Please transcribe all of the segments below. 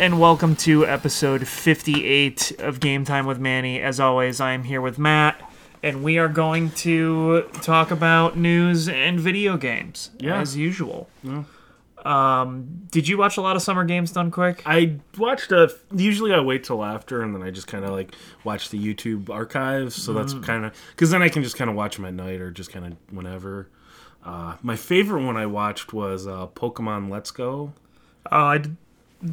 And welcome to episode 58 of Game Time with Manny. As always, I am here with Matt, and we are going to talk about news and video games Yeah. as usual. Yeah. Um, did you watch a lot of Summer Games Done Quick? I watched a. Usually, I wait till after, and then I just kind of like watch the YouTube archives. So that's kind of because then I can just kind of watch them at night or just kind of whenever. Uh, my favorite one I watched was uh, Pokemon Let's Go. Oh, I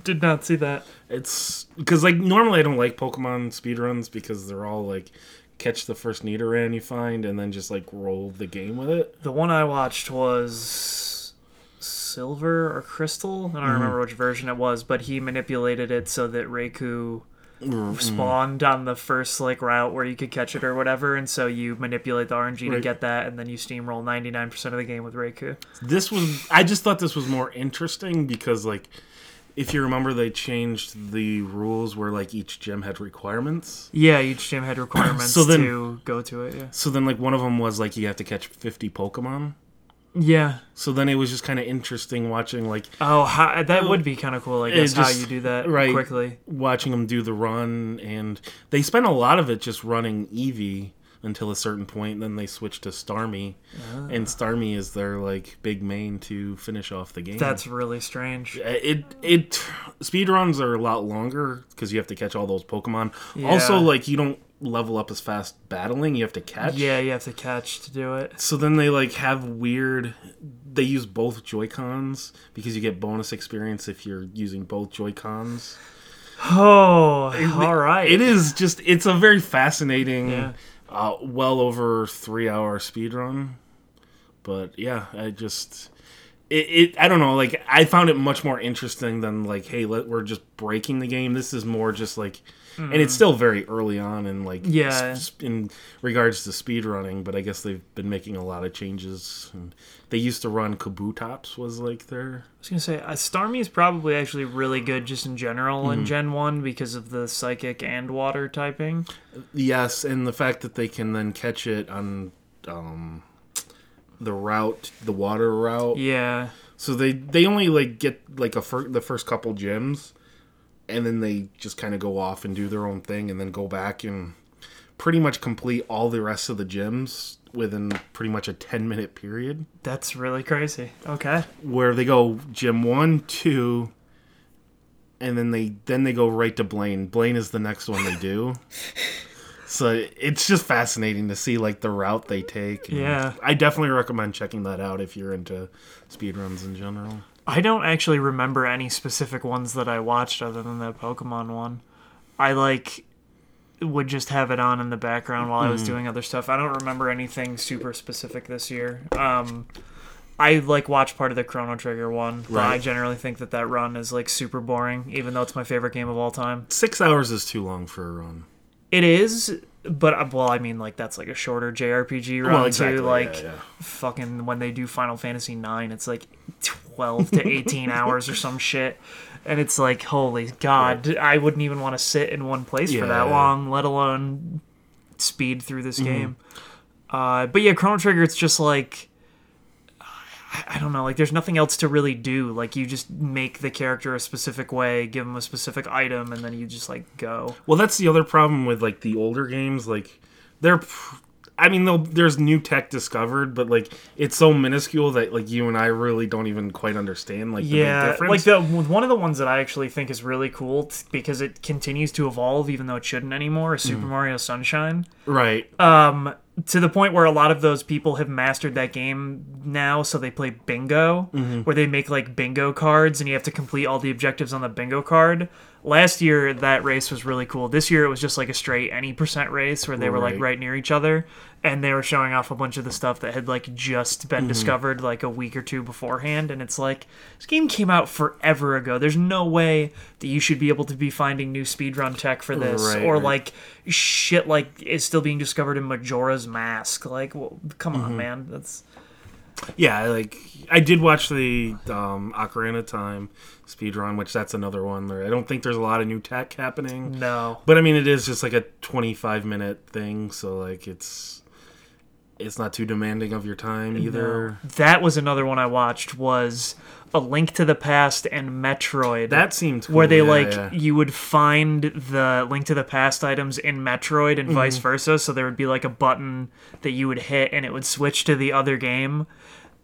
did not see that. It's because like normally I don't like Pokemon speedruns because they're all like catch the first Nidoran you find and then just like roll the game with it. The one I watched was Silver or Crystal. I don't mm-hmm. remember which version it was, but he manipulated it so that Raikou mm-hmm. spawned on the first like route where you could catch it or whatever, and so you manipulate the RNG to get that, and then you steamroll ninety nine percent of the game with Raikou. This was I just thought this was more interesting because like if you remember they changed the rules where like each gym had requirements. Yeah, each gym had requirements So then- to go to it. Yeah, So then like one of them was like you have to catch 50 Pokemon. yeah. So then it was just kind of interesting watching like Oh, how, that would be kind of cool. I guess how you do that right. quickly. watching them do the run and they spent a lot of it just running Eevee until a certain point then they switch to Starmie ah. and Starmie is their like big main to finish off the game. That's really strange. Uh, it it speedruns are a lot longer because you have to catch all those Pokemon. Yeah. Also, like you don't level up as fast battling; you have to catch. Yeah, you have to catch to do it. So then they like have weird. They use both Joy Cons because you get bonus experience if you're using both Joy Cons. Oh, all right. It is just it's a very fascinating, Yeah. Uh, well over three hour speed run. But yeah, I just it, it I don't know like I found it much more interesting than like hey let, we're just breaking the game. This is more just like. And it's still very early on in like Mm. Yeah. s- in regards to speed running, but I guess they've been making a lot of changes. And they used to run Kabutops was like their I was gonna say uh, Starmie is probably actually really good just in general Mm-hmm. in Gen One because of the psychic and water typing. Yes, and the fact that they can then catch it on um, the route, the water route. Yeah, So they they only like get like a fir- the first couple gyms, and then they just kind of go off and do their own thing, and then go back and pretty much complete all the rest of the gyms within pretty much a ten minute period. that's really crazy. Okay, Where they go gym one, two, and then they then they go right to Blaine. Blaine is the next one they do. So it's just fascinating to see like the route they take. Yeah. I definitely recommend checking that out if you're into speedruns in general. I don't actually remember any specific ones that I watched other than the Pokemon one. I like would just have it on in the background while I Mm. was doing other stuff. I don't remember anything super specific this year. Um, I like watch part of the Chrono Trigger one, but I generally think that that run is like super boring, even though it's my favorite game of all time. Six hours is too long for a run. It is, but uh, well, I mean, like that's like a shorter JRPG run Well, exactly, too. Like yeah. fucking when they do Final Fantasy Nine, it's like twelve to eighteen hours or some shit, and it's like holy god, I wouldn't even want to sit in one place for that Mm-hmm. long, let alone speed through this game. Uh, but yeah, Chrono Trigger, it's just like. I- don't know, like there's nothing else to really do. Like you just make the character a specific way, give them a specific item, and then you just like go. Well, that's the other problem with like the older games. Like they're, I mean, there's new tech discovered, but like it's so minuscule that like you and I really don't even quite understand like the big yeah difference. like the one of the ones that i actually think is really cool t- because it continues to evolve even though it shouldn't anymore is Mm. super mario sunshine right. um to the point where a lot of those people have mastered that game now so they play bingo Mm-hmm. where they make like bingo cards and you have to complete all the objectives on the bingo card last year that race was really cool this year it was just like a straight any percent race where they were like Right. right near each other and they were showing off a bunch of the stuff that had like just Mm-hmm. been discovered like a week or two beforehand and it's like this game came out forever ago there's no way that you should be able to be finding new speedrun tech for this Right, or right. like shit like is still being discovered in majora's mask like well, come on Mm-hmm. man that's Yeah, like I did watch the um, Ocarina Time speedrun, which that's another one. There, I don't think there's a lot of new tech happening, no but I mean it is just like a 25 minute thing, so like it's it's not too demanding of your time either. That was another one I watched was A Link to the Past and Metroid. That seemed cool. where they yeah, like yeah. you would find the link to the past items in Metroid and Mm-hmm. vice versa. So there would be like a button that you would hit and it would switch to the other game.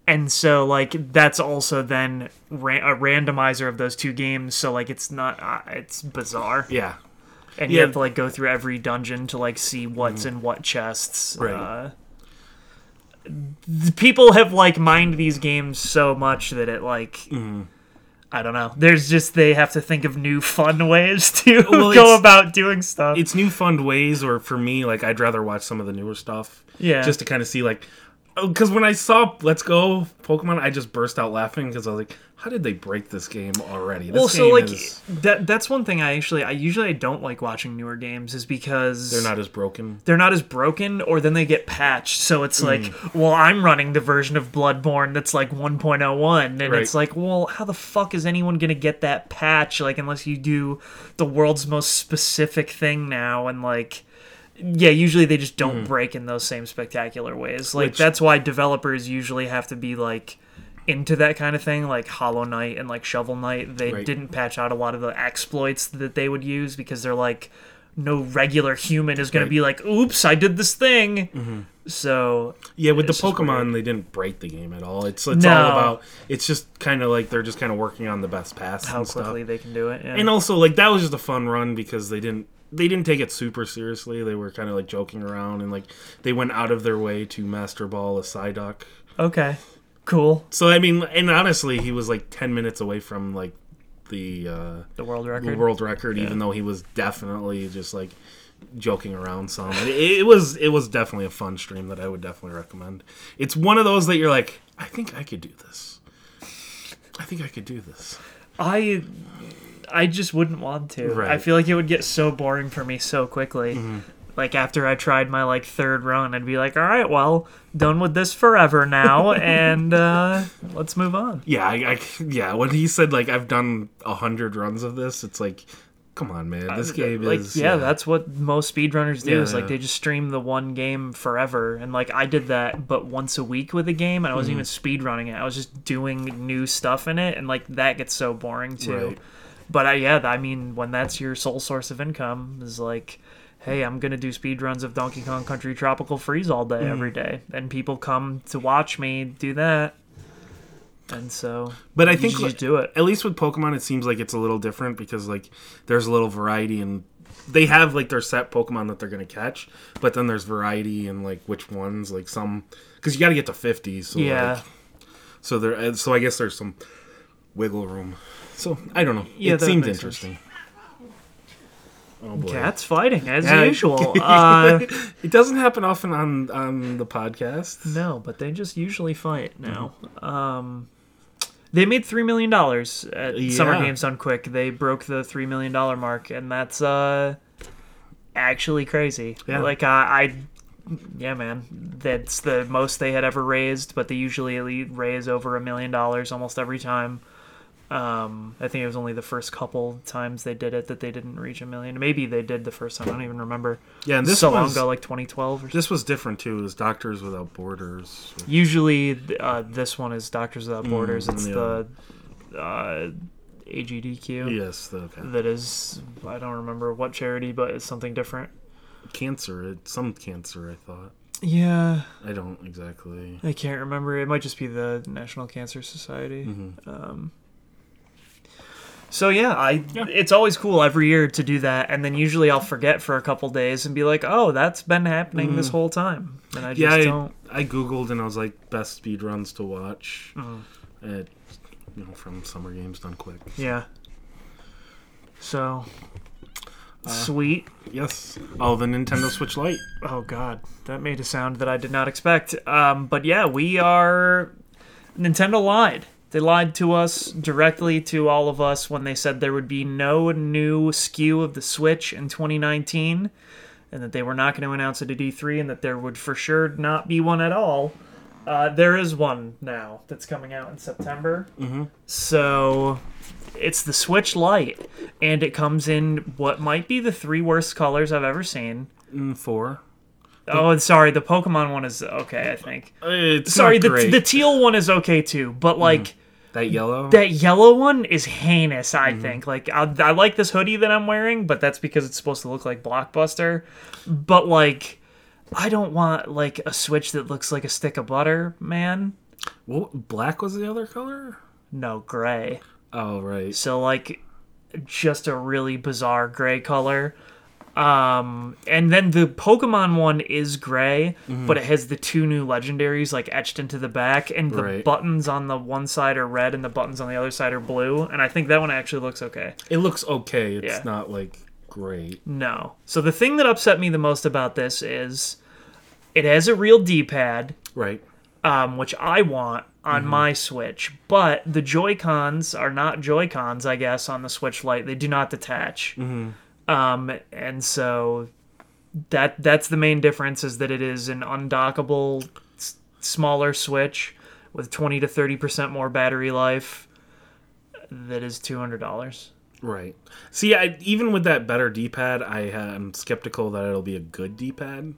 And so like that's also then a randomizer of those two games. So like it's not uh, it's bizarre. yeah. And you Yeah. Mm-hmm. have to like go through every dungeon to like see what's in what chests. Right. Uh, people have like mined these games so much that it like Mm-hmm. I don't know. There's just they have to think of new fun ways to Well, go about doing stuff. It's new fun ways, or for me, like I'd rather watch some of the newer stuff. Yeah. Just to kind of see like, because when I saw Let's Go Pokemon, I just burst out laughing because I was like, how did they break this game already? This well, so like is- that that's one thing I actually I usually I don't like watching newer games is because they're not as broken. they're not as broken or then they get patched so it's like Mm. well i'm running the version of bloodborne that's like 1.01 and Right. it's like well how the fuck is anyone gonna get that patch like unless you do the world's most specific thing now and like yeah usually they just don't break in those same spectacular ways like Mm. Which- that's why developers usually have to be like into that kind of thing like hollow knight and like shovel knight they Right. didn't patch out a lot of the exploits that they would use because they're like no regular human is going Right. to be like oops i did this thing so Yeah, with the Pokemon, they didn't break the game at all. It's it's No. all about. It's just kind of like they're just kind of working on the best paths how and stuff. quickly they can do it yeah. And also, like that was just a fun run because they didn't they didn't take it super seriously. They were kind of like joking around and like they went out of their way to Master Ball a Psyduck. okay cool So I mean, and honestly, he was like ten minutes away from like the uh, the world record. the world record, even though he was definitely just like joking around some. It, it was it was definitely a fun stream that I would definitely recommend. It's one of those that you're like, I think I could do this. I think I could do this. i i just wouldn't want to Right. i feel like it would get so boring for me so quickly Mm-hmm. like after i tried my like third run i'd be like all right well done with this forever now and uh let's move on Yeah, I, I yeah. When he said like I've done a hundred runs of this, it's like, come on, man, this game like is yeah, that's what most speedrunners do Yeah, is like yeah. they just stream the one game forever and like i did that but once a week with a game and i wasn't even Mm-hmm. speedrunning it i was just doing new stuff in it and like that gets so boring too Right. But I, yeah i mean when that's your sole source of income is like hey i'm gonna do speedruns of donkey kong country tropical freeze all day every Mm. day and people come to watch me do that and so But I you think just like, do it at least with Pokemon, it seems like it's a little different because like there's a little variety and they have like their set Pokemon that they're gonna catch, but then there's variety in like which ones. Like some because you got to get to fifty. So yeah like, so there. So I guess there's some wiggle room. So I don't know. Yeah, it that seemed makes sense. interesting. Oh boy. cats fighting as Yeah. usual uh It doesn't happen often on on the podcast. No, but they just usually fight now. Um, they made three million dollars at Summer Games Done Quick. They broke the three million dollar mark, and that's uh actually crazy. Yeah. Like uh, I, yeah, man, that's the most they had ever raised. But they usually raise over a million dollars almost every time. Um, I think it was only the first couple times they did it that they didn't reach a million. Maybe they did the first time. I don't even remember. Yeah, and this so long ago, like 2012 or this was different too. It was Doctors Without Borders. Usually, uh, this one is Doctors Without Borders. it's yeah. the uh, AGDQ Yes, the okay. that is. I don't remember what charity, but it's something different. cancer. It, some cancer, I thought. Yeah, I don't exactly. I can't remember. It might just be the National Cancer Society. Mm-hmm. Um, so yeah, I Yeah. it's always cool every year to do that, and then usually I'll forget for a couple days and be like, "Oh, that's been happening this whole time," and I just Mm. Yeah, don't. I, I googled and I was like best speed runs to watch. Mm-hmm. At, you know, from Summer Games Done Quick. Yeah. So. Uh, Sweet. Yes. Oh, the Nintendo Switch Lite. Oh god, that made a sound that I did not expect. Um, but yeah, we are. Nintendo lied. They lied to us directly to all of us when they said there would be no new SKU of the Switch in 2019, and that they were not going to announce it at E3, and that there would for sure not be one at all. Uh, there is one now that's coming out in September. Mm-hmm. So it's the Switch Lite, and it comes in what might be the three worst colors I've ever seen. Mm, four. Oh, sorry, the Pokemon one is okay. I think. It's Sorry, the the teal one is okay too, but like. That yellow. That yellow one is heinous, Mm-hmm. I think. Like, I, I like this hoodie that I'm wearing, but that's because it's supposed to look like Blockbuster. But, like, I don't want, like, a Switch that looks like a stick of butter, man. What, black was the other color. No, gray. Oh right. So, like, just a really bizarre gray color. Um, and then the Pokemon one is gray, Mm-hmm. but it has the two new legendaries like etched into the back, and the Right. buttons on the one side are red and the buttons on the other side are blue. And I think that one actually looks okay. It looks okay. It's Yeah. not like great. No. So the thing that upset me the most about this is it has a real D-pad, Right. um, which I want on my Switch, but the Joy Cons are not Joy Cons, I guess, on the Switch Lite. They do not detach. Um, and so that that's the main difference is that it is an undockable, s- smaller Switch with twenty to thirty percent more battery life. That is two hundred dollars. Right. See, I, even with that better D-pad, I am skeptical that it'll be a good D-pad.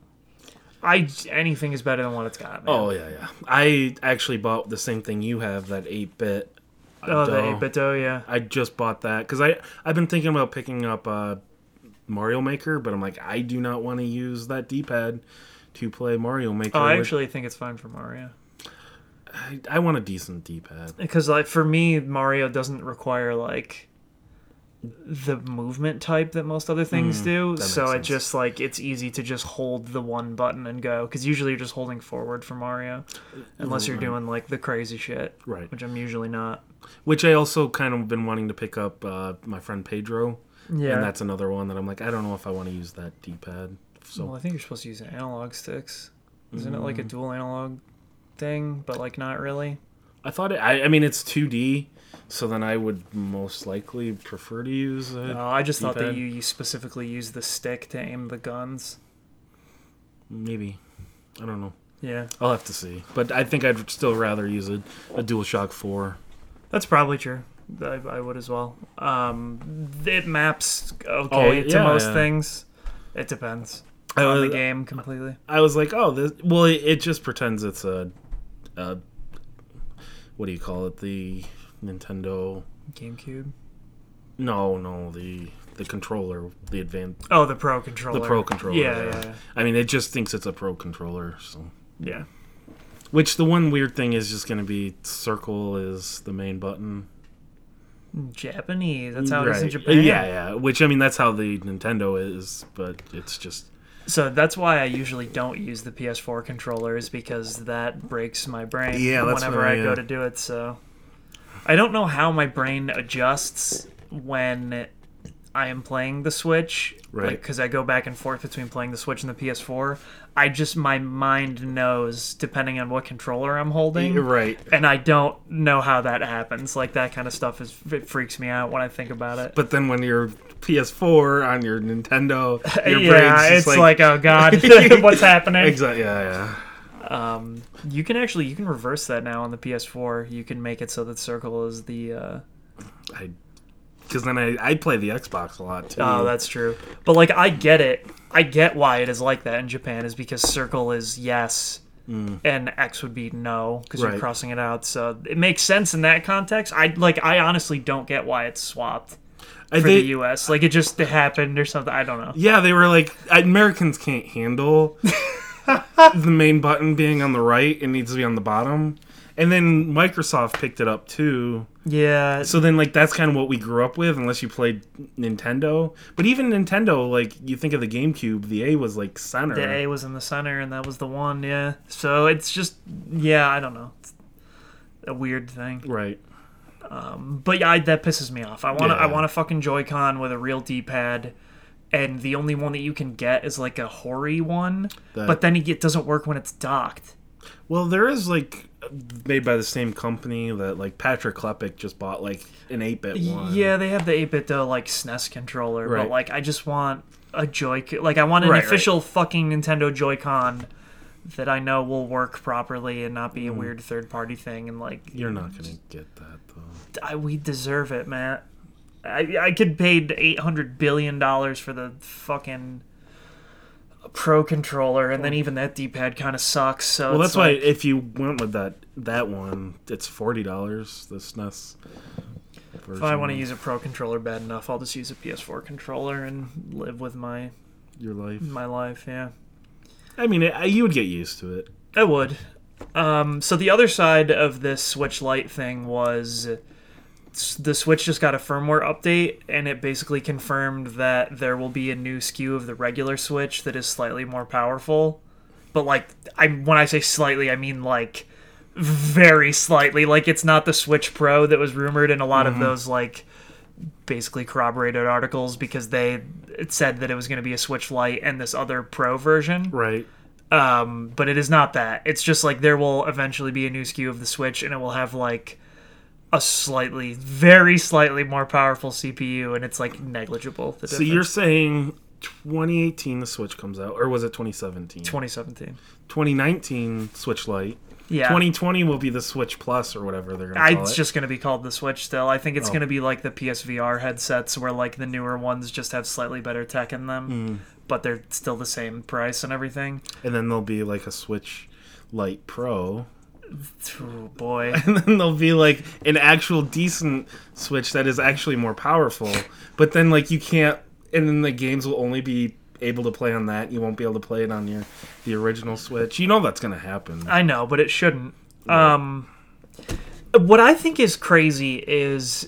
I anything is better than what it's got. Man. Oh yeah, yeah. I actually bought the same thing you have, that eight bit. Oh, the 8 bit yeah. I just bought that because I I've been thinking about picking up uh, Mario Maker, but I'm like I do not want to use that D-pad to play Mario Maker. Oh, I with- actually think it's fine for Mario I, I want a decent D-pad. because, like, for me, Mario doesn't require like the movement type that most other things do. makes So it just like it's easy to just hold the one button and go because usually you're just holding forward for Mario, unless you're doing like the crazy shit, Right. which I'm usually not. Which I also kind of been wanting to pick up uh, my friend Pedro, Yeah. and that's another one that I'm like I don't know if I want to use that D-pad. So well, I think you're supposed to use analog sticks. Isn't it Mm. like a dual analog thing, but like not really? I thought it. I, I mean, it's 2D, so then I would most likely prefer to use it. No, I just thought that you, you specifically use the stick to aim the guns. Maybe. I don't know. Yeah, I'll have to see. But I think I'd still rather use a, a DualShock 4. that's probably true. I, I would as well. Um, it maps okay Oh, to yeah, most yeah. the It depends I on the game completely. I was like, oh, this. Well, it, it just pretends it's a, a. What do you call it? The Nintendo. GameCube. No, no, the the controller, the advanced, Oh, the Pro controller. the Pro controller. Yeah, yeah, yeah. I mean, it just thinks it's a Pro controller. So, yeah. which the one weird thing is just going to be circle is the main button. Japanese. That's how it is in Japan. Yeah, yeah. Which I mean, that's how the Nintendo is, but it's just So that's why I usually don't use the PS4 controllers because that breaks my brain Yeah, that's whenever what I, I go to do it. So I don't know how my brain adjusts when I am playing the Switch, Right. Because I go back and forth between playing the Switch and the PS4. I just my mind knows depending on what controller I'm holding. Right. And I don't know how that happens. Like that kind of stuff is it freaks me out when I think about it. But then when you're PS4 on your Nintendo, your yeah, it's just like, oh god, what's happening? exactly. Yeah, yeah. Um, you can actually you can reverse that now on the PS4. You can make it so that circle is the. Uh, I because then I I play the Xbox a lot too. oh, that's true. But like, I get it. I get why it is like that in Japan is because circle is yes. And X would be no because you're Mm. Crossing it out, so it makes sense in that context. I like. I honestly don't get why it's swapped for think- the U.S. Like it just happened or something. I don't know. Yeah, they were like Americans can't handle the main button being on the right; it needs to be on the bottom. And then Microsoft picked it up too. Yeah, So then, like, that's kind of what we grew up with, unless you played Nintendo. But even Nintendo, like, you think of the GameCube, the A was like center. the A was in the center, and that was the one. Yeah, so it's just yeah. I don't know. It's a weird thing. Right. Um, But yeah, I, that pisses me off. I want to. I want a fucking Joy-Con with a real D-pad, and the only one that you can get is like a Hori one. That- but then it doesn't work when it's docked. Well, there is like made by the same company that like Patrick Klepek just bought like an eight bit one. Yeah, they have the 8-bit though like SNES controller, right. but like I just want a Joy. Like I want an Right, right. official fucking Nintendo Joy-Con that I know will work properly and not be a mm. weird third-party thing. And like You're not gonna get that though. I, we deserve it, man. I I could pay eight hundred billion dollars for the fucking. Pro controller, and then even that D-pad kind of sucks. So Well, that's why if you went with that that one, it's forty dollars. The SNES. if I want to use a Pro controller bad enough, I'll just use a PS4 controller and live with my your life, my life. Yeah. I mean, it, you would get used to it. I would. Um, so the other side of this Switch Lite thing was the Switch just got a firmware update, and it basically confirmed that there will be a new SKU of the regular Switch that is slightly more powerful. But like, I when I say slightly, I mean like very slightly. Like it's not the Switch Pro that was rumored in a lot of those like basically corroborated articles because they it said that it was going to be a Switch Lite and this other Pro version Right. um, but it is not that. It's just like there will eventually be a new SKU of the Switch, and it will have like a slightly, very slightly more powerful CPU, and it's like negligible. The So difference. you're saying 2018 the Switch comes out, or was it 2017? 2017. 2019 Switch Lite. Yeah, 2020 will be the Switch Plus or whatever they're gonna I, call it's it. just going to be called the Switch still. I think it's Oh. going to be like the PSVR headsets, where like the newer ones just have slightly better tech in them, Hmm. but they're still the same price and everything. and then there'll be like a Switch Lite Pro, Oh boy. and then there'll be like an actual decent Switch that is actually more powerful. But then like you can't, and then the games will only be able to play on that. You won't be able to play it on your the original Switch. You know that's gonna happen. I know, but it shouldn't. Um, what I think is crazy is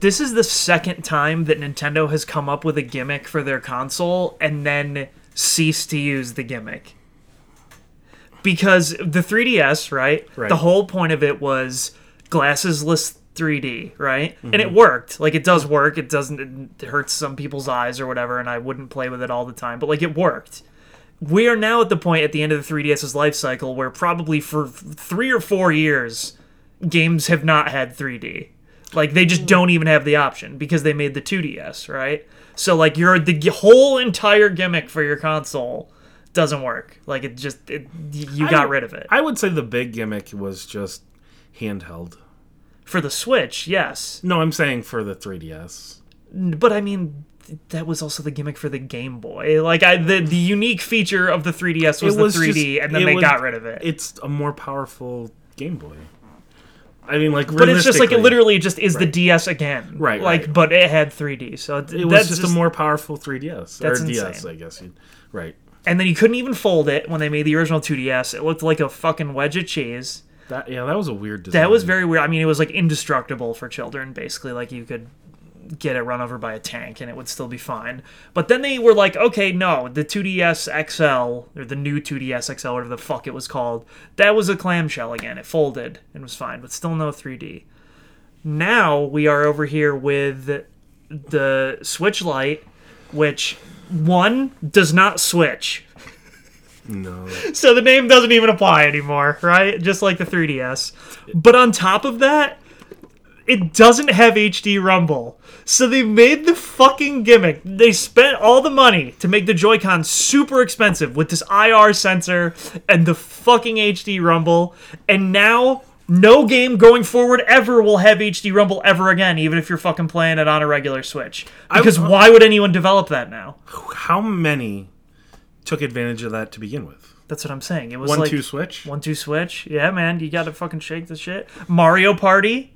this is the second time that Nintendo has come up with a gimmick for their console and then ceased to use the gimmick. Because the 3DS, right? Right. The whole point of it was glassesless 3D, right? And it mhm. worked. Like it does work. It doesn't it hurts some people's eyes or whatever and I wouldn't play with it all the time, but like it worked we are now at the point at the end of the 3DS's life cycle where probably for three or four years, games have not had 3D. Like they just don't even have the option because they made the 2DS, right? So like your the whole entire gimmick for your console doesn't work. Like it just it, you got I- rid of it. I would say the big gimmick was just handheld. For the Switch, yes. No, I'm saying for the 3DS. But I mean that was also the gimmick for the Game Boy. Like I the the unique feature of the 3DS was, was the 3D just- and then they was- got rid of it. It's a more powerful Game Boy. I mean, like, But it's just like it literally just is the DS again. Right, Like, right. but it had 3D, so it, It was that's just, just a more powerful 3DS That's or DS. I guess. Right. And then you couldn't even fold it when they made the original 2DS. It looked like a fucking wedge of cheese. That yeah, that was a weird design. That was very weird. I mean, it was like indestructible for children, basically. Like you could get it run over by a tank and it would still be fine. But then they were like, okay, no, the 2DS XL or the new 2DS XL, whatever the fuck it was called, that was a clamshell again. It folded and was fine, but still no 3D. Now we are over here with the Switch Lite, which one does not switch. no. So the name doesn't even apply anymore, right? Just like the 3DS. But on top of that, it doesn't have HD Rumble. So they made the fucking gimmick. They spent all the money to make the Joy-Con super expensive with this IR sensor and the fucking HD Rumble. And now no game going forward ever will have HD Rumble ever again, even if you're fucking playing it on a regular Switch. Because why would anyone develop that now? How many took advantage of that to begin with? That's what I'm saying. It was One like two switch. One two switch. Yeah, man, you gotta fucking shake the shit. Mario Party.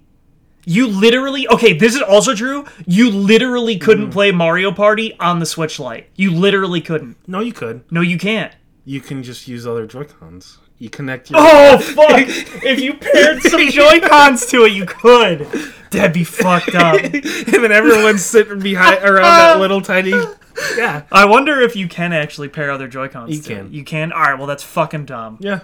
You literally okay. This is also true. You literally couldn't mm-hmm. play Mario Party on the Switch Lite. You literally couldn't. No, you could. No, you can't. You can just use other Joy Cons. You connect your. Oh fuck! if you paired some Joy Cons to it, you could. That'd be fucked up. and then everyone's sitting behind around that little tiny. Yeah. I wonder if you can actually pair other Joy Cons. You can. You can. All right. Well, that's fucking dumb. Yeah.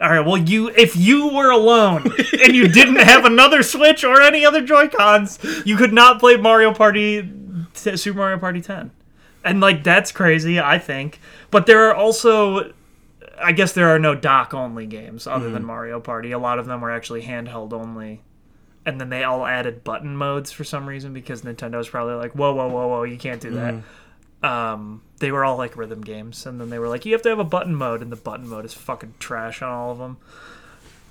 All right. Well, you if you were alone and you didn't have another Switch or any other Joy Cons, you could not play Mario Party, Super Mario Party 10, and like that's crazy. I think, but there are also, I guess there are no dock only games other than Mario Party. A lot of them were actually handheld only. And then they all added button modes for some reason because Nintendo's probably like, whoa, whoa, whoa, whoa, you can't do that um, they were all like rhythm games, and then they were like, you have to have a button mode, and the button mode is fucking trash on all of them.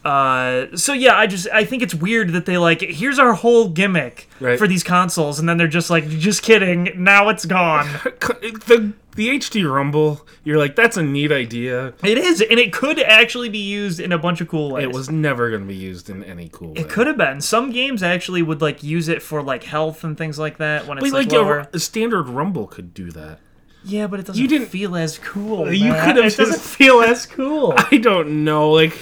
Uh, so yeah, I just I think it's weird that they like here's our whole gimmick Right. for these consoles, and then they're just like, just kidding, now it's gone. the the HD Rumble, you're like, that's a neat idea. it is, and it could actually be used in a bunch of cool ways. It was never going to be used in any cool way. It could have been. Some games actually would like use it for like health and things like that when it's like, like, a, a standard Rumble could do that. Yeah, but it doesn't You didn't- feel as cool. You could have It doesn't just- feel as cool. I don't know. Like,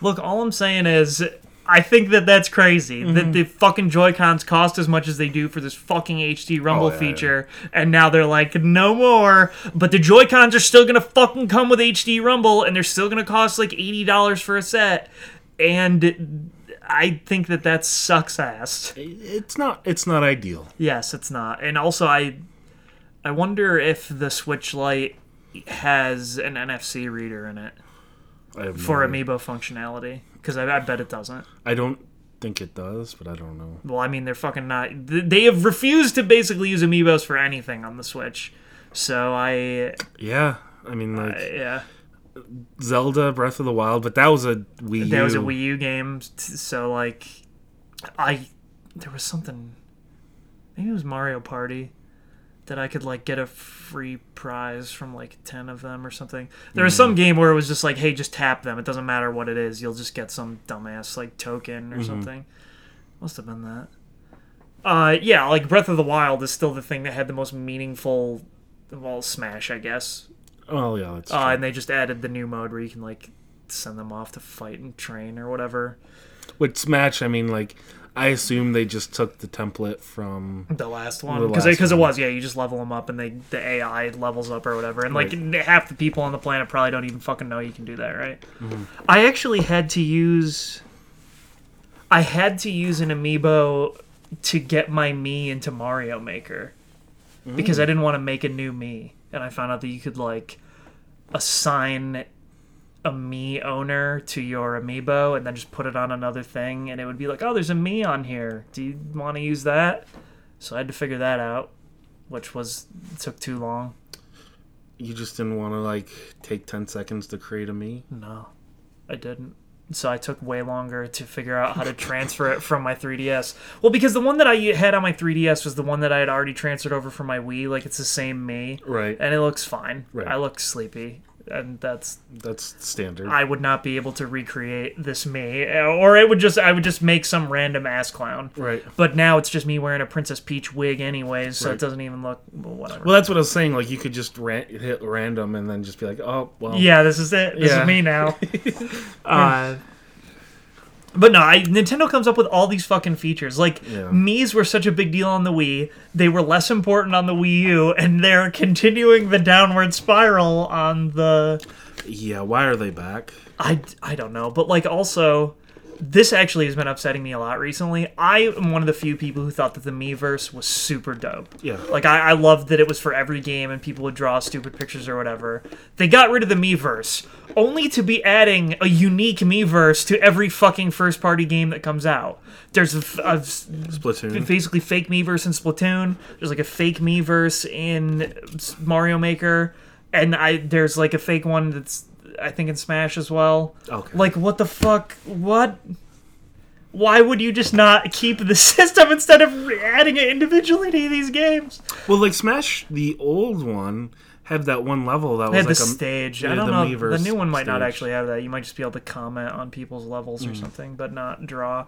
Look, all I'm saying is, I think that that's crazy. Mm-hmm. That the fucking Joy Cons cost as much as they do for this fucking HD Rumble Oh, yeah, feature, and now they're like, no more. But the Joy Cons are still gonna fucking come with HD Rumble, and they're still gonna cost like eighty dollars for a set. And I think that that sucks ass. it's not. It's not ideal. Yes, it's not. And also, I, I wonder if the Switch Lite has an NFC reader in it No for idea. amiibo functionality because I, I bet it doesn't. I don't think it does, but I don't know. Well, I mean, they're fucking not. They have refused to basically use amiibos for anything on the Switch. So I, Yeah, I mean, like yeah, Zelda Breath of the Wild, but that was a Wii. that was a U. Wii U game. So like, I there was something. Maybe it was Mario Party that I could like get a free prize from like ten of them or something. There was some game where it was just like, hey, just tap them. It doesn't matter what it is. You'll just get some dumbass like token or something. Must have been that. Uh, yeah, like Breath of the Wild is still the thing that had the most meaningful, well, Smash, I guess. Oh yeah, that's Uh, and they just added the new mode where you can like send them off to fight and train or whatever. with Smash. I mean, like I assume they just took the template from. The last one, because because it was yeah, you just level them up and they the AI levels up or whatever, and like half the people on the planet probably don't even fucking know you can do that, right? Mm-hmm. I actually had to use, I had to use an amiibo to get my Mii into Mario Maker because Mm. I didn't want to make a new Mii, and I found out that you could like assign a Mii owner to your amiibo and then just put it on another thing and it would be like oh there's a Mii on here. Do you want to use that? So i had to figure that out which was took too long. You just didn't want to like take ten seconds to create a Mii. no i didn't. So i took way longer to figure out how to transfer it from my 3ds well because the one that i had on my 3ds was the one that i had already transferred over from my wii like it's the same Mii. Right. and it looks fine. Right. i look sleepy and that's That's standard. I would not be able to recreate this Mii, or it would just I would just make some random ass clown. right. But now it's just me wearing a Princess Peach wig, anyways, so Right. it doesn't even look well, whatever. Well, that's what I was saying. Like you could just ran- hit random and then just be like, oh well. yeah, this is it. This Yeah. is me now. uh, but no, I, Nintendo comes up with all these fucking features. Like Yeah. Mii's were such a big deal on the Wii; they were less important on the Wii U, and they're continuing the downward spiral on the Yeah. Why are they back? I, I don't know, but like also, this actually has been upsetting me a lot recently. I am one of the few people who thought that the Miiverse was super dope. Yeah. Like I, I loved that it was for every game and people would draw stupid pictures or whatever. They got rid of the Miiverse, only to be adding a unique Miiverse to every fucking first party game that comes out. There's a Splatoon. basically fake Miiverse in Splatoon. There's like a fake Miiverse in Mario Maker, and I there's like a fake one that's I think in Smash as well. Okay. Like what the fuck? What? Why would you just not keep the system instead of adding it individually to these games? Well, like Smash, the old one had that one level that They was had the like a stage. I don't the know. The new one might not actually have that. You might just be able to comment on people's levels or something, but not draw.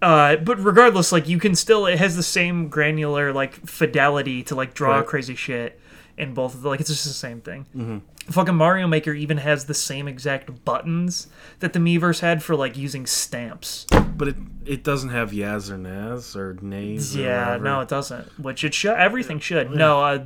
Uh, but regardless, like you can still. It has the same granular like fidelity to like draw Right. crazy shit in both of the like. It's just the same thing. Mm-hmm. Fucking Mario Maker even has the same exact buttons that the Miiverse had for like using stamps. but it it doesn't have Yaz or Naz or Nays. Yeah, whatever. no, it doesn't. Which it should. Everything should. No, uh,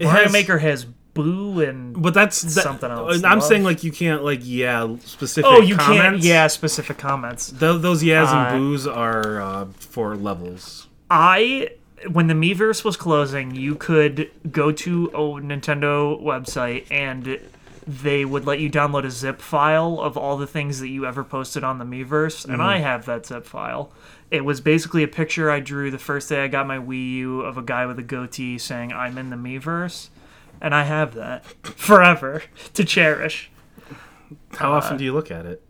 Mario has- Maker has Boo and But that's that, Something else, I'm love. saying like you can't like yeah specific. oh, you comments. can't. Yeah, specific comments. Tho- those Yaz Uh, and Boos are uh, for levels. I when the Miiverse was closing, you could go to a Nintendo website and they would let you download a zip file of all the things that you ever posted on the Miiverse, and I have that zip file. It was basically a picture I drew the first day I got my Wii U of a guy with a goatee saying "I'm in the Miiverse," and I have that forever to cherish. How uh, often do you look at it?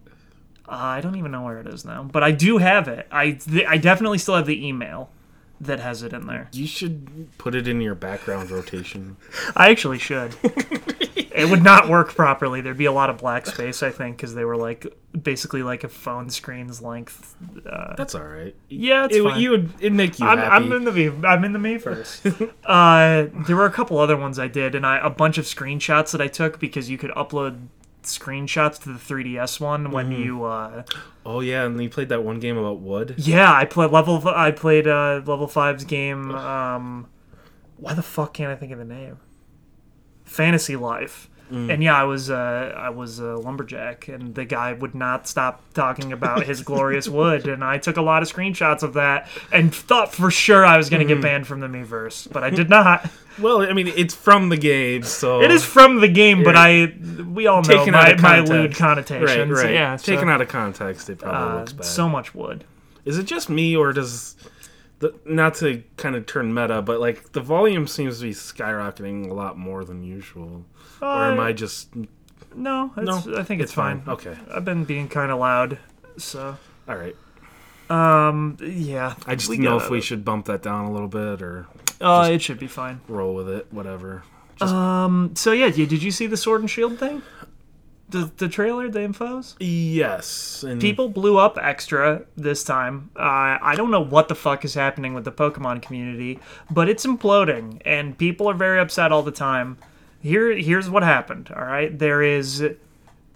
Uh, I don't even know where it is now, but I do have it. I th- I definitely still have the email that has it in there. You should put it in your background rotation. I actually should. it would not work properly. There'd be a lot of black space, I think, because they were like basically like a phone screen's length. Uh, That's all right. yeah, it's It, fine. you would it make you I'm, happy. I'm in the me. I'm in the me first. uh, there were a couple other ones I did, and I a bunch of screenshots that I took because you could upload screenshots to the 3ds one when Mm-hmm. you. Uh, oh yeah, and you played that one game about wood. yeah, I played level. I played uh, level five's game. Um, why the fuck can't I think of the name? Fantasy Life. Mm. And yeah, I was uh, I was a lumberjack, and the guy would not stop talking about his glorious wood, and I took a lot of screenshots of that, and thought for sure I was going to Mm. get banned from the Miiverse, but I did not. Well, I mean, it's from the game, so It is from the game, but I we all know my, my lewd right, connotations. right. Yeah, so, Taken out of context, it probably uh, looks bad. so much wood. Is it just me, or does the not to kind of turn meta, but like the volume seems to be skyrocketing a lot more than usual, or am Uh, I just No, it's, I think it's, fine. Okay, I've been being kind of loud, so all right. um, yeah. I just know if we should bump that down a little bit or Uh, it should be fine. roll with it, whatever. Um. So yeah, did you see the Sword and Shield thing? The the trailer, the infos. Yes, and People blew up extra this time. Uh, I don't know what the fuck is happening with the Pokemon community, but it's imploding, and people are very upset all the time. Here, here's what happened. All right, there is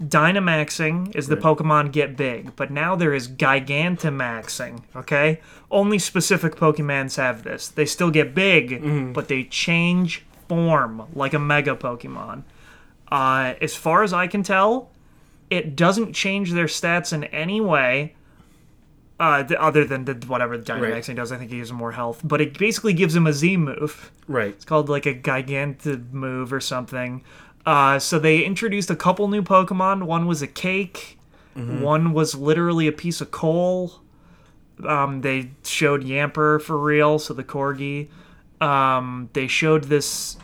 Dynamaxing as the Right. Pokemon get big, but now there is Gigantamaxing. Okay, only specific Pokemons have this. They still get big, but they change form like a Mega Pokemon. Uh, as far as I can tell, it doesn't change their stats in any way. Uh, th- other than the, whatever the Dynamaxing does, I think he gives him more health. But it basically gives him a Z move. right. It's called like a Giganta move or something. Uh, so they introduced a couple new Pokemon. One was a cake. One was literally a piece of coal. Um, they showed Yamper for real, so the corgi. Um, they showed this.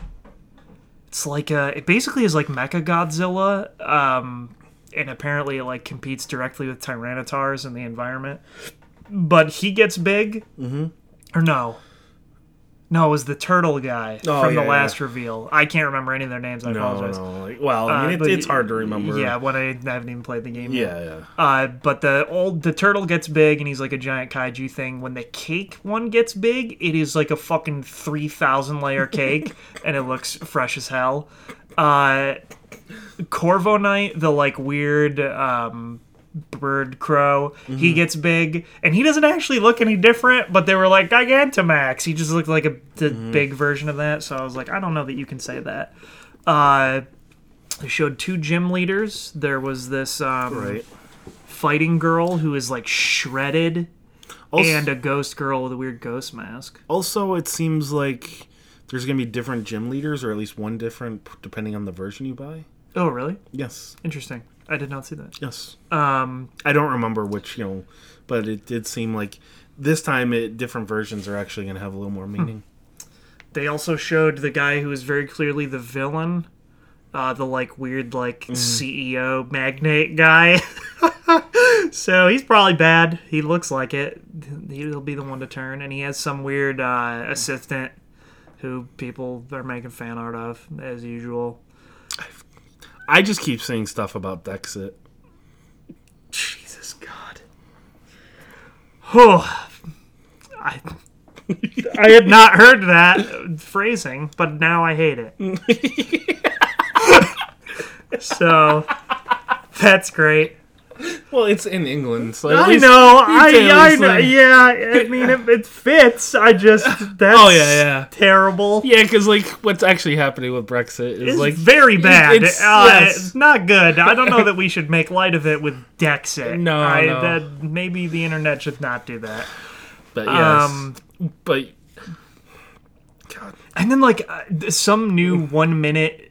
It's like a. It basically is like Mecha Godzilla. Um, and apparently it like competes directly with Tyranitars in the environment. But he gets big. Mm-hmm. Or no. No, it was the turtle guy Oh, from the yeah, last reveal. I can't remember any of their names. I No, apologize. no. Like, well, I Uh, mean, it, it's hard to remember. Yeah, when I haven't even played the game yet. yeah, yeah. Uh, but the old the turtle gets big and he's like a giant kaiju thing. When the cake one gets big, it is like a fucking three thousand layer cake, and it looks fresh as hell. Uh, Corviknight, the like weird um, bird crow, he gets big, and he doesn't actually look any different. But they were like Gigantamax. He just looked like a the big version of that. So I was like, I don't know that you can say that. Uh, they showed two gym leaders. There was this um, Right. fighting girl who is like shredded, Also, and a ghost girl with a weird ghost mask. also, it seems like there's going to be different gym leaders, or at least one different, depending on the version you buy. Oh, really? Yes. Interesting. I did not see that. Yes. Um, I don't remember which, you know, but it did seem like this time it, different versions are actually going to have a little more meaning. they also showed the guy who is very clearly the villain, uh, the like weird like CEO magnate guy. so he's probably bad. He looks like it. He'll be the one to turn, and he has some weird uh, assistant who people are making fan art of as usual. I just keep saying stuff about Dexit. Jesus God. Oh, I I had not heard that phrasing, but now I hate it. so that's great. Well, it's in England, so I know. I, I know. Yeah, I mean it, it fits. I just that's Oh yeah, yeah, terrible. yeah. Because like, what's actually happening with Brexit is It's like very bad. it's- uh, yes. It's not good. I don't know that we should make light of it with Dexit. No, I, no. That, maybe the internet should not do that. But yes, Um, but God, And then like uh, some new one minute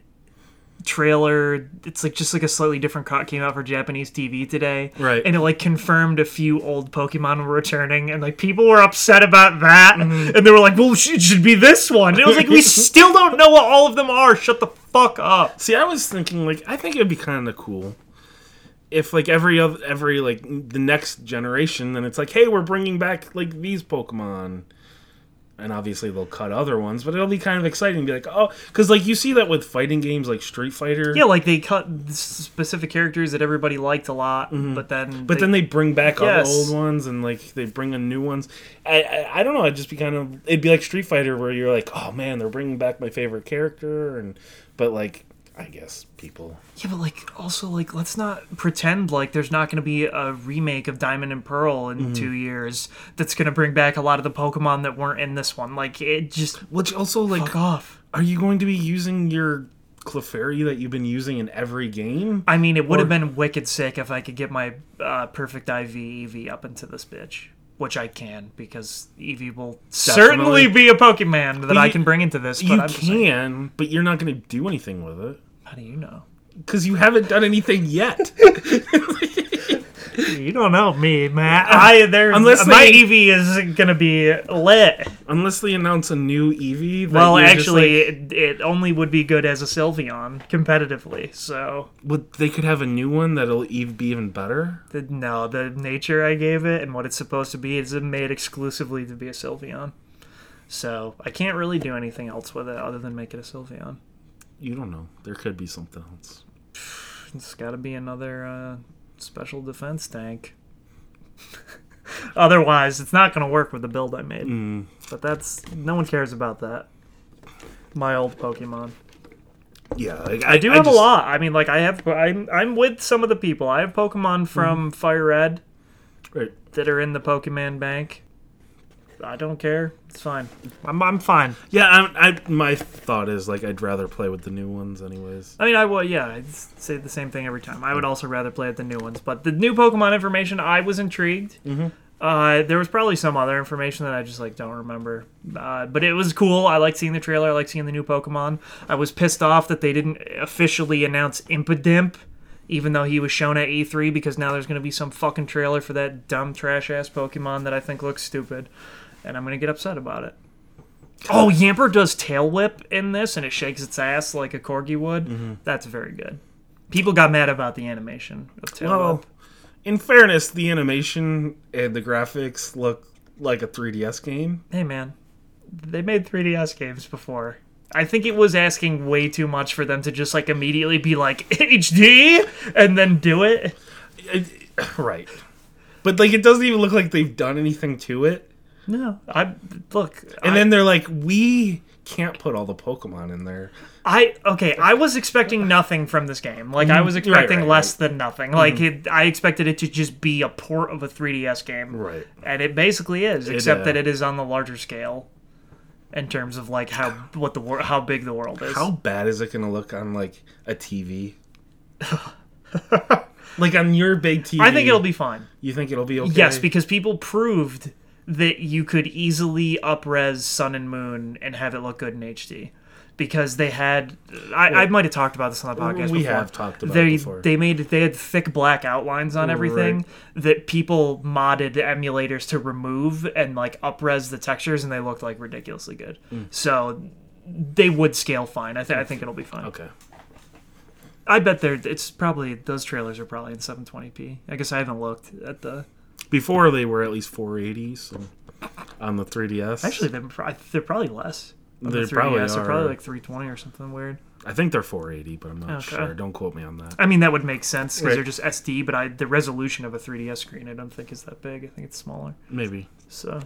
trailer. It's like just like a slightly different cut came out for Japanese TV today, Right. And it like confirmed a few old Pokemon were returning, and like people were upset about that, Mm-hmm. and they were like, "Well, it should be this one." And it was like we still don't know what all of them are. Shut the fuck up. see, I was thinking like I think it'd be kind of cool if like every other every like the next generation, then it's like, hey, we're bringing back like these Pokemon, and obviously they'll cut other ones, but it'll be kind of exciting to be like, oh, because like you see that with fighting games like Street Fighter, Yeah, like they cut specific characters that everybody liked a lot, but then Mm-hmm. But then they bring back all the old ones and like they bring in new ones. I, I I don't know. It'd just be kind of it'd be like Street Fighter where you're like, oh man, they're bringing back my favorite character, and but like I guess people. Yeah, but like also like let's not pretend like there's not going to be a remake of Diamond and Pearl in Mm-hmm. two years that's going to bring back a lot of the Pokemon that weren't in this one. Like it just Which also like, fuck off. are you going to be using your Clefairy that you've been using in every game? I mean, it would have been wicked sick if I could get my uh, perfect IV EV up into this bitch. Which I can because Eevee will certainly be a Pokemon that I you- can bring into this. But You I'm just saying, can, but you're not going to do anything with it how do you know? because you haven't done anything yet. You don't know me, Matt. Um, I there Unless my they- Eevee is gonna be lit. Unless they announce a new Eevee. that Well, actually, like- it, it only would be good as a Sylveon competitively. So would they could have a new one that'll ev- be even better. the, no, the nature I gave it and what it's supposed to be is made exclusively to be a Sylveon. So I can't really do anything else with it other than make it a Sylveon. You don't know. There could be something else. It's got to be another uh, special defense tank. Otherwise, it's not going to work with the build I made. Mm. But that's no one cares about that. My old Pokemon. Yeah, like, I do have a lot. I mean, like I have. I'm I'm with some of the people. I have Pokemon from Fire Red Right. that are in the Pokemon Bank. I don't care. It's fine. I'm I'm fine. Yeah, I, I my thought is like I'd rather play with the new ones, anyways. I mean, I would. Yeah, I'd say the same thing every time. I would also rather play with the new ones, but the new Pokemon information, I was intrigued. Uh, there was probably some other information that I just like don't remember, uh, but it was cool. I liked seeing the trailer. I liked seeing the new Pokemon. I was pissed off that they didn't officially announce Impidimp, even though he was shown at E3, because now there's going to be some fucking trailer for that dumb trash ass Pokemon that I think looks stupid, and I'm going to get upset about it. Oh, Yamper does tail whip in this, and it shakes its ass like a corgi would. Mm-hmm. That's very good. People got mad about the animation of tail Well, whip. in fairness, the animation and the graphics look like a 3DS game. Hey, man, they made 3DS games before. I think it was asking way too much for them to just like immediately be like HD and then do. It- right. But like it doesn't even look like they've done anything to it. No, I look. And I, then they're like, we can't put all the Pokemon in there. I okay. I was expecting nothing from this game. Like I was expecting right, less than nothing. Like it, I expected it to just be a port of a 3DS game. Right. and it basically is, except uh, that it is on the larger scale in terms of like how what the wor- how big the world is. How bad is it going to look on like a TV? like on your big TV. I think it'll be fine. You think it'll be okay? Yes, because people proved that you could easily upres Sun and Moon and have it look good in HD. Because they had, I, I might have talked about this on the podcast. We before. have talked about they it before. they made they had thick black outlines on everything that people modded emulators to remove and like upres the textures and they looked like ridiculously good. Mm. So they would scale fine. I, th- I think it'll be fine. okay. I bet they're it's probably those trailers are probably in 720p. I guess I haven't looked at the Before they were at least 480, so on the 3DS. actually they're, pro- they're probably less. on the They probably 3DS. They're probably like 320 or something weird. I think they're 480, but I'm not Okay. sure. Don't quote me on that. I mean that would make sense because Right. they're just SD, but I the resolution of a 3DS screen I don't think is that big. I think it's smaller. Maybe. So,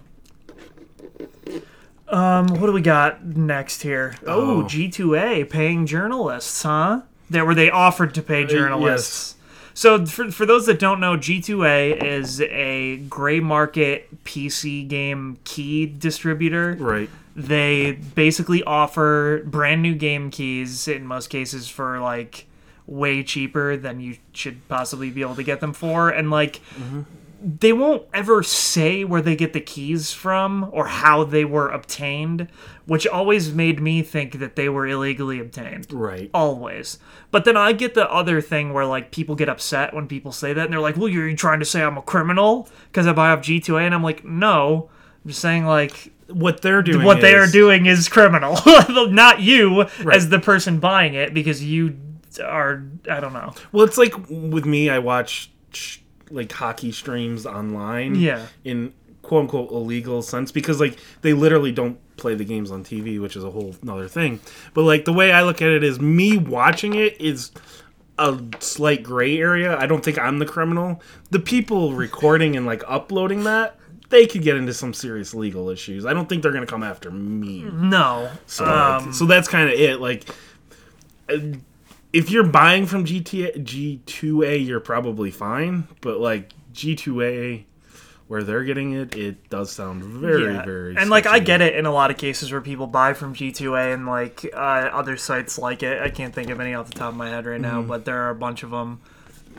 um, what do we got next here? Oh, Oh. G2A paying journalists, huh? There were they offered to pay journalists. yes. So for, for those that don't know, G2A is a gray market PC game key distributor. Right. They basically offer brand new game keys in most cases for like way cheaper than you should possibly be able to get them for and like mm-hmm. They won't ever say where they get the keys from or how they were obtained, which always made me think that they were illegally obtained Right. always. But then I get the other thing where like people get upset when people say that and they're like, "Well, you're trying to say I'm a criminal because I buy off G2A," and I'm like, "No." I'm just saying like What they're doing. what they are doing is criminal, not you as the person buying it because you are I don't know. Well, it's like with me, I watch like hockey streams online. Yeah. In quote unquote illegal sense because like they literally don't play the games on TV, which is a whole other thing. But like the way I look at it is me watching it is a slight gray area. I don't think I'm the criminal. The people recording and like uploading that, they could get into some serious legal issues. I don't think they're gonna come after me. No. So, um, so that's kind of it. Like, if you're buying from GTA G2A, you're probably fine. But like G2A, where they're getting it, it does sound very, yeah. very. and like I get it in a lot of cases where people buy from G2A and like uh, other sites like it. I can't think of any off the top of my head right now, Mm-hmm. but there are a bunch of them.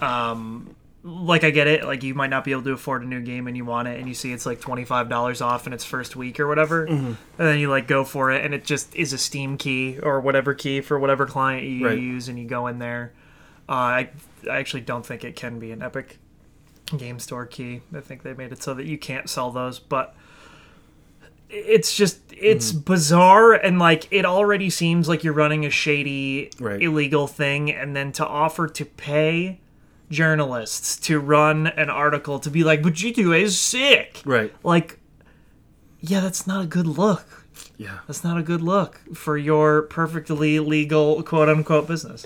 Um, like I get it. Like you might not be able to afford a new game and you want it, and you see it's like twenty five dollars off in its first week or whatever, Mm-hmm. and then you like go for it, and it just is a Steam key or whatever key for whatever client you Right. use, and you go in there. Uh, I I actually don't think it can be an Epic Game Store key. I think they made it so that you can't sell those, but it's just it's Mm-hmm. bizarre and like it already seems like you're running a shady Right. illegal thing and then to offer to pay journalists to run an article to be like but G2A is sick Right. like yeah that's not a good look Yeah. that's not a good look for your perfectly legal quote unquote business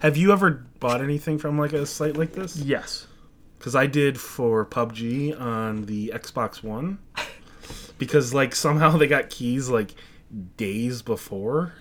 Have you ever bought anything from like a site like this? yes Because I did for PUBG on the Xbox One. Because like somehow they got keys like days before,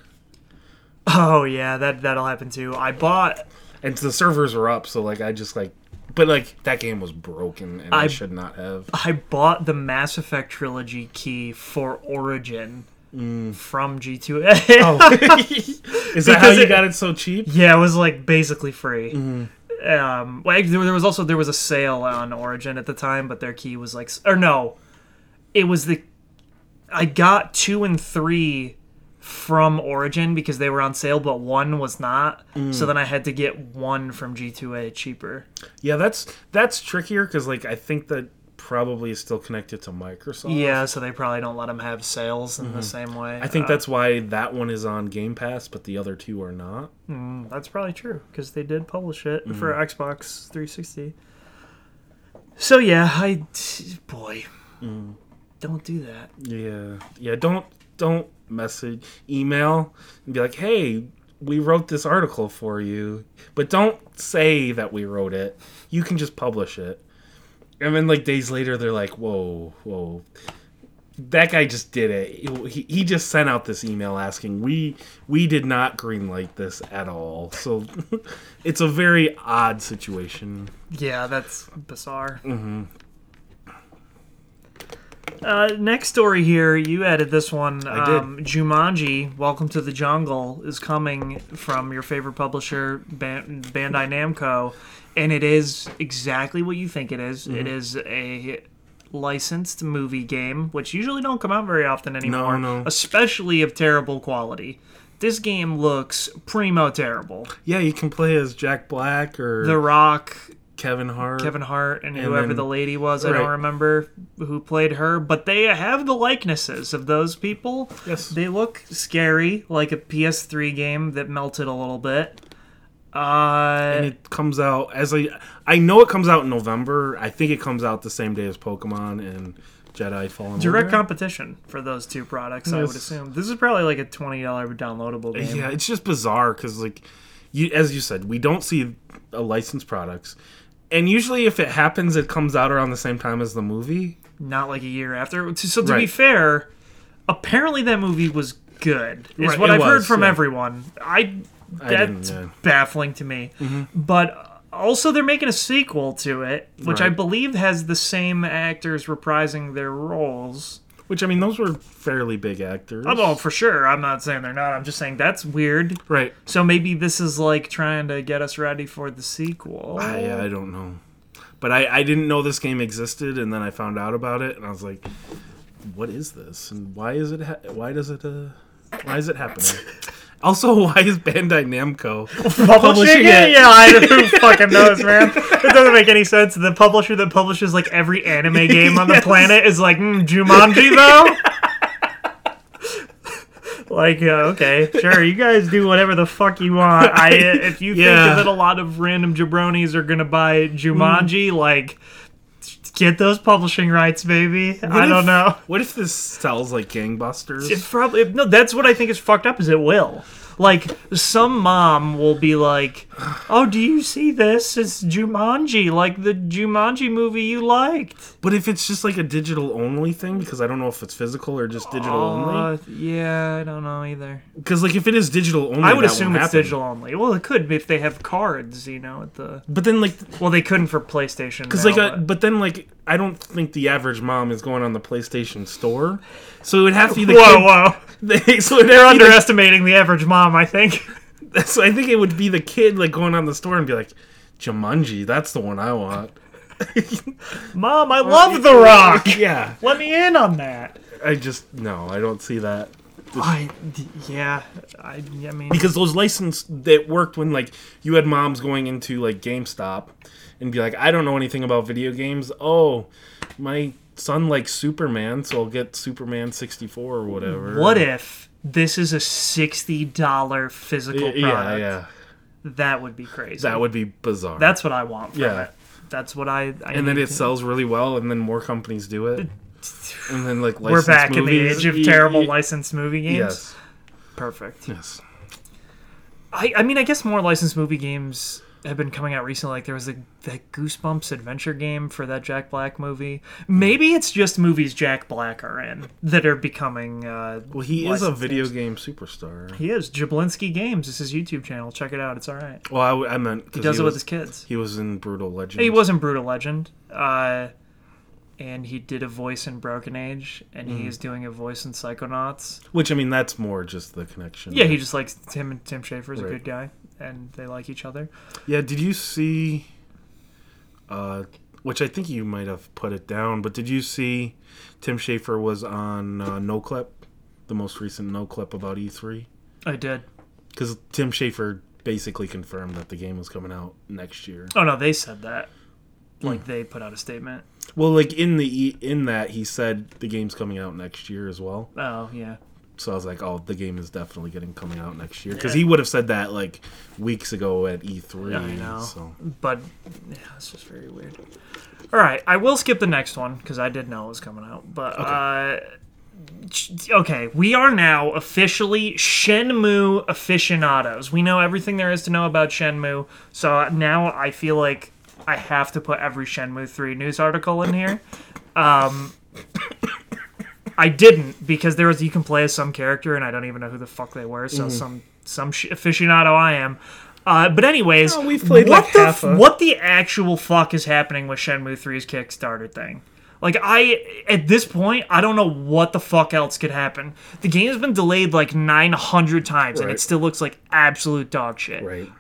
oh yeah that that'll happen too i bought and the servers were up. So like I just like, but like that game was broken, and I, I- should not have. I bought the Mass Effect trilogy key for Origin from G2A. Is that how Because you it- got it so cheap? yeah, it was like basically free. Mm-hmm. Um, well, there, there was also there was a sale on Origin at the time, but their key was like, or no, it was the I got two and three from Origin because they were on sale, but one was not. Mm. So then I had to get one from G2A cheaper. Yeah, that's that's trickier because like I think that probably is still connected to Microsoft. Yeah, so they probably don't let them have sales in the same way. Mm-hmm. I think Uh, that's why that one is on Game Pass, but the other two are not. That's probably true because they did publish it for Mm-hmm. Xbox 360. So yeah, I boy, Mm. don't do that. Yeah, yeah. Don't don't message, email, and be like, "Hey, we wrote this article for you," but don't say that we wrote it. You can just publish it, and then like days later, they're like, "Whoa, whoa." That guy just did it. He, he just sent out this email asking we we did not greenlight this at all. So it's a very odd situation. Yeah, that's bizarre. Mm-hmm. Uh, next story here, you added this one. I did. Um, Jumanji: Welcome to the Jungle is coming from your favorite publisher, Ban- Bandai Namco, and it is exactly what you think it is. Mm-hmm. It is a licensed movie game, which usually don't come out very often anymore, no. especially of terrible quality. This game looks primo terrible. Yeah, you can play as Jack Black or The Rock, Kevin Hart. Kevin Hart and, And whoever then- the lady was. I right. don't remember who played her, but they have the likenesses of those people. Yes. They look scary, like a PS3 game that melted a little bit. Uh, and it comes out as a I know it comes out in November. I think it comes out the same day as Pokemon and Jedi Fallen direct Order. competition for those two products, I would assume. This is probably like a twenty dollar downloadable game. Yeah, it's just bizarre because like you as you said, we don't see a licensed products. And usually if it happens it comes out around the same time as the movie. Not like a year after. So to be fair, apparently that movie was good. Is Right, what I've heard from yeah. everyone. I I that's yeah. Mm-hmm. baffling to me. But also, they're making a sequel to it, which I believe has the same actors reprising their roles. Which I mean those were fairly big actors. Oh, well, for sure. I'm not saying they're not. I'm just saying that's weird. Right. So maybe this is like trying to get us ready for the sequel. I I don't know. But I, I didn't know this game existed, and then I found out about it, and I was like, "What is this? And why is it? Ha- why does it? Uh, why is it happening? also, why is Bandai Namco Publishing it? Yeah, I who fucking knows, man. It doesn't make any sense. The publisher that publishes like every anime game on the Yes. planet is like mm, Jumanji, though. like uh, okay, sure, you guys do whatever the fuck you want. I if you Yeah. think that a lot of random jabronis are gonna buy Jumanji, like get those publishing rights, baby. I if- don't know. What if this sells like gangbusters? It probably no. That's what I think is fucked up. Is it will. Like some mom will be like, "Oh, do you see this? It's Jumanji, like the Jumanji movie you liked." But if it's just like a digital only thing, because I don't know if it's physical or just digital only. Uh, yeah, I don't know either. Because like if it is digital only, I would assume it's happen. digital only. Well, it could be if they have cards, you know, at the. But then like, Well, they couldn't for PlayStation. because like, but- but then like, I don't think the average mom is going on the PlayStation Store, so it would have to be the whoa, kid. whoa! They, so They're have to be underestimating the average mom. I think. so I think it would be the kid like going on the store and be like, Jumanji, that's the one I want. Mom, I love The Rock. yeah, Let me in on that. I just no, I don't see that. I yeah. I I mean. because those license that worked when like you had moms going into like GameStop and be like, I don't know anything about video games. Oh, my son likes Superman, so I'll get Superman sixty four or whatever. What if this is a sixty dollar physical product? yeah, yeah. That would be crazy. that would be bizarre. That's what I want Yeah. it. That's what I. I and then it to- sells really well, and then more companies do it. And then like We're back in the age of terrible licensed movie games. Yes, Perfect. yes. I, I mean, I guess more licensed movie games have been coming out recently. Like there was the that Goosebumps adventure game for that Jack Black movie. Maybe it's just movies Jack Black are in that are becoming. Uh, Well, he is a video games. game superstar. He is Jablinski Games. It's his YouTube channel. Check it out. It's all right. Well, I meant He does it was, with his kids. He was in Brutal Legend. He was in Brutal Legend, uh, and he did a voice in Broken Age, and Mm. he's doing a voice in Psychonauts. Which I mean, that's more just the connection. Yeah, he just likes Tim and Tim Schafer's a Right. good guy, and they like each other. Yeah, did you see uh which I think you might have put it down, but did you see Tim Schafer was on uh, No Clip, the most recent No Clip about E3? I did. Cuz Tim Schafer basically confirmed that the game was coming out next year. Oh no, they said that. Hmm. Like they put out a statement. Well, like in the E- in that he said the game's coming out next year as well. Oh yeah. So I was like, "Oh, the game is definitely getting coming out next year." Cuz he would have said that like weeks ago at E3. Yeah, I know. So But yeah, it's just very weird. All right, I will skip the next one because I did know it was coming out. But uh, okay, we are now officially Shenmue aficionados. We know everything there is to know about Shenmue. So now I feel like I have to put every Shenmue three news article in here. Um, I didn't because there was you can play as some character and I don't even know who the fuck they were. So some some sh- aficionado I am. Uh, but anyways, Oh, we've played, what like, the f- a- what the actual fuck is happening with Shenmue 3's Kickstarter thing? Like I at this point I don't know what the fuck else could happen. The game has been delayed like 900 times and it still looks like absolute dog shit. Right, yeah.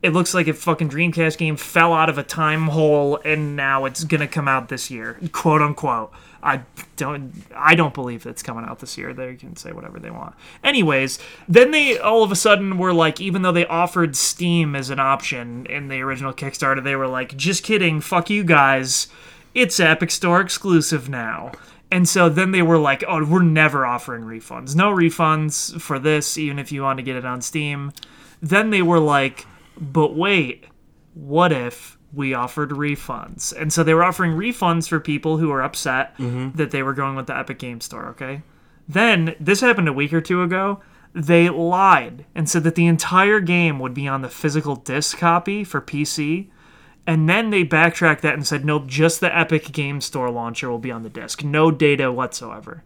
It looks like a fucking Dreamcast game fell out of a time hole and now it's to come out this year, quote unquote. I don't I don't believe it's coming out this year. They can say whatever they want. Anyways, then they all of a sudden were like even though they offered Steam as an option in the original Kickstarter, they were like just kidding, fuck you guys. It's Epic Store exclusive now. And so then they were like, "Oh, we're never offering refunds. No refunds for this even if you want to get it on Steam." Then they were like, "But wait, what if we offered refunds? And so they were offering refunds for people who were upset that they were going with the Epic Game Store, okay? Then, this happened a week or two ago. They lied and said that the entire game would be on the physical disc copy for PC. And then they backtracked that and said, nope, just the Epic Game Store launcher will be on the disc. No data whatsoever.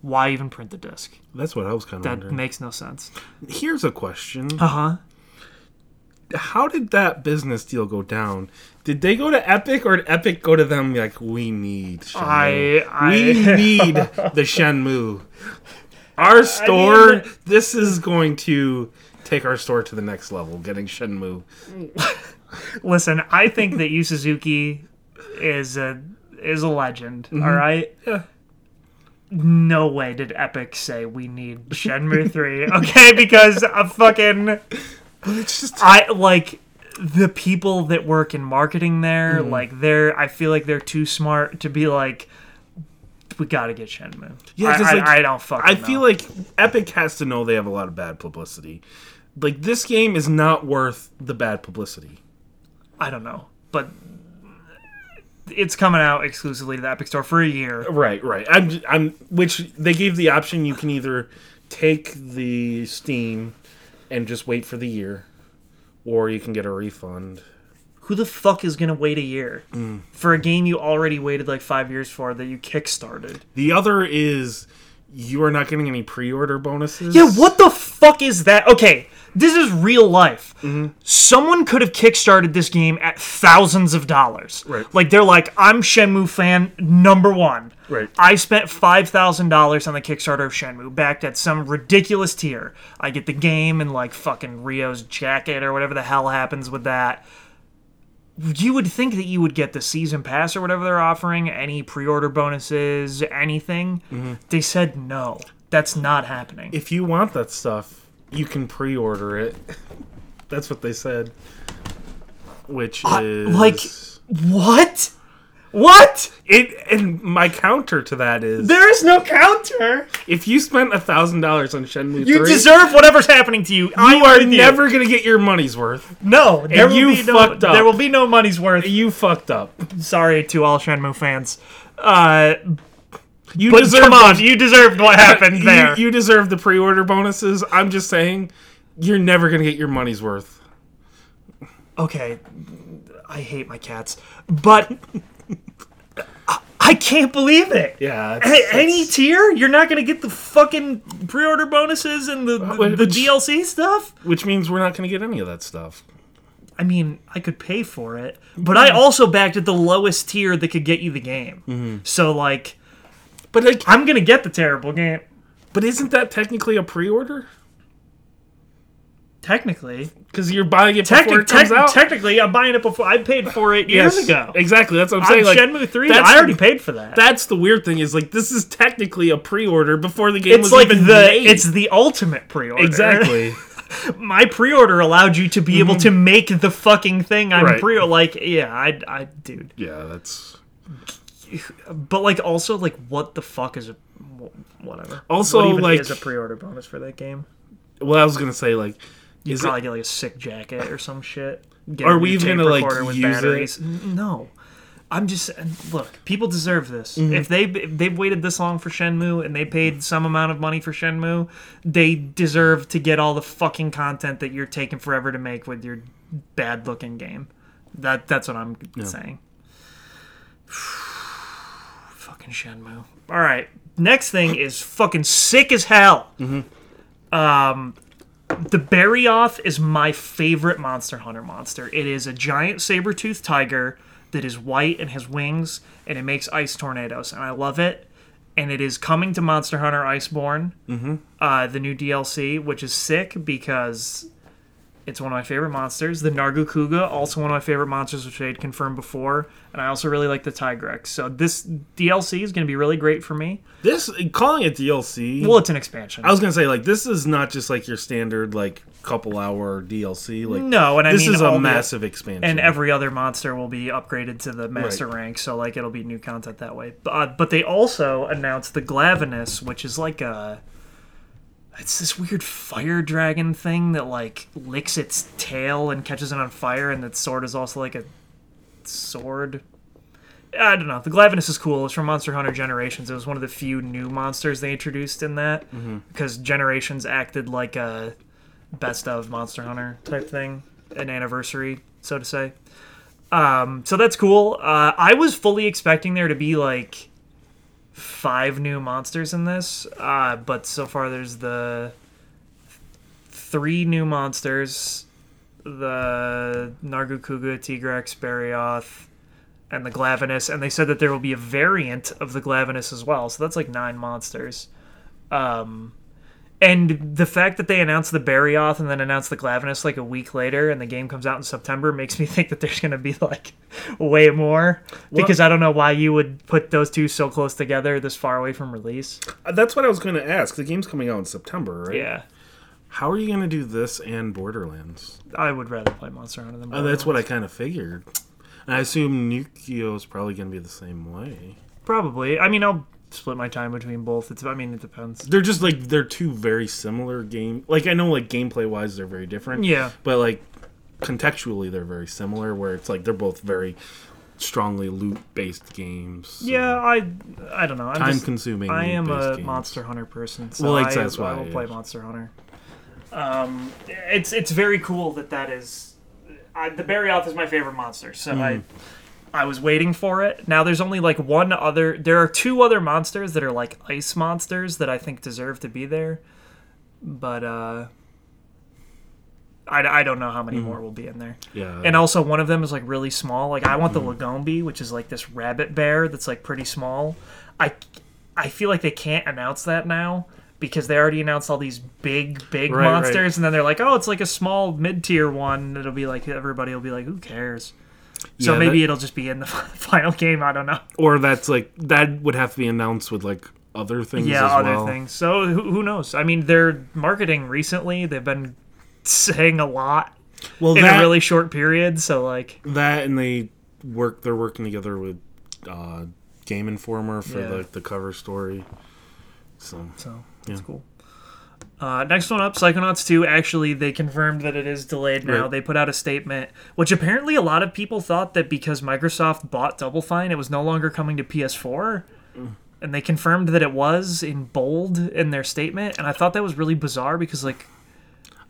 Why even print the disc? that's what I was kind of That wondering. makes no sense. Here's a question. Uh huh. How did that business deal go down? Did they go to Epic or did Epic go to them like we need Shenmue. I- I- we need the Shenmue. Our store mean- this is going to take our store to the next level, getting Shenmue. Listen, I think that Yu Suzuki is a is a legend. Mm-hmm. all right. Yeah. No way did Epic say we need Shenmue three. Okay, because a fucking But it's just I like the people that work in marketing there. Mm. Like they're I feel like they're too smart to be like. we gotta get Shenmue. Yeah, I, 'cause, I, like, I don't fucking. I feel know. like Epic has to know they have a lot of bad publicity. Like this game is not worth the bad publicity. I don't know, but it's coming out exclusively to the Epic Store for a year. Right, right. I'm, I'm. Which they gave the option. You can either take the Steam and just wait for the year, or you can get a refund. Who the fuck is gonna wait a year Mm. for a game you already waited like five years for that you kickstarted? The other is you are not getting any pre-order bonuses. Yeah, what the fuck is that? Okay, this is real life. Mm-hmm. Someone could have kickstarted this game at thousands of dollars. Right. Like they're like, I'm Shenmue fan number one. Right. I spent five thousand dollars on the Kickstarter of Shenmue, backed at some ridiculous tier. I get the game and like fucking Ryo's jacket or whatever the hell happens with that. You would think that you would get the season pass or whatever they're offering, any pre-order bonuses, anything. Mm-hmm. They said no. That's not happening. If you want that stuff, you can pre-order it. That's what they said. Which I- is like- what? What? it. And my counter to that is There is no counter. if you spent a thousand dollars on Shenmue You 3, deserve whatever's happening to you. you I'm are with you. never gonna get your money's worth. No, there will you be no. fucked up. There will be no money's worth. You fucked up. Sorry to all Shenmue fans. Uh, You but deserve come on, those- you deserved what happened you- there. You, deserve the pre-order bonuses. I'm just saying, you're never gonna get your money's worth. okay, I hate my cats, but I, I can't believe it. Yeah. A- any tier, you're not gonna get the fucking pre-order bonuses and the uh, the, Which- the DLC stuff. which means we're not gonna get any of that stuff. I mean, I could pay for it, but I also backed at the lowest tier that could get you the game. Mm-hmm. So like, But like, I'm gonna get the terrible game. but isn't that technically a pre-order? Technically, Because you're buying it before it comes tec- out. technically, I'm buying it before I paid for it years Yes, ago. Exactly. That's what I'm On saying. Like, Shenmue Three, that's I already the- paid for that. That's the weird thing is like this is technically a pre-order before the game it's was like even the made. it's the ultimate pre-order. exactly. My pre-order allowed you to be able mm-hmm. to make the fucking thing I'm Right. pre like yeah, I I dude. yeah, that's But like also like what the fuck is a whatever. Also, what like- is a pre-order bonus for that game? well. I was gonna say like, You probably it, get like a sick jacket or some shit. Get Are we even gonna, like, with use it? batteries. N- No. I'm just look. People deserve this. Mm-hmm. If they if they've waited this long for Shenmue and they paid some amount of money for Shenmue, they deserve to get all the fucking content that you're taking forever to make with your bad looking game. That that's what I'm saying. Fucking Shenmue. All right. Next thing is fucking sick as hell. Um, the Barioth is my favorite Monster Hunter monster. It is a giant saber-toothed tiger that is white and has wings, and it makes ice tornadoes, and I love it. And it is coming to Monster Hunter Iceborne, mm-hmm. uh, the new DLC, which is sick because it's one of my favorite monsters. The Nargacuga, also one of my favorite monsters, which I had confirmed before. And I also really like the Tigrex. So this DLC is going to be really great for me. this calling it DLC. Well, it's an expansion. I was gonna say like this is not just like your standard like couple hour DLC. Like no, and I this mean is a the- massive expansion. and every other monster will be upgraded to the master rank so like it'll be new content that way but, uh, but they also announced the Glavenus which is like a it's this weird fire dragon thing that like licks its tail and catches it on fire and its sword is also like a sword I don't know. The Glavenus is cool. It's from Monster Hunter Generations. It was one of the few new monsters they introduced in that because Generations acted like a best of Monster Hunter type thing, an anniversary, so to say. Um, so that's cool. Uh, I was fully expecting there to be like five new monsters in this, uh, but so far there's the three new monsters: the Nargacuga, Tigrex, Barioth, and the Glavenus. And they said that there will be a variant of the Glavenus as well. So that's like nine monsters. Um, and the fact that they announced the Barioth and then announced the Glavenus like a week later and the game comes out in September makes me think that there's going to be like way more because I don't know why you would put those two so close together this far away from release. Uh, That's what I was gonna ask. The game's coming out in September, right? Yeah. How are you gonna do this and Borderlands? I would rather play Monster Hunter than Uh, that's what I kind of figured. And I assume Nukio is probably gonna be the same way. Probably. I mean, I'll split my time between both. It's I mean it depends. They're just like they're two very similar game. Like I know like gameplay wise they're very different. Yeah. But like contextually they're very similar. Where it's like they're both very strongly loot based games. so Yeah, I I don't know. I'm Time just, consuming. I am a games. Monster Hunter person, so Well, like, I, that's I why, will play Monster Hunter. Um, it's it's very cool that that is. I, the Barioth is my favorite monster, so Hmm. I I was waiting for it. Now there's only like one other. There are two other monsters that are like ice monsters that I think deserve to be there, but uh, I, I don't know how Hmm. many more will be in there. Yeah. And also, one of them is like really small. Like I Hmm. want the Lagombi, which is like this rabbit bear that's like pretty small. I I feel like they can't announce that now because they already announced all these big big Right, right. monsters, and then they're like, oh, it's like a small mid tier one. It'll be like everybody will be like, who cares? So Yeah, maybe that- it'll just be in the final game. I don't know. or that's like that would have to be announced with like other things. Yeah, other well. things. So who, who knows? I mean, their marketing recently, they've been saying a lot Well, in that a really short period. So like, that and they work. They're working together with uh, Game Informer for Yeah. the the cover story. So So that's Yeah. cool. Uh, next one up, Psychonauts 2. Actually, they confirmed that it is delayed now. Right. They put out a statement, which apparently a lot of people thought that because Microsoft bought Double Fine, it was no longer coming to PS4. Mm. And they confirmed that it was in bold in their statement. And I thought that was really bizarre because, like,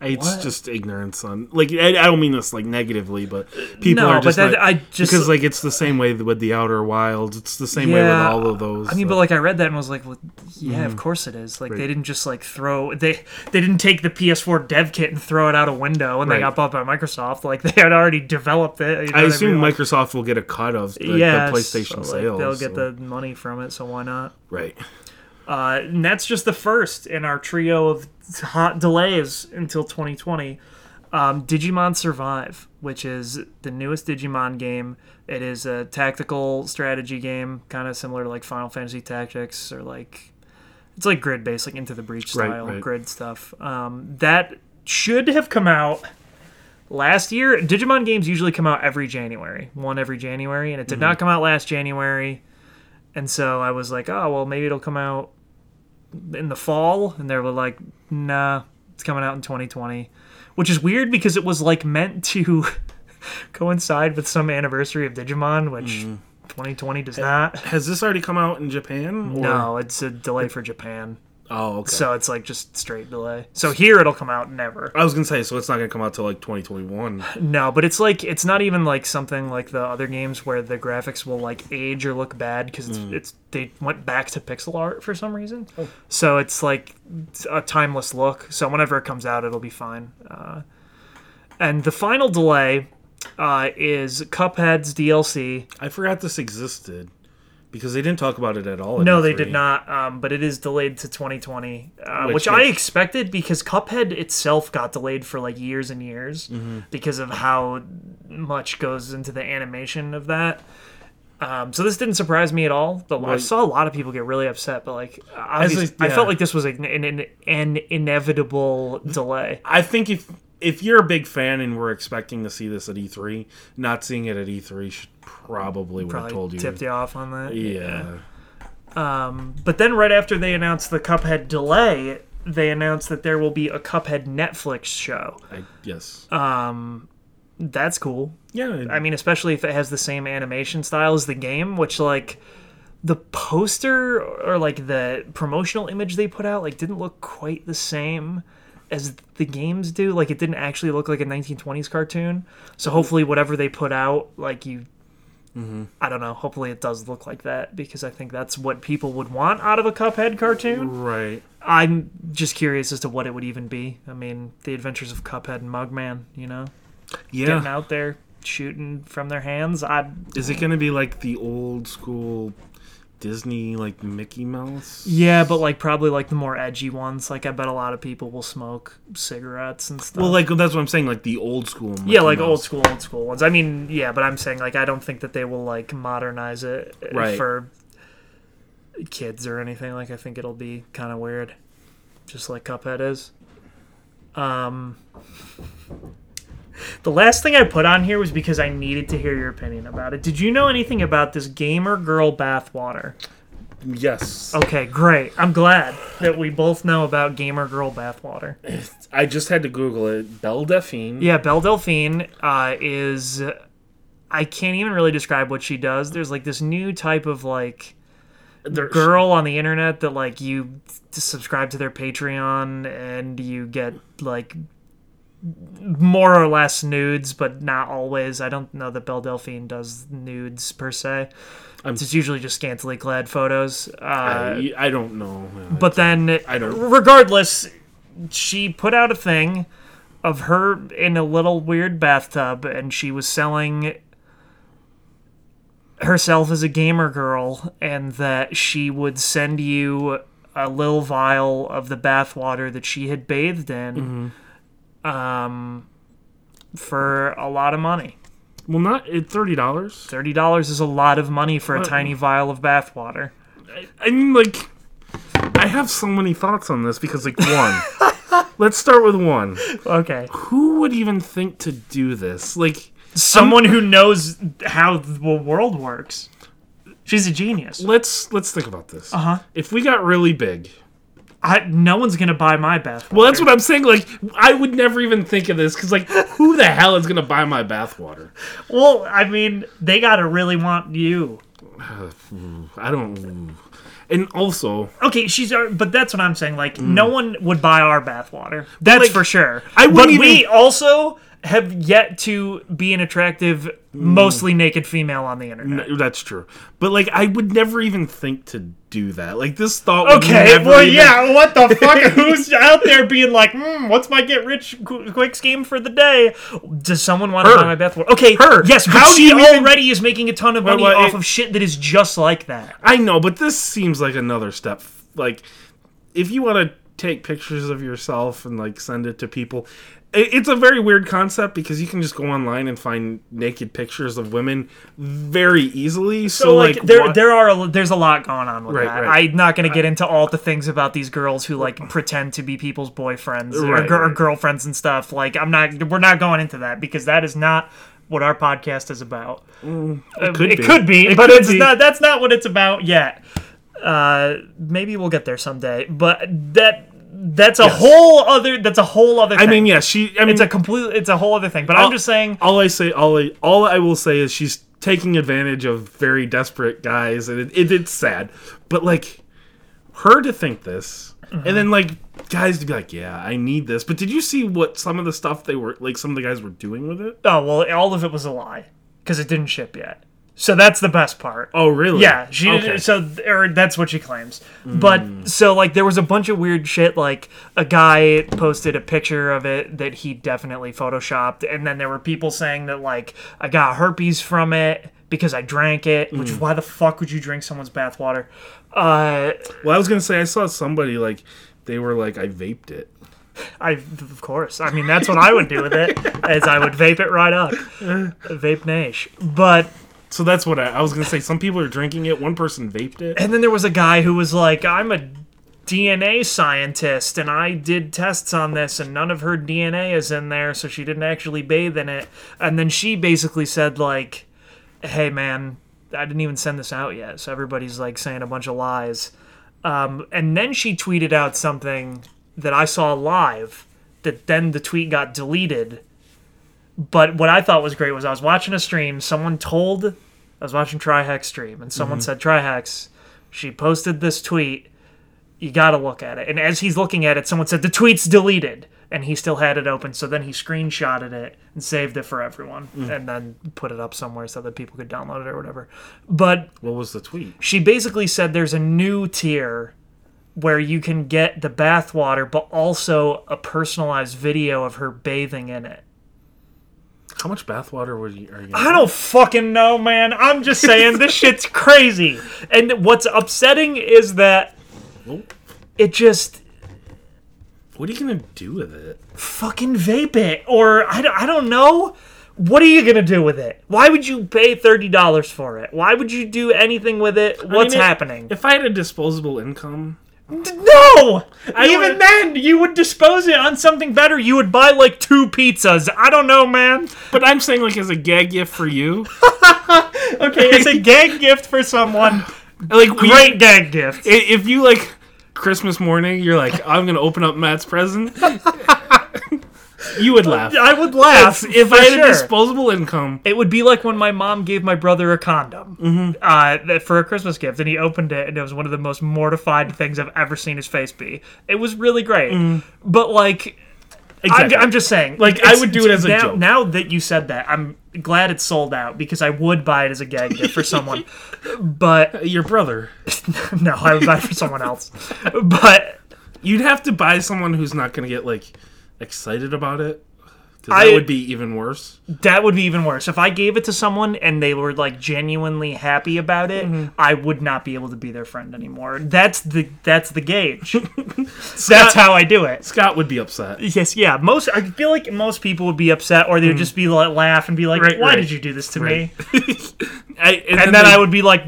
it's What? just ignorance on like I, I don't mean this like negatively, but people no, are just but that, like, I just. because like it's the same way with the Outer Wilds. It's the same way with all of those. I mean, so- but like I read that and was like, well, yeah, of course it is. Like they Mm-hmm. Didn't just like throw they they didn't take the PS4 dev kit and throw it out a window when they got bought by Microsoft. Like they had already developed it. you know I assume mean? Microsoft will get a cut of the, yeah, the PlayStation so, like, sales. They'll get the money from it, so why not? right. Uh, and that's just the first in our trio of hot delays until 2020. Um, Digimon Survive, which is the newest Digimon game. It is a tactical strategy game, kind of similar to like Final Fantasy Tactics or like it's like grid based, like Into the Breach style right. grid stuff. Um, that should have come out last year. Digimon games usually come out every January, one every January, and it did not come out last January. And so I was like, oh well, maybe it'll come out in the fall, and they were like, nah, it's coming out in 2020, which is weird because it was like meant to coincide with some anniversary of Digimon, which mm-hmm. 2020 does not. Has this already come out in Japan? Or? No, it's a delay for Japan, Oh, okay. so it's like just straight delay. So here it'll come out never. I was gonna say, so it's not gonna come out till like 2021. No, but it's like it's not even like something like the other games where the graphics will like age or look bad because it's, it's they went back to pixel art for some reason. So it's like a timeless look. So whenever it comes out, it'll be fine. Uh, and the final delay uh, is Cuphead's DLC. I forgot this existed because they didn't talk about it at all. No, they E3. did not. Um, but it is delayed to 2020, uh, which, Which I expected because Cuphead itself got delayed for like years and years Mm-hmm. because of how much goes into the animation of that. Um, so this didn't surprise me at all. But I saw a lot of people get really upset. But like, obviously, I yeah. felt like this was an, an, an inevitable delay. I think if if you're a big fan and we're expecting to see this at E3, not seeing it at E3 should probably would have told you. tipped you off on that. Yeah. Um, but then right after they announced the Cuphead delay, they announced that there will be a Cuphead Netflix show. I, yes. Um, that's cool. yeah. I mean, especially if it has the same animation style as the game, which like the poster or like the promotional image they put out like didn't look quite the same as the games do. Like it didn't actually look like a 1920s cartoon. So mm-hmm. hopefully whatever they put out, like you mm-hmm. I don't know, hopefully it does look like that because I think that's what people would want out of a Cuphead cartoon. right. I'm just curious as to what it would even be. I mean, the adventures of Cuphead and Mugman, you know, getting Yeah. out there shooting from their hands. I Is it gonna be like the old school Disney like Mickey Mouse? yeah, but like probably like the more edgy ones. Like I bet a lot of people will smoke cigarettes and stuff. Well, like that's what I'm saying. Like the old school. Mickey yeah, like Mouse. old school, old school ones. I mean, yeah, but I'm saying like I don't think that they will like modernize it uh, Right. for kids or anything. Like I think it'll be kind of weird, just like Cuphead is. Um, the last thing I put on here was because I needed to hear your opinion about it. Did you know anything about this gamer girl bathwater? Yes. Okay, great. I'm glad that we both know about gamer girl bathwater. I just had to Google it. Belle Delphine. Yeah, Belle Delphine uh, is. I can't even really describe what she does. There's like this new type of like There- girl on the internet that like you subscribe to their Patreon and you get like more or less nudes, but not always. I don't know that Belle Delphine does nudes per se. I'm- it's usually just scantily clad photos. Uh, I, I don't know. but then, I don't- regardless, she put out a thing of her in a little weird bathtub, and she was selling herself as a gamer girl, and that she would send you a little vial of the bathwater that she had bathed in, um, for a lot of money. well, not at thirty dollars. Thirty dollars is a lot of money for a What? tiny vial of bathwater. I mean, like, I have so many thoughts on this because, like, one. let's start with one. Okay. Who would even think to do this? Like, someone who knows how the world works. She's a genius. let's let's think about this. Uh huh. If we got really big, I, no one's gonna buy my bath. well, that's what I'm saying. Like, I would never even think of this because, like, who the hell is gonna buy my bathwater? Well, I mean, they gotta really want you. I don't. And also, Okay, she's. our- But that's what I'm saying. Like, hmm. no one would buy our bathwater. That's Like, for sure. I but wouldn't we also have yet to be an attractive, hmm. mostly naked female on the internet. n- that's true. But like, I would never even think to do that. Like, this thought. Would Okay, never well, even- yeah, what the fuck? Who's out there being like, hmm, what's my get rich quick scheme for the day? Does someone want to Her. buy my bathwater? Okay, Her. yes, but How she you even- already is making a ton of money well, off it- of shit that is just like that. I know, but this seems like another step. Like, if you want to take pictures of yourself and like send it to people, it's a very weird concept because you can just go online and find naked pictures of women very easily. So, So, like, there, what- there are a, there's a lot going on with Right, that. right. I'm not going to get into all the things about these girls who like pretend to be people's boyfriends or, Right, or right. girlfriends and stuff. Like, I'm not. We're not going into that because that is not what our podcast is about. it Uh, could it be. could be, It but could it's be. not. That's not what it's about yet. Uh, maybe we'll get there someday. But that that's a Yes. whole other. That's a whole other. I mean, yeah, she. I mean, it's a complete. It's a whole other thing. But I'm just saying. all I say, all I, all I will say is she's taking advantage of very desperate guys, and it, it, it's sad. But like, her to think this, and then like guys to be like, yeah, I need this. But did you see what some of the stuff they were like? Some of the guys were doing with it. Oh well, all of it was a lie because it didn't ship yet. So that's the best part. Oh, really? Yeah, she Okay. so or that's what she claims. But so like there was a bunch of weird shit like a guy posted a picture of it that he definitely photoshopped and then there were people saying that like I got herpes from it because I drank it, which is why the fuck would you drink someone's bathwater? Uh Well, I was gonna say I saw somebody like they were like I vaped it. I of course. I mean that's what I would do with it is I would vape it right up. Vape Nash. But So that's what I, I was gonna say. Some people are drinking it. One person vaped it. And then there was a guy who was like, I'm a DNA scientist and I did tests on this and none of her DNA is in there, so she didn't actually bathe in it. And then she basically said, like, hey man, I didn't even send this out yet. So everybody's like saying a bunch of lies. Um, and then she tweeted out something that I saw live that then the tweet got deleted. But what I thought was great was I was watching a stream, someone told I was watching Trihex stream, and someone mm-hmm. said, Trihex, she posted this tweet. You got to look at it. And as he's looking at it, someone said, the tweet's deleted. And he still had it open. So then he screenshotted it and saved it for everyone mm. and then put it up somewhere so that people could download it or whatever. But What was the tweet? she basically said there's a new tier where you can get the bathwater, but also a personalized video of her bathing in it. How much bathwater were you? Are you I don't fucking know, man. I'm just saying this shit's crazy. And what's upsetting is that it just What are you gonna do with it? fucking vape it. Or I don't, I don't know. What are you to do with it? Why would you pay $30 for it? Why would you do anything with it? What's it- happening? If I had a disposable income, No! I Even would- then, you would dispose it on something better. You would buy like two pizzas. I don't know, man. but I'm saying like as a gag gift for you. Okay, it's a gag gift for someone. Like we- Great gag gift. if you like Christmas morning, you're like, I'm gonna open up Matt's present. you would laugh. I would laugh if for I had sure. a disposable income. It would be like when my mom gave my brother a condom Mm-hmm. uh, for a Christmas gift, and he opened it, and it was one of the most mortified things I've ever seen his face be. It was really great, but like. Exactly. I'm, I'm just saying, Like, I would do it as a now, joke. Now that you said that, I'm glad it's sold out because I would buy it as a gag gift for someone. But Your brother. no, I would buy it for someone else. But You'd have to buy someone who's not gonna get like excited about it. I- that would be even worse. That would be even worse. If I gave it to someone and they were like genuinely happy about it, Mm-hmm. I would not be able to be their friend anymore. That's the that's the gauge. that's how I do it. Scott would be upset. Yes, yeah. Most I feel like most people would be upset, or they would just be like laugh and be like, Mm. Right, "Why right. did you do this to Right. me?" I, And then I they- would be like,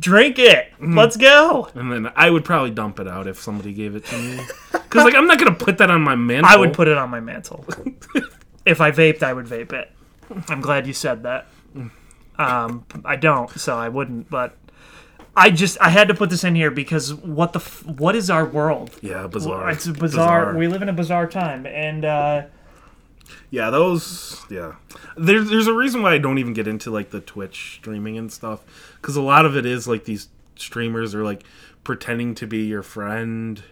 "Drink it, Mm-hmm. let's go." And then I would probably dump it out if somebody gave it to me. Because like I'm not gonna put that on my mantle. I would put it on my mantle. if I vaped, I would vape it. I'm glad you said that. Um, I don't, so I wouldn't. But I just I had to put this in here because what the f- what is our world? Yeah, bizarre. It's a bizarre, We live in a bizarre time, and uh, Yeah, those. Yeah, there's there's a reason why I don't even get into like the Twitch streaming and stuff because a lot of it is like these streamers are like pretending to be your friend.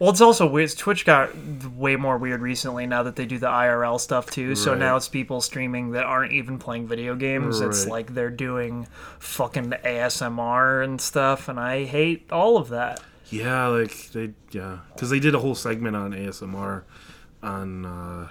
well, it's also weird. Twitch got way more weird recently now that they do the IRL stuff too. So now it's people streaming that aren't even playing video games. It's like they're doing fucking ASMR and stuff, and I hate all of that. Yeah, like they yeah because they did a whole segment on ASMR on uh,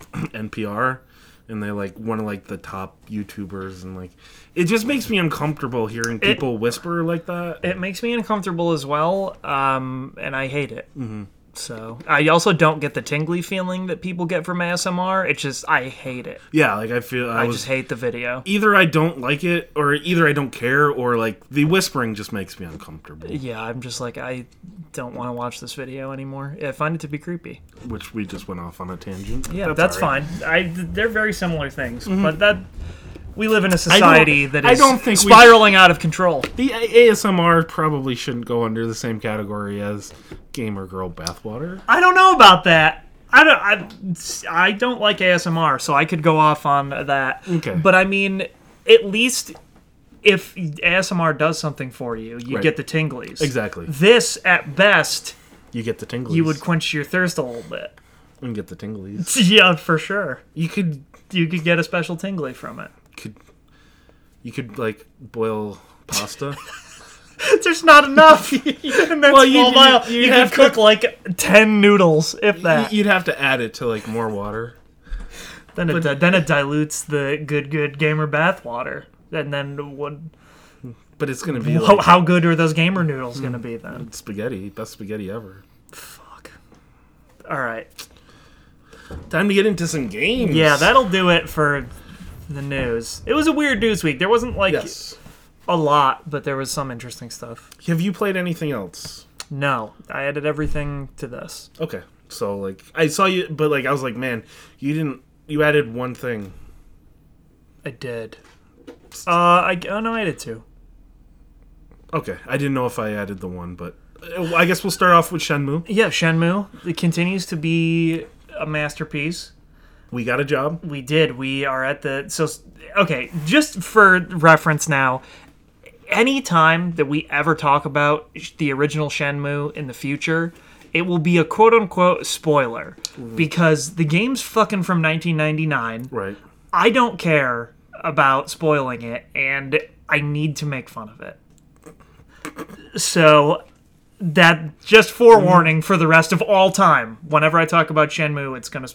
NPR. And they like one of like the top YouTubers, and like it just makes me uncomfortable hearing people whisper like that. it makes me uncomfortable as well, um, and I hate it. Mm-hmm. So I also don't get the tingly feeling that people get from ASMR. It's just I hate it. yeah, like I feel I, I was just hate the video. either I don't like it or either I don't care or like the whispering just makes me uncomfortable, Yeah, I'm just like I don't want to watch this video anymore. I find it to be creepy. which we just went off on a tangent. Yeah, that's, all right. fine. I they're very similar things, mm-hmm. but that we live in a society that is I don't think we- spiraling out of control. The ASMR probably shouldn't go under the same category as gamer girl bathwater. I don't know about that. I don't. I, I don't like ASMR, so I could go off on that. Okay. But I mean, at least if ASMR does something for you, you Right. get the tinglies. Exactly. This, at best, You get the tinglies. you would quench your thirst a little bit. and get the tinglies. Yeah, for sure. You could You could get a special tingly from it. Could you could like boil pasta. There's not enough. In that Well, you- you- you you, have could cook like ten noodles, if that. You'd have to add it to like more water. then it then it dilutes the good good gamer bath water. And then what? But it's gonna be How, like how good are those gamer noodles going to mm. be then? spaghetti, best spaghetti ever. Fuck. All right. Time to get into some games. Yeah, that'll do it for the news. It was a weird news week. There wasn't like yes. a lot, but there was some interesting stuff. Have you played anything else? No, I added everything to this. Okay. So like I saw you but like I was like, man, you didn't you added one thing. I did. Uh, I oh no, I did two. Okay. I didn't know if I added the one, but uh, I guess we'll start off with Shenmue. Yeah, Shenmue. It continues to be a masterpiece. We got a job. We did. We are at the so okay. Just for reference now, any time that we ever talk about the original Shenmue in the future, it will be a quote unquote spoiler mm-hmm. because the game's fucking from 1999. Right. I don't care about spoiling it, and I need to make fun of it. So that just forewarning mm-hmm. for the rest of all time. Whenever I talk about Shenmue, it's gonna.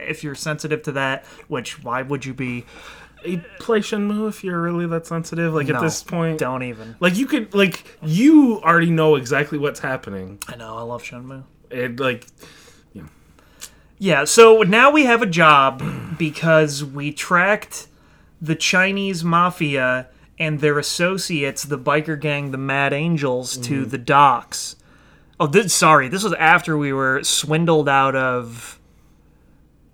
If you're sensitive to that, which why would you be? You play Shenmue if you're really that sensitive. Like No, at this point, Don't even. like you could like you already know exactly what's happening. I know. I love Shenmue. And like Yeah, so now we have a job because we tracked the Chinese mafia and their associates, the biker gang, the Mad Angels, to mm-hmm. the docks. Oh, this, sorry, this was after we were swindled out of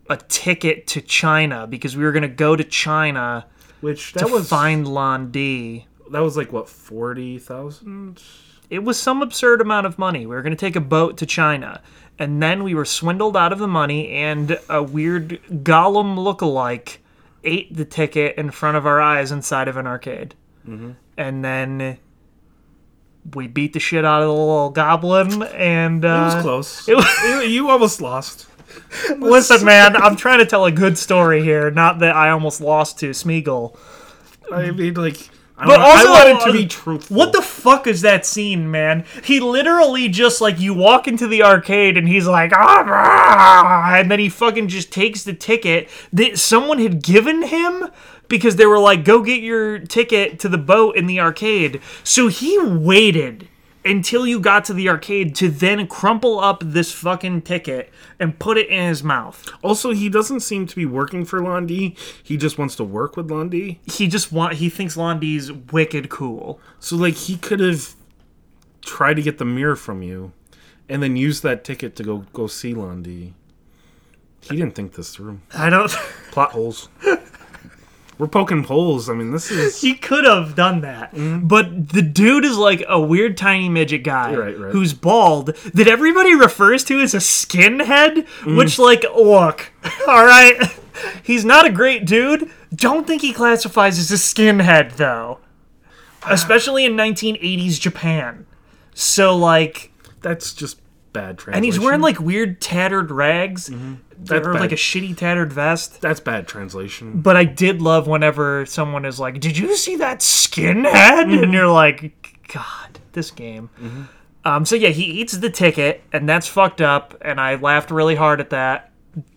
a ticket to China because we were going to go to China which to that was find Lan Di. That was like what forty thousand. It was some absurd amount of money. We were going to take a boat to China, and then we were swindled out of the money, and a weird Gollum look-alike ate the ticket in front of our eyes inside of an arcade. And then we beat the shit out of the little goblin, and uh, It was close. it was- you almost lost. listen, man, I'm trying to tell a good story here, not that I almost lost to Smeagol. I mean, like, I, But want, also, I wanted to uh, be truthful. What the fuck is that scene, man? He literally just like you walk into the arcade and he's like, ah," and then he fucking just takes the ticket that someone had given him because they were like, go get your ticket to the boat in the arcade. So he waited until you got to the arcade to then crumple up this fucking ticket and put it in his mouth. Also, he doesn't seem to be working for Lan Di. He just wants to work with Lan Di. He just want he thinks Lan Di's wicked cool. So, like, he could have tried to get the mirror from you, and then use that ticket to go go see Lan Di. He didn't think this through. I don't Plot holes. We're poking holes. I mean, this is He could have done that. Mm-hmm. But the dude is like a weird tiny midget guy Right, right. who's bald that everybody refers to as a skinhead, mm. which like look, all right. He's not a great dude. Don't think he classifies as a skinhead though. Ah. Especially in 1980s Japan. So like that's just bad translation. and he's wearing like weird tattered rags mm-hmm. That's or bad. like a shitty tattered vest. that's bad translation. But I did love whenever someone is like, "Did you see that skinhead?" And mm-hmm. you're like, "God, this game." Mm-hmm. Um, so yeah, he eats the ticket, and that's fucked up. And I laughed really hard at that.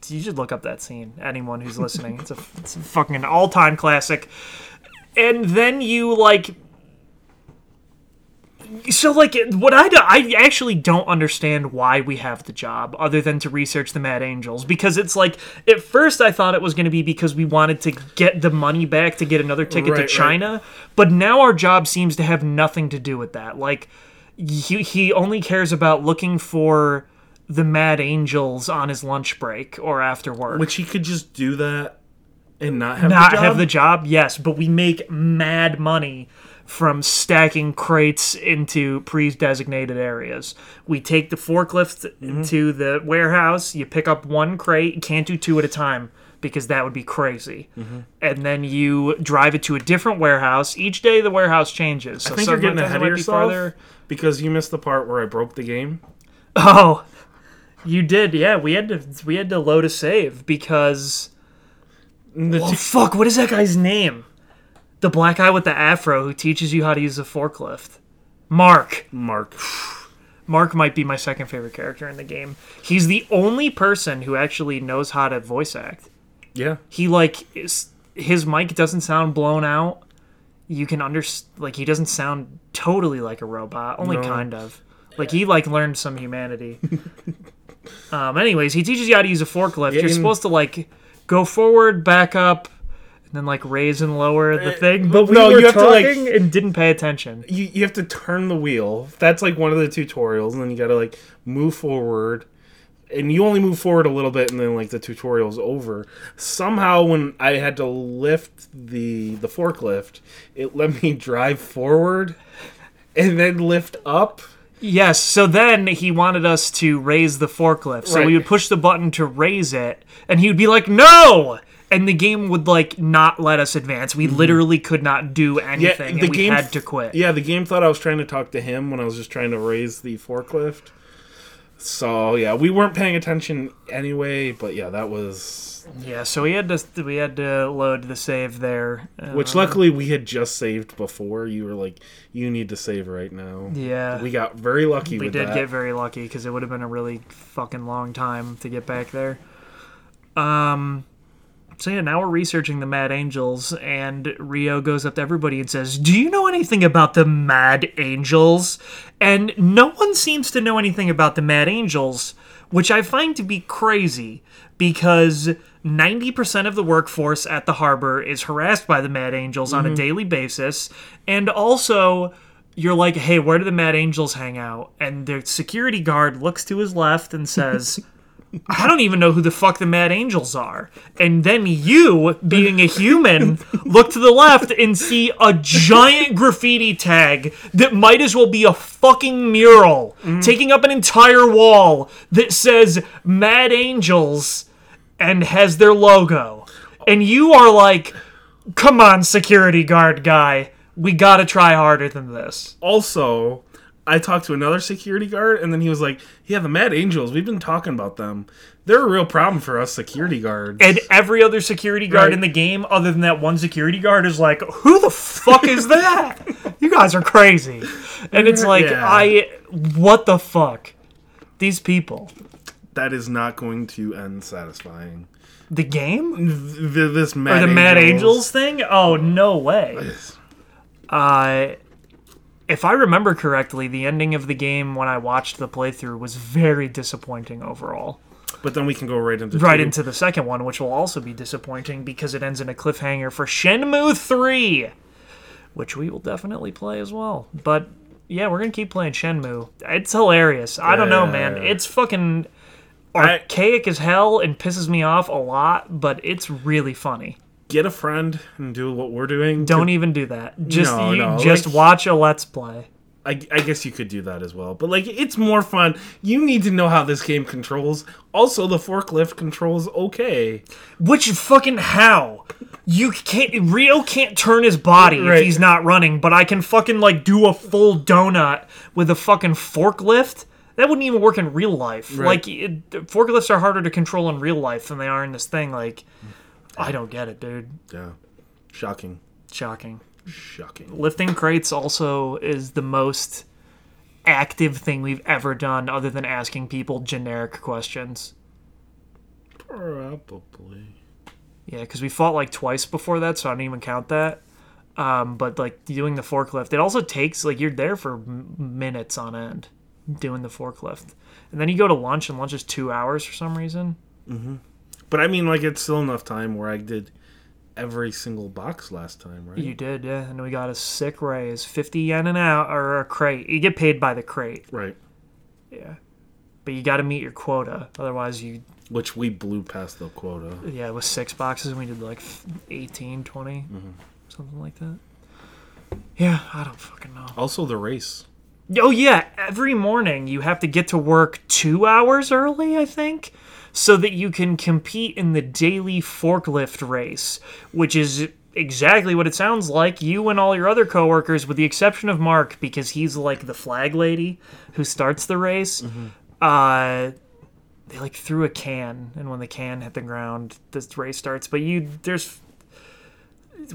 You should look up that scene. Anyone who's listening, it's a it's a fucking all time classic. And then you like. So like what I do, I actually don't understand why we have the job other than to research the Mad Angels because it's like at first I thought it was going to be because we wanted to get the money back to get another ticket Right, to right. China, but now our job seems to have nothing to do with that. Like he he only cares about looking for the Mad Angels on his lunch break or after work. Which he could just do that and not have not the job. have the job, yes, but we make mad money from stacking crates into pre-designated areas. We take the forklift Mm-hmm. to the warehouse, you pick up one crate, you can't do two at a time because that would be crazy. Mm-hmm. And then you drive it to a different warehouse. Each day the warehouse changes. So I think you're getting ahead of yourself farther. because you missed the part where I broke the game. Oh, you did, yeah. We had to we had to load a save because The oh fuck, what is that guy's name? The black guy with the afro who teaches you how to use a forklift. Mark. Mark. Mark might be my second favorite character in the game. He's the only person who actually knows how to voice act. Yeah. He like is, his mic doesn't sound blown out. You can under like he doesn't sound totally like a robot, only No. kind of. Like he like learned some humanity. um anyways, he teaches you how to use a forklift. Yeah, You're in- supposed to like go forward, back up, and then like raise and lower the uh, thing. But we no, were you have to, like- talking and didn't pay attention. You, you have to turn the wheel. That's like one of the tutorials, and then you got to like move forward. And you only move forward a little bit, and then like the tutorial's over. Somehow, when I had to lift the the forklift, it let me drive forward, and then lift up. Yes, so then he wanted us to raise the forklift. So we would push the button to raise it, and he would be like, "No!" And the game would like not let us advance. We literally could not do anything, and we had to quit. Yeah, the game thought I was trying to talk to him when I was just trying to raise the forklift. So yeah, we weren't paying attention anyway. But yeah, that was Yeah, so we had to we had to load the save there. Uh, which luckily we had just saved before. You were like, you need to save right now. yeah, We got very lucky we did that. get very lucky because it would have been a really fucking long time to get back there. Um. So yeah, now we're researching the Mad Angels, and Ryo goes up to everybody and says, "Do you know anything about the Mad Angels?" And no one seems to know anything about the Mad Angels, which I find to be crazy because 90% of the workforce at the harbor is harassed by the Mad Angels on a mm-hmm. daily basis, and also you're like, hey, where do the Mad Angels hang out? And the security guard looks to his left and says, I don't even know who the fuck the Mad Angels are. And then you, being a human, look to the left and see a giant graffiti tag that might as well be a fucking mural, mm. taking up an entire wall that says Mad Angels and has their logo. And you are like, come on, security guard guy. We gotta try harder than this. Also, I talked to another security guard, and then he was like, "Yeah, the Mad Angels. We've been talking about them. They're a real problem for us security guards." And every other security guard Right. in the game, other than that one security guard, is like, "Who the fuck is that? you guys are crazy." And it's like, Yeah. I, what the fuck? These people, that is not going to end satisfying. the game Th- th- this or Mad the Mad Angels thing? Oh no way. Uh, if I remember correctly, the ending of the game when I watched the playthrough was very disappointing overall. But then we can go right into right two. into the second one, which will also be disappointing because it ends in a cliffhanger for Shenmue 3, which we will definitely play as well. But yeah, we're going to keep playing Shenmue. It's hilarious. I don't know, man. It's fucking I- archaic as hell and pisses me off a lot, but it's really funny. Get a friend and do what we're doing. Don't even do that. Just No, you no, just like- watch a let's play. I, I guess you could do that as well, but like it's more fun. You need to know how this game controls. Also, the forklift controls okay. Which fucking how? You can't. Ryo can't turn his body if he's not running, but I can fucking like do a full donut with a fucking forklift. That wouldn't even work in real life. Right. Like it, forklifts are harder to control in real life than they are in this thing. Like, I don't get it, dude. Yeah, shocking, Shocking. shocking. Lifting crates also is the most active thing we've ever done, other than asking people generic questions. Probably. Yeah, because we fought like twice before that, so I don't even count that. Um, but like doing the forklift, it also takes like you're there for m- minutes on end doing the forklift, and then you go to lunch, and lunch is two hours for some reason. But I mean, like it's still enough time where I did every single box last time, right? You did, yeah, and we got a sick raise, fifty yen an hour or a crate. You get paid by the crate, Right. yeah, but you got to meet your quota, otherwise you Which we blew past the quota. yeah, it was six boxes, and we did like 18, 20, mm-hmm. something like that. Yeah, I don't fucking know. Also, the race. Oh yeah, every morning you have to get to work two hours early, I think, so that you can compete in the daily forklift race, which is exactly what it sounds like. You and all your other coworkers, with the exception of Mark, because he's like the flag lady who starts the race. Uh, they like threw a can, and when the can hit the ground, this race starts. But you, there's,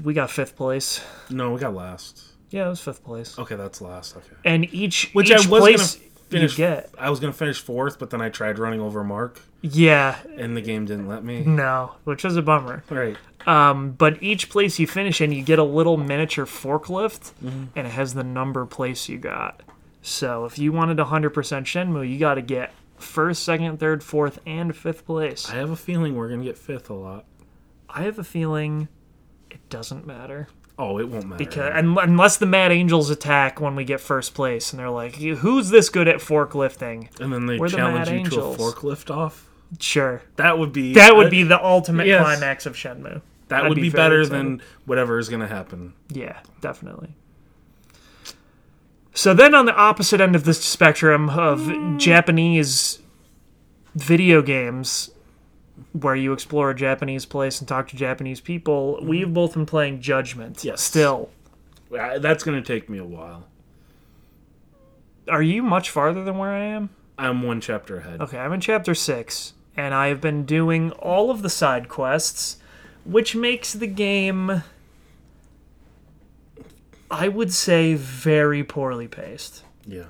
we got fifth place. No, we got last. Yeah, it was fifth place. Okay, that's last. Okay. And each Which each I was place gonna finish. get. I was gonna finish fourth, but then I tried running over Mark, Yeah, and the game didn't let me. no, which is a bummer. Right. Um, but each place you finish in, you get a little miniature forklift, Mm-hmm. and it has the number place you got. So if you wanted 100% Shenmue, you got to get first, second, third, fourth, and fifth place. I have a feeling we're gonna get fifth a lot. I have a feeling it doesn't matter. Oh, it won't matter. Because, un- unless the Mad Angels attack when we get first place, and they're like, "Who's this good at forklifting?" and then they We're the challenge Mad you Angels. to a forklift off. Sure, That would be that would be the ultimate yes. climax of Shenmue. that I'd would be, very better excited. than whatever is gonna happen. Yeah, definitely. So then on the opposite end of the spectrum of mm. Japanese video games where you explore a Japanese place and talk to Japanese people, we've both been playing Judgment. Yes. Still. Uh, That's gonna take me a while. Are you much farther than where I am? I'm one chapter ahead. Okay, I'm in chapter 6 and I have been doing all of the side quests, which makes the game I would say very poorly paced. Yeah.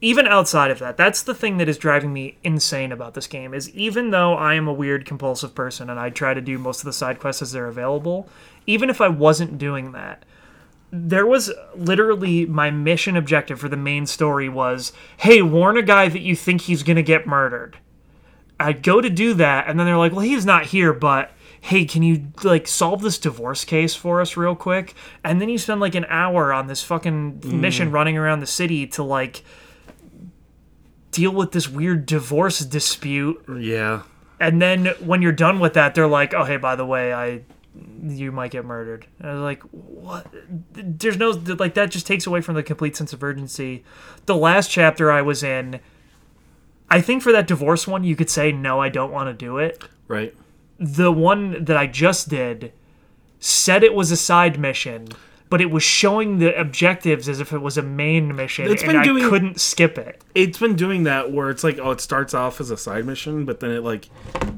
Even outside of that that's the thing that is driving me insane about this game is even though i am a weird compulsive person and i try to do most of the side quests as they're available even if i wasn't doing that there was literally my mission objective for the main story was hey warn a guy that you think he's going to get murdered. I'd go to do that and then they're like well he's not here but hey can you like solve this divorce case for us real quick? And then you spend like an hour on this fucking mm. mission running around the city to like deal with this weird divorce dispute. Yeah. and then when you're done with that they're like oh hey by the way i you might get murdered. And i was like what? There's no like that just takes away from the complete sense of urgency. The last chapter i was in i think for that divorce one you could say no i don't want to do it. Right. the one that i just did said it was a side mission but it was showing the objectives as if it was a main mission It's and i doing- couldn't skip it It's been doing that where it's like, oh, it starts off as a side mission, but then it like,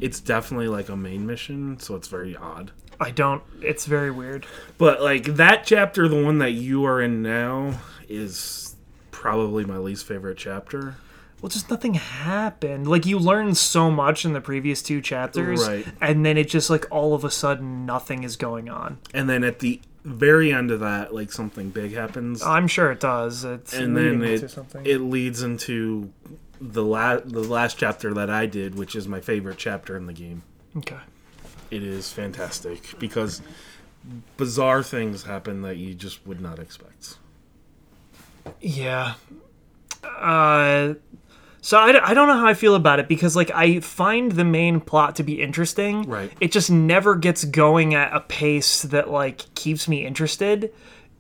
it's definitely like a main mission, so it's very odd. i don't it's very weird But like that chapter, the one that you are in now, is probably my least favorite chapter. well just nothing happened like you learned so much in the previous two chapters Right. and then it just like all of a sudden nothing is going on And then at the very end of that, like something big happens, i'm sure it does it's and then leading to it something it leads into the last the last chapter that I did, which is my favorite chapter in the game. okay It is fantastic because bizarre things happen that you just would not expect. Yeah. Uh, so I, I don't know how I feel about it because like I find the main plot to be interesting. Right. It just never gets going at a pace that like keeps me interested.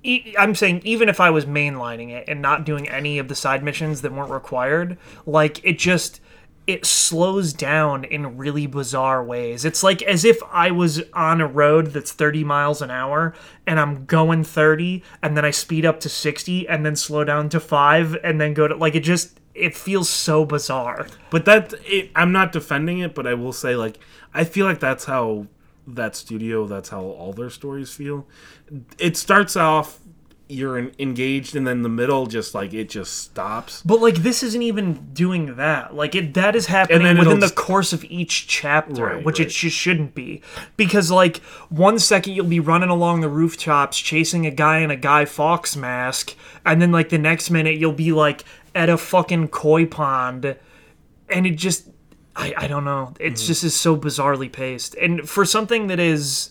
E- I'm saying even if I was mainlining it and not doing any of the side missions that weren't required, like it just it slows down in really bizarre ways. It's like as if I was on a road that's 30 miles an hour and I'm going 30 and then I speed up to 60 and then slow down to 5 and then go to like it just it feels so bizarre. But that it, I'm not defending it, but I will say like I feel like that's how that studio, that's how all their stories feel. It starts off you're en- engaged, and then the middle just like it just stops. But like this isn't even doing that. Like it that is happening then within the course of each chapter, Right, which it just shouldn't be. Because like one second you'll be running along the rooftops chasing a guy in a Guy Fawkes mask, and then like the next minute you'll be like at a fucking koi pond, and it just I I don't know. It's Mm-hmm. just is so bizarrely paced, and for something that is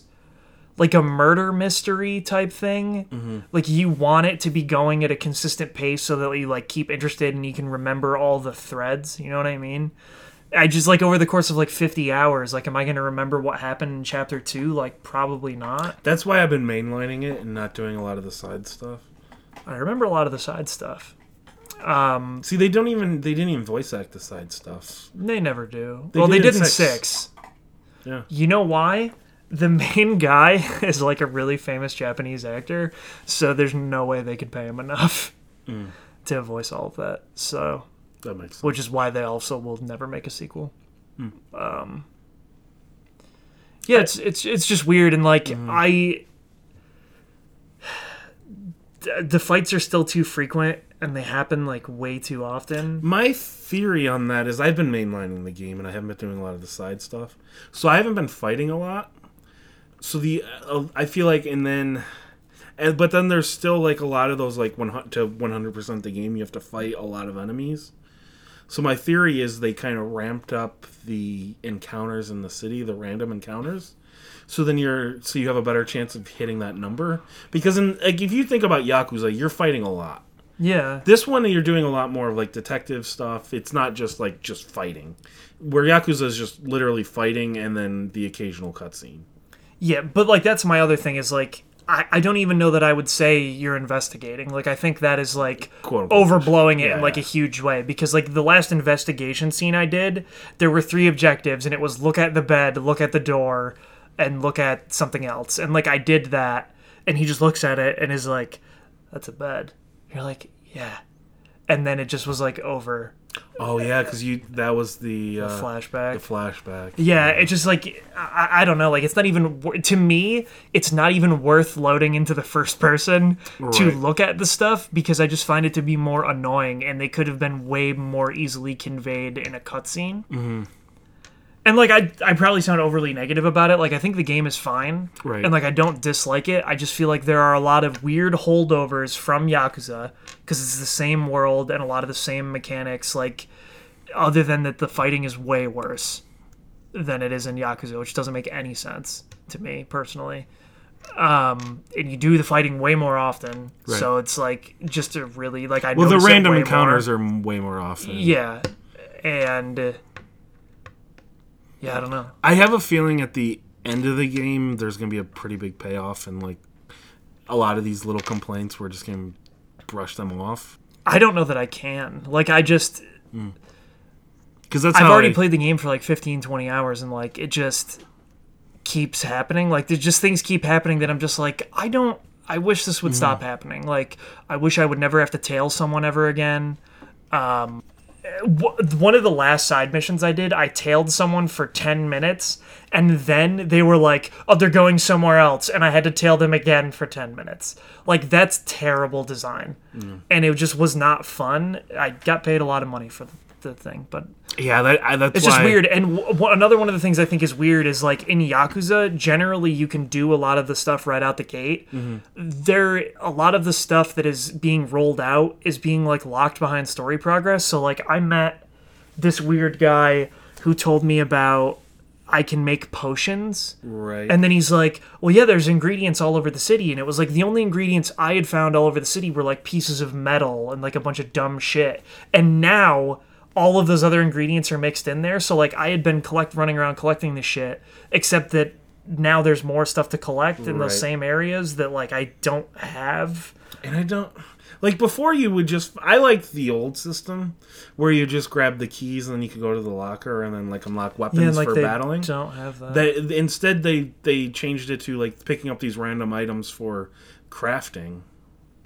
like a murder mystery type thing Mm-hmm. like you want it to be going at a consistent pace so that you like keep interested and you can remember all the threads you know what i mean i just like over the course of like 50 hours like am i going to remember what happened in chapter 2 like probably not That's why I've been mainlining it and not doing a lot of the side stuff. i remember a lot of the side stuff See, they don't even they didn't even voice act the side stuff. they never do They well they did did in six. 6 Yeah. you know why the main guy is like a really famous japanese actor so there's no way they could pay him enough Mm. to voice all of that so That makes sense. which is why they also will never make a sequel. Um, yeah, it's it's it's just weird and like I, the- the fights are still too frequent and they happen like way too often. My theory on that is I've been mainlining the game and I haven't been doing a lot of the side stuff, so I haven't been fighting a lot. So the uh, I feel like and then, and, but then there's still like a lot of those like one to one hundred percent the game you have to fight a lot of enemies. So my theory is they kind of ramped up the encounters in the city, the random encounters. So then you're so you have a better chance of hitting that number because in like if you think about Yakuza, you're fighting a lot. Yeah, This one you're doing a lot more of like detective stuff. It's not just like just fighting. Where Yakuza is just literally fighting and then the occasional cutscene. yeah, but like that's my other thing is like. I, I don't even know that I would say you're investigating. Like I think that is like overblowing it Yeah, in like yeah. a huge way because like the last investigation scene I did, there were three objectives and it was look at the bed, look at the door, and look at something else. And like I did that and he just looks at it and is like, That's a bed. You're like, Yeah. And then it just was like over Oh yeah, because you that was the, uh, flashback. the flashback. Yeah, it just like I, I don't know. Like it's not even to me. It's not even worth loading into the first person to look at the stuff because I just find it to be more annoying, and they could have been way more easily conveyed in a cutscene. Mm-hmm. And like I, I probably sound overly negative about it. Like I think the game is fine, Right. and like I don't dislike it. I just feel like there are a lot of weird holdovers from Yakuza because it's the same world and a lot of the same mechanics. Like other than that, the fighting is way worse than it is in Yakuza, which doesn't make any sense to me personally. Um, and you do the fighting way more often, Right. so it's like just a really like I Well, the random encounters more. are way more often. yeah, and yeah, I don't know. I have a feeling at the end of the game, there's going to be a pretty big payoff, and like a lot of these little complaints, we're just going to brush them off. I don't know that I can. Like I just Because that's I've already I- played the game for like 15, 20 hours, and like it just keeps happening. Like there's just things keep happening that I'm just like, I don't. I wish this would stop happening. Like I wish I would never have to tail someone ever again. Um, one of the last side missions I did, I tailed someone for 10 minutes, and then they were like, "Oh, they're going somewhere else," and I had to tail them again for 10 minutes. Like that's terrible design, mm. and it just was not fun. I got paid a lot of money for the, thing, but Yeah, that, I, that's it's just why- weird. And w- w- another one of the things I think is weird is like in Yakuza, generally you can do a lot of the stuff right out the gate. Mm-hmm. There, a lot of the stuff that is being rolled out is being like locked behind story progress. So like I met this weird guy who told me about I can make potions. Right. And then he's like, "Well, yeah, there's ingredients all over the city." And it was like the only ingredients I had found all over the city were like pieces of metal and like a bunch of dumb shit. And now all of those other ingredients are mixed in there. So like I had been collect running around collecting this shit, except that now there's more stuff to collect in those same areas that like I don't have. And I don't like before you would just I liked the old system where you just grab the keys and then you could go to the locker and then like unlock weapons Yeah, like for they battling. don't have that. They, instead they they changed it to like picking up these random items for crafting.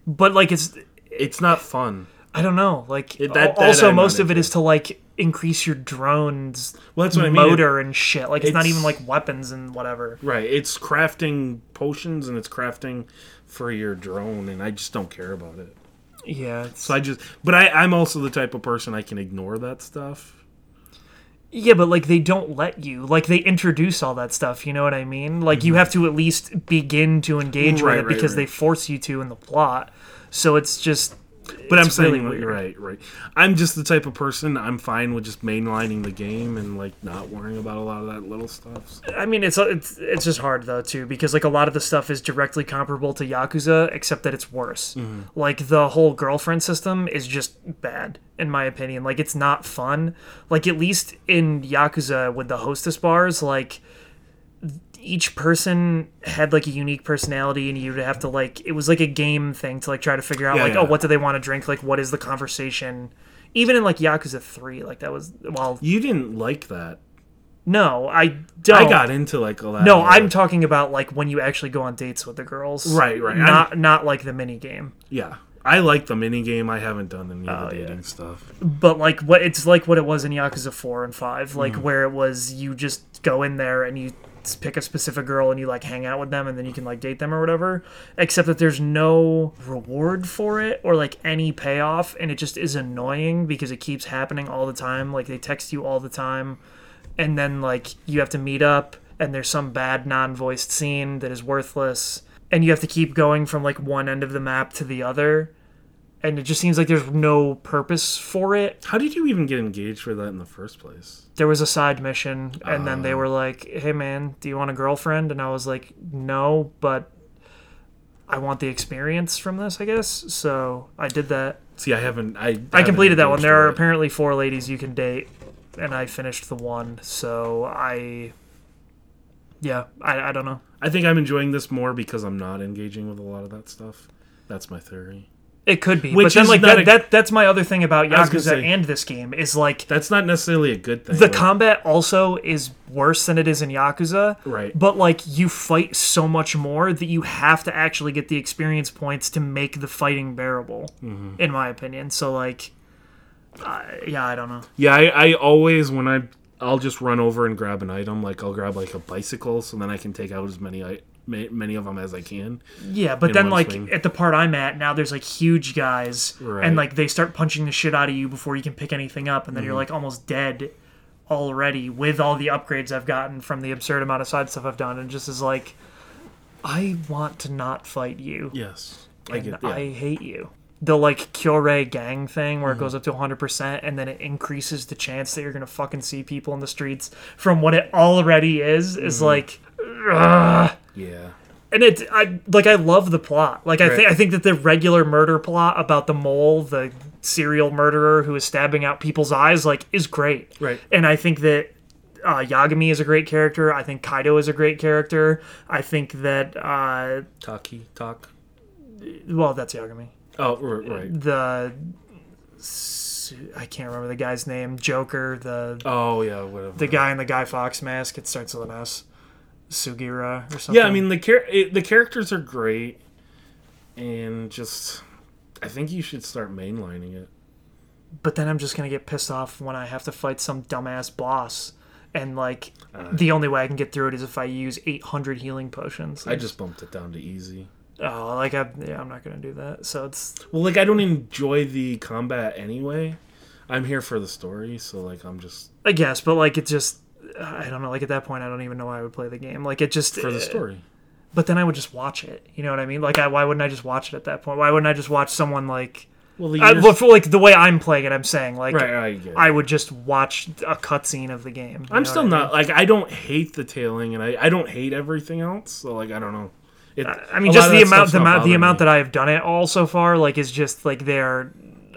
but like it's It's not fun. I don't know. Like It- that- that also most of it is to like increase your drone's Well, that's what I mean. motor and shit. Like it's, not even like weapons and whatever. Right. It's crafting potions and it's crafting for your drone and I just don't care about it. Yeah, So I just but I, I'm also the type of person I can ignore that stuff. yeah, but like they don't let you. Like they introduce all that stuff. You know what I mean? Like you have to at least begin to engage Mm-hmm. Right, with it right, because right. they force you to in the plot. So it's just. But I'm saying really weird. right, right. I'm just the type of person I'm fine with just mainlining the game and like not worrying about a lot of that little stuff. I mean, it's it's it's just hard though too because like a lot of the stuff is directly comparable to Yakuza, except that it's worse. Mm-hmm. Like the whole girlfriend system is just bad in my opinion. Like it's not fun. Like at least in Yakuza with the hostess bars, like each person had like a unique personality and you'd have to like it was like a game thing to like try to figure out Yeah, like yeah. oh what do they want to drink like what is the conversation even in like yakuza 3 like that was well You didn't like that. no i don't I got into like a lot no. I'm talking about like when you actually go on dates with the girls. Right, right. Not not like the mini game. yeah. I like the mini game. I haven't done any of the Oh, yeah. dating stuff. But like what it's like what it was in Yakuza 4 and 5, like Mm. where it was you just go in there and you pick a specific girl and you like hang out with them and then you can like date them or whatever. Except that there's no reward for it or like any payoff and it just is annoying because it keeps happening all the time. Like they text you all the time and then like you have to meet up and there's some bad non-voiced scene that is worthless and you have to keep going from like one end of the map to the other and it just seems like there's no purpose for it How did you even get engaged for that in the first place? there was a side mission and then they ah. were like hey man do you want a girlfriend and i was like no but i want the experience from this i guess so i did that See, I haven't. I i completed that one there are it. apparently four ladies you can date and i finished the one so i yeah i, I don't know I think I'm enjoying this more because I'm not engaging with a lot of that stuff. That's my theory. It could be, Which but then is like not that, a- that that's my other thing about was gonna Yakuza say- and this game is like That's not necessarily a good thing. the combat also is worse than it is in Yakuza. Right. But like you fight so much more that you have to actually get the experience points to make the fighting bearable, Mm-hmm. in my opinion. So like, uh, yeah, I don't know. Yeah, I, I always when I I'll just run over and grab an item. Like I'll grab like a bicycle, so then I can take out as many I ma- many of them as I can. Yeah, but then like swing. at the part I'm at now, there's like huge guys, Right. and like they start punching the shit out of you before you can pick anything up, and then you're Mm-hmm. like almost dead already with all the upgrades I've gotten from the absurd amount of side stuff I've done, and just is like, I want to not fight you. Yes, I get. Yeah. I hate you. The like cure gang thing Mm-hmm. where it goes up to 100% and then it increases the chance that you're to fucking see people in the streets from what it already is, is Mm-hmm. like, ugh. Yeah. and it I like I love the plot. Like I Right. think I think that the regular murder plot about the mole, the serial murderer who is stabbing out people's eyes, like is great. Right. And I think that uh, Yagami is a great character. I think Kaito is a great character. I think that uh, Taki talk. well, that's Yagami. Oh, right. right. The I can't remember the guy's name. Joker, the Oh yeah, whatever. the guy in the Guy Fawkes mask. It starts with an S. Sugiura or something. Yeah, I mean the char- it, the characters are great, and just I think you should start mainlining it. but then I'm just gonna get pissed off when I have to fight some dumbass boss, and like Uh. the only way I can get through it is if I use 800 healing potions. I just bumped it down to easy. oh, like I yeah, I'm not gonna do that. So it's Well, like I don't enjoy the combat anyway. I'm here for the story, so like I'm just I guess, but like it just I don't know. Like at that point, I don't even know why I would play the game. Like it just for the uh, story. But then I would just watch it. You know what I mean? Like I, why wouldn't I just watch it at that point? Why wouldn't I just watch someone like Well, the years- well, for like the way I'm playing it? I'm saying like right, I. I would just watch a cutscene of the game. I'm still I not like I don't hate the tailing, and I I don't hate everything else. So like I don't know. It, I mean, just the amount, the amount, the amount that that I've done it all so far, like, is just like they're.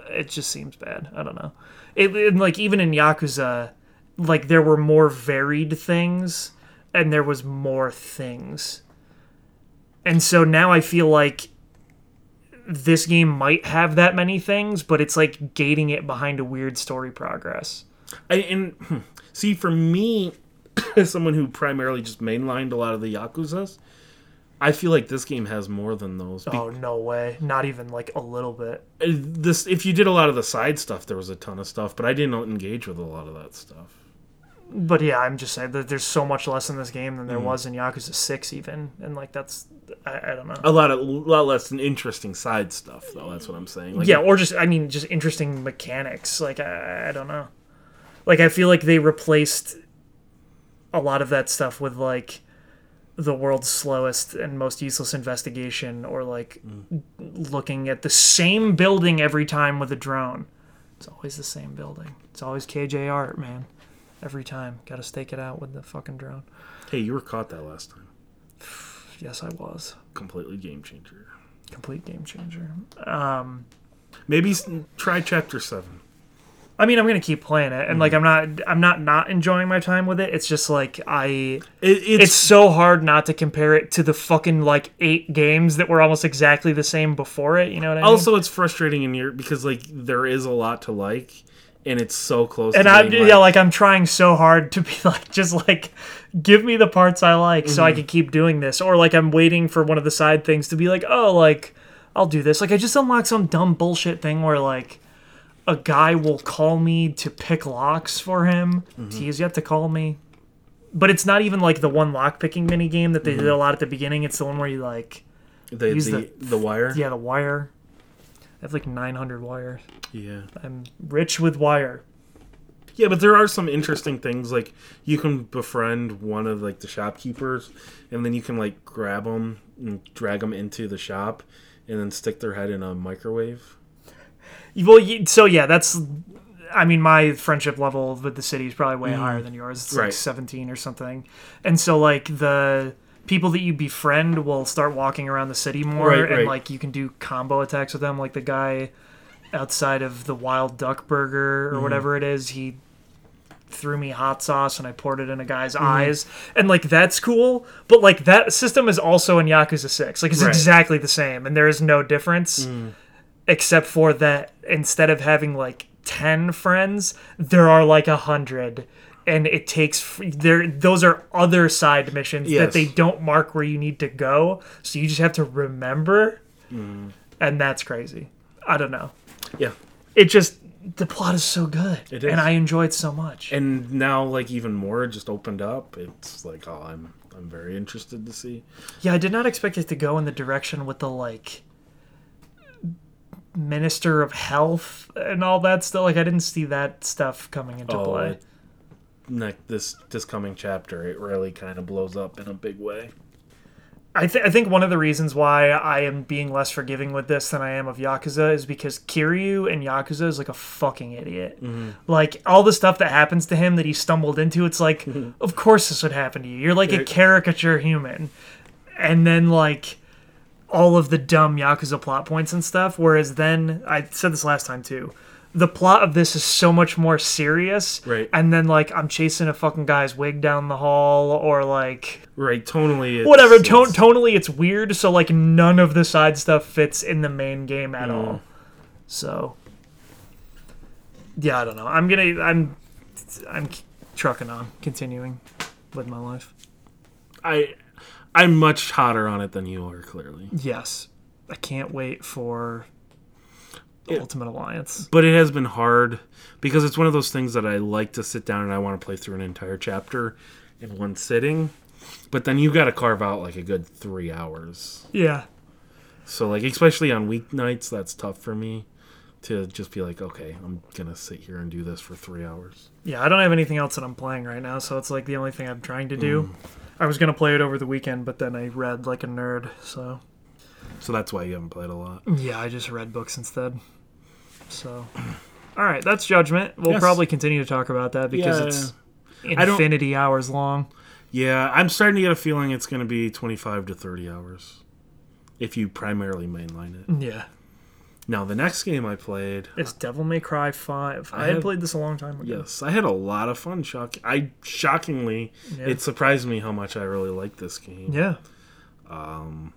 It just seems bad. I don't know. It, it like even in Yakuza, like there were more varied things, and there was more things, and so now I feel like this game might have that many things, but it's like gating it behind a weird story progress. I, and hmm, see, for me, as someone who primarily just mainlined a lot of the Yakuza's, I feel like this game has more than those. Be- Oh no way! Not even like a little bit. uh, this, if you did a lot of the side stuff, there was a ton of stuff, but I didn't engage with a lot of that stuff. But yeah, I'm just saying that there's so much less in this game than there mm. was in Yakuza Six, even, and like that's I, I don't know. A lot of, a lot less interesting side stuff, though. That's what I'm saying. Like, yeah, or just I mean, just interesting mechanics. Like I, I don't know. Like I feel like they replaced a lot of that stuff with like the world's slowest and most useless investigation, or like mm. looking at the same building every time with a drone. It's always the same building. It's always KJ art, man. Every time, gotta stake it out with the fucking drone. Hey, you were caught that last time. Yes, I was. Completely game changer. Complete game changer. Um, Maybe try chapter seven. I mean, I'm gonna keep playing it, and like, I'm not, I'm not not enjoying my time with it. It's just like I, It, it's it's, so hard not to compare it to the fucking like eight games that were almost exactly the same before it. You know what I mean? also it's frustrating in your because like there is a lot to like, and it's so close. and to I'm being yeah, like I'm trying so hard to be like, just like, give me the parts I like, so Mm-hmm. I can keep doing this, or like I'm waiting for one of the side things to be like, oh, like I'll do this. Like I just unlocked some dumb bullshit thing where like a guy will call me to pick locks for him. Mm-hmm. He has yet to call me. But it's not even like the one lock picking mini game that they Mm-hmm. did a lot at the beginning. It's the one where you like, the use the, the wire. yeah, the wire. I have like 900 wires. yeah. I'm rich with wire. Yeah, but there are some interesting things like you can befriend one of like the shopkeepers, and then you can like grab them and drag them into the shop, and then stick their head in a microwave. Well, so yeah, that's. I mean, my friendship level with the city is probably way higher than yours. It's like Mm. Right. 17 or something. And so, like, the people that you befriend will start walking around the city more, Right, and right. like you can do combo attacks with them. Like the guy outside of the Wild Duck Burger or Mm-hmm. whatever it is, he threw me hot sauce and I poured it in a guy's Mm-hmm. eyes, and like that's cool. But like that system is also in Yakuza Six. Like it's Right. exactly the same, and there is no difference Mm. except for that instead of having like 10 friends there are like a hundred and it takes there those are other side missions that they don't mark where you need to go. So you just have to remember mm. and that's crazy. I don't know. Yeah, it just the plot is so good It is. and i enjoy it so much. And now like even more just opened up. It's like oh, I'm I'm very interested to see. yeah i did not expect it to go in the direction with the like minister of health and all that stuff. Like i didn't see that stuff coming into Oh, play next this this coming chapter, it really kind of blows up in a big way. I, th- I think one of the reasons why I am being less forgiving with this than I am of Yakuza is because Kiryu and Yakuza is like a fucking idiot. Mm-hmm. Like all the stuff that happens to him that he stumbled into, it's like, mm-hmm. of course this would happen to you. You're like a caricature human. and then like all of the dumb Yakuza plot points and stuff. Whereas then I said this last time too. The plot of this is so much more serious, Right. And then like I'm chasing a fucking guy's wig down the hall, or like Right, tonally. It's, whatever. it's- tonally, it's weird. So like none of the side stuff fits in the main game at Mm. all. So yeah, I don't know. I'm gonna I'm I'm trucking on, continuing with my life. I, I'm much hotter on it than you are. Clearly, Yes, I can't wait for Yeah. Ultimate Alliance. but it has been hard because it's one of those things that I like to sit down and I want to play through an entire chapter in one sitting. But then you've got to carve out like a good three hours. Yeah, So like especially on weeknights, that's tough for me to just be like, okay, I'm gonna sit here and do this for three hours. yeah. I don't have anything else that I'm playing right now, so it's like the only thing I'm trying to do. Mm. I was gonna play it over the weekend, but then I read like a nerd, so So that's why you haven't played a lot. yeah, I just read books instead. So, all right, that's Judgment. We'll Yes. probably continue to talk about that because Yeah. it's don't- infinity hours long. Yeah, I'm starting to get a feeling it's gonna be 25 to 30 hours if you primarily mainline it. Yeah, Now the next game I played, is Devil May Cry Five. I, I had played this a long time ago. yes, I had a lot of fun. Shock, I shockingly, Yeah. it surprised me how much I really liked this game. Yeah. Um,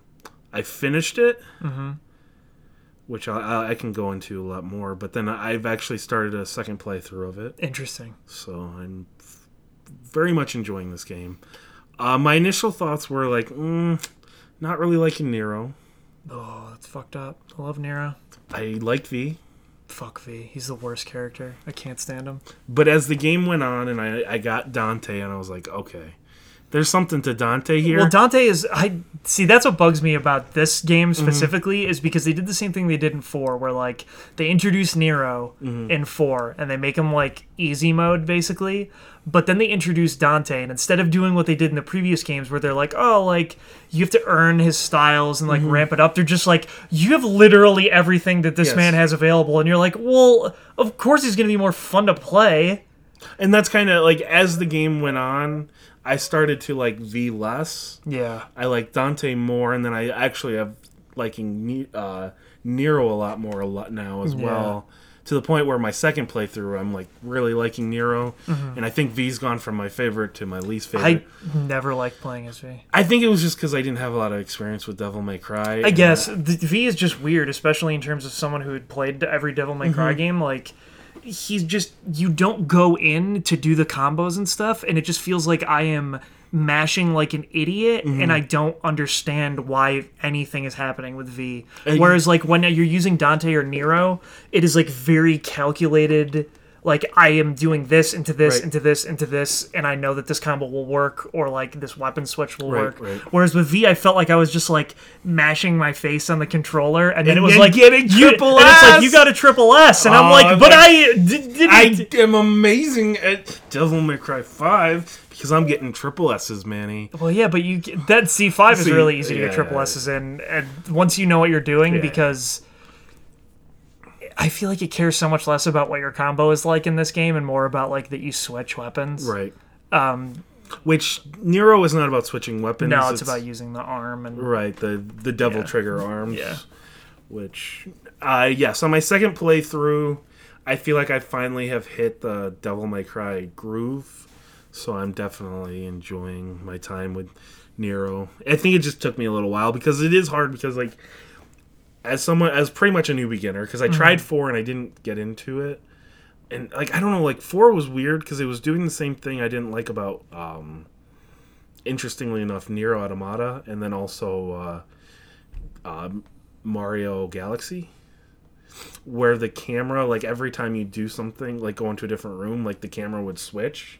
I finished it, Mm-hmm. Which I- I, can go into a lot more. But then I've actually started a second playthrough of it. Interesting. so I'm f- very much enjoying this game. Uh, my initial thoughts were like, mm, not really liking Nero. Oh, that's fucked up. I love Nero. I liked V, Fuck V. He's the worst character. I can't stand him. but as the game went on and I, I got Dante, and I was like, okay, there's something to Dante here. Well, Dante is. I see. That's what bugs me about this game mm-hmm. specifically is because they did the same thing they did in four, where like they introduce Nero mm-hmm. in four and they make him like easy mode basically, but then they introduce Dante and instead of doing what they did in the previous games, where they're like, oh, like you have to earn his styles and like mm-hmm. ramp it up, they're just like, you have literally everything that this Yes. man has available, and you're like, well, of course he's gonna be more fun to play. and that's kind of like as the game went on, I started to like V less. Yeah. I like Dante more, and then I actually have liking uh, Nero a lot more a lot now as Yeah. well. To the point where my second playthrough, I'm like really liking Nero, Mm-hmm. and I think V's gone from my favorite to my least favorite. I never liked playing as V. I, think it was just because I didn't have a lot of experience with Devil May Cry. I guess the V is just weird, especially in terms of someone who had played every Devil May Mm-hmm. Cry game. Like, he's just you don't go in to do the combos and stuff, and it just feels like I am mashing like an idiot, Mm-hmm. and I don't understand why anything is happening with V. Uh, Whereas, like when you're using Dante or Nero, it is like very calculated. Like I am doing this into this Right. into this into this, and I know that this combo will work, or like this weapon switch will Right, work. right. Whereas with V, I felt like I was just like mashing my face on the controller, and then And it was like getting you, triple and it's like you got a triple S, and I'm like, but I I d- didn't. I am amazing at Devil May Cry Five because I'm getting triple S's, Manny. well, yeah, but you DMC five is really easy to get triple S's in, and once you know what you're doing, because I feel like it cares so much less about what your combo is like in this game, and more about like that you switch weapons. Right. Um, Which Nero is not about switching weapons. no, it's, about using the arm and right the the devil Yeah. trigger arms. Yeah. Which, uh, yes, on my second playthrough, I feel like I finally have hit the Devil May Cry groove. So I'm definitely enjoying my time with Nero. I think it just took me a little while because it is hard because like as someone as pretty much a new beginner because I tried four and I didn't get into it. And like I don't know, like four was weird because it was doing the same thing I didn't like about um interestingly enough Nier Automata and then also uh um, Mario Galaxy, where the camera, like every time you do something, like go into a different room, like the camera would switch.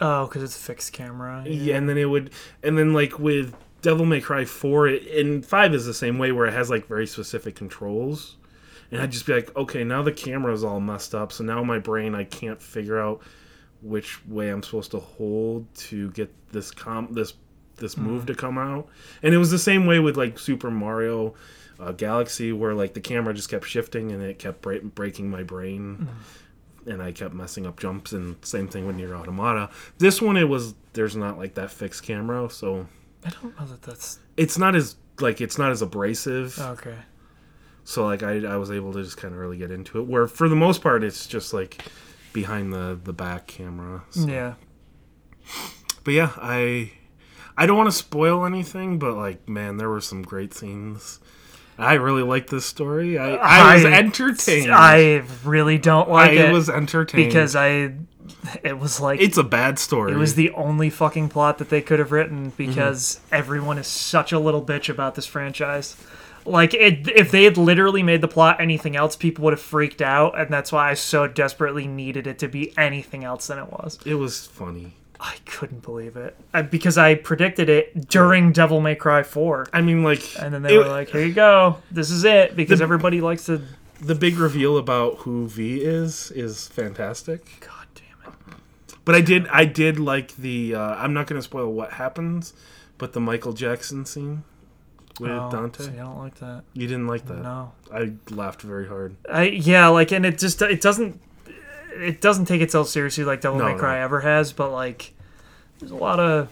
oh, because it's a fixed camera. Yeah, and then it would, and then like with Devil May Cry Four, and Five is the same way, where it has like very specific controls, and I'd just be like, okay, now the camera's all messed up, so now my brain I can't figure out which way I'm supposed to hold to get this com this this move to come out, and it was the same way with like Super Mario. Uh, Galaxy, where like the camera just kept shifting and it kept break- breaking my brain, and I kept messing up jumps. And same thing with Nier Automata. This one, it was there's not like that fixed camera, so I don't know that that's It's not as like it's not as abrasive. okay. So like I, I was able to just kind of really get into it. Where for the most part it's just like behind the the back camera. So- Yeah. But yeah, I I don't want to spoil anything, but like man, there were some great scenes. I really like this story. I, I was entertained. I really don't like I it was entertained because I it was like it's a bad story. it was the only fucking plot that they could have written mhm. because everyone is such a little bitch about this franchise. Like it, if they had literally made the plot anything else, people would have freaked out, and that's why I so desperately needed it to be anything else than it was. it was funny. I couldn't believe it I, because I predicted it during Devil May Cry Four, I mean, like, and then they it- were like, "Here you go, this is it," because The- everybody likes to. the big reveal about who V is is fantastic. God damn it! But I did I did like the uh, I'm not going to spoil what happens, but the Michael Jackson scene with Oh, Dante. see, I don't like that. You didn't like that. No. I laughed very hard. I yeah, like, and it just it doesn't it doesn't take itself seriously like Devil No, May Cry no. ever has, but like there's a lot of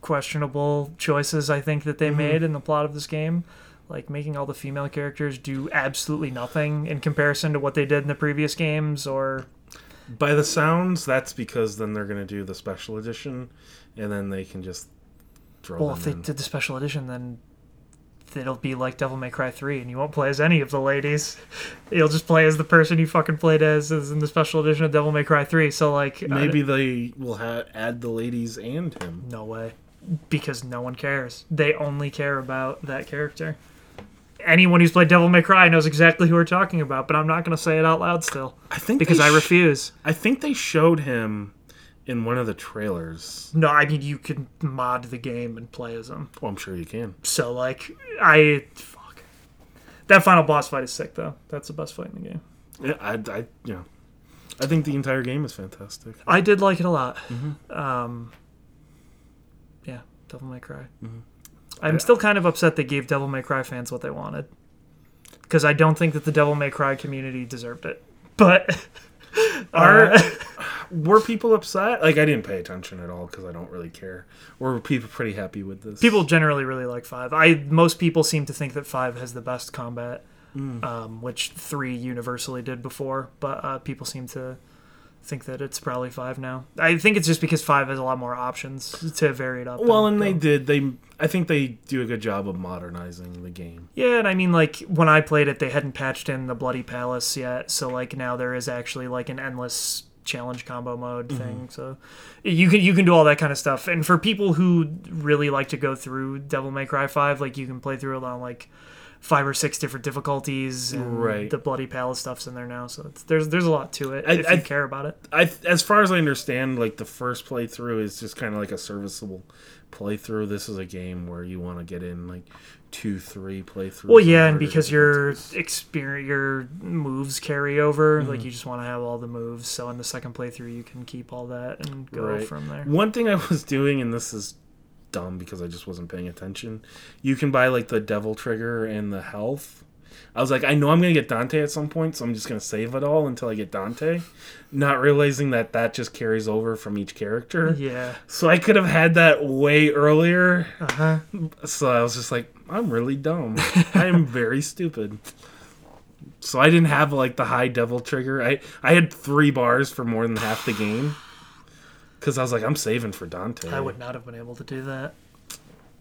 questionable choices I think that they Mm-hmm. made in the plot of this game. Like making all the female characters do absolutely nothing in comparison to what they did in the previous games, or By the sounds, that's because then they're going to do the special edition and then they can just throw well, if they in. did the special edition, then it'll be like Devil May Cry 3, and you won't play as any of the ladies. You'll just play as the person you fucking played as, as in the special edition of Devil May Cry 3. So like, Maybe they will ha- add the ladies and him. No way. Because no one cares. They only care about that character. Anyone who's played Devil May Cry knows exactly who we're talking about, but I'm not going to say it out loud still I think because they I refuse. I think they showed him in one of the trailers. No, I mean you can mod the game and play as him. Well, I'm sure you can. So like I fuck. That final boss fight is sick though. That's the best fight in the game. Yeah, I, I, yeah. I think the entire game is fantastic. I did like it a lot. Mm-hmm. Um Yeah, Devil May Cry. Mm-hmm. I'm still kind of upset they gave Devil May Cry fans what they wanted. Because I don't think that the Devil May Cry community deserved it. But our Uh, Were people upset? Like I didn't pay attention at all because I don't really care. Were people pretty happy with this? people generally really like five. I most people seem to think that five has the best combat, Mm. um, which three universally did before. But uh, people seem to think that it's probably five now. I think it's just because five has a lot more options to vary it up. Well, and they did. They, I think they do a good job of modernizing the game. Yeah, and I mean, like when I played it, they hadn't patched in the Bloody Palace yet, so like now there is actually like an endless challenge combo mode mm-hmm. thing. So you can you can do all that kind of stuff. And for people who really like to go through Devil May Cry Five, like you can play through it on like five or six different difficulties. And Right. The Bloody Palace stuff's in there now, so it's, there's there's a lot to it I- if I- you care about it. I, as far as I understand, like the first playthrough is just kind of like a serviceable playthrough. This is a game where you want to get in like two, three playthroughs. Well, yeah, and because your experience, your moves carry over, Mm-hmm. like you just want to have all the moves. So in the second playthrough, you can keep all that and go Right. from there. One thing I was doing, and this is dumb because I just wasn't paying attention. You can buy like the devil trigger and the health. I was like, I know I'm gonna get Dante at some point, so I'm just gonna save it all until I get Dante, not realizing that that just carries over from each character. Yeah. So I could have had that way earlier. Uh huh. So I was just like, I'm really dumb. I am very stupid. So I didn't have like the high devil trigger. I I had three bars for more than half the game. Cause I was like, I'm saving for Dante. I would not have been able to do that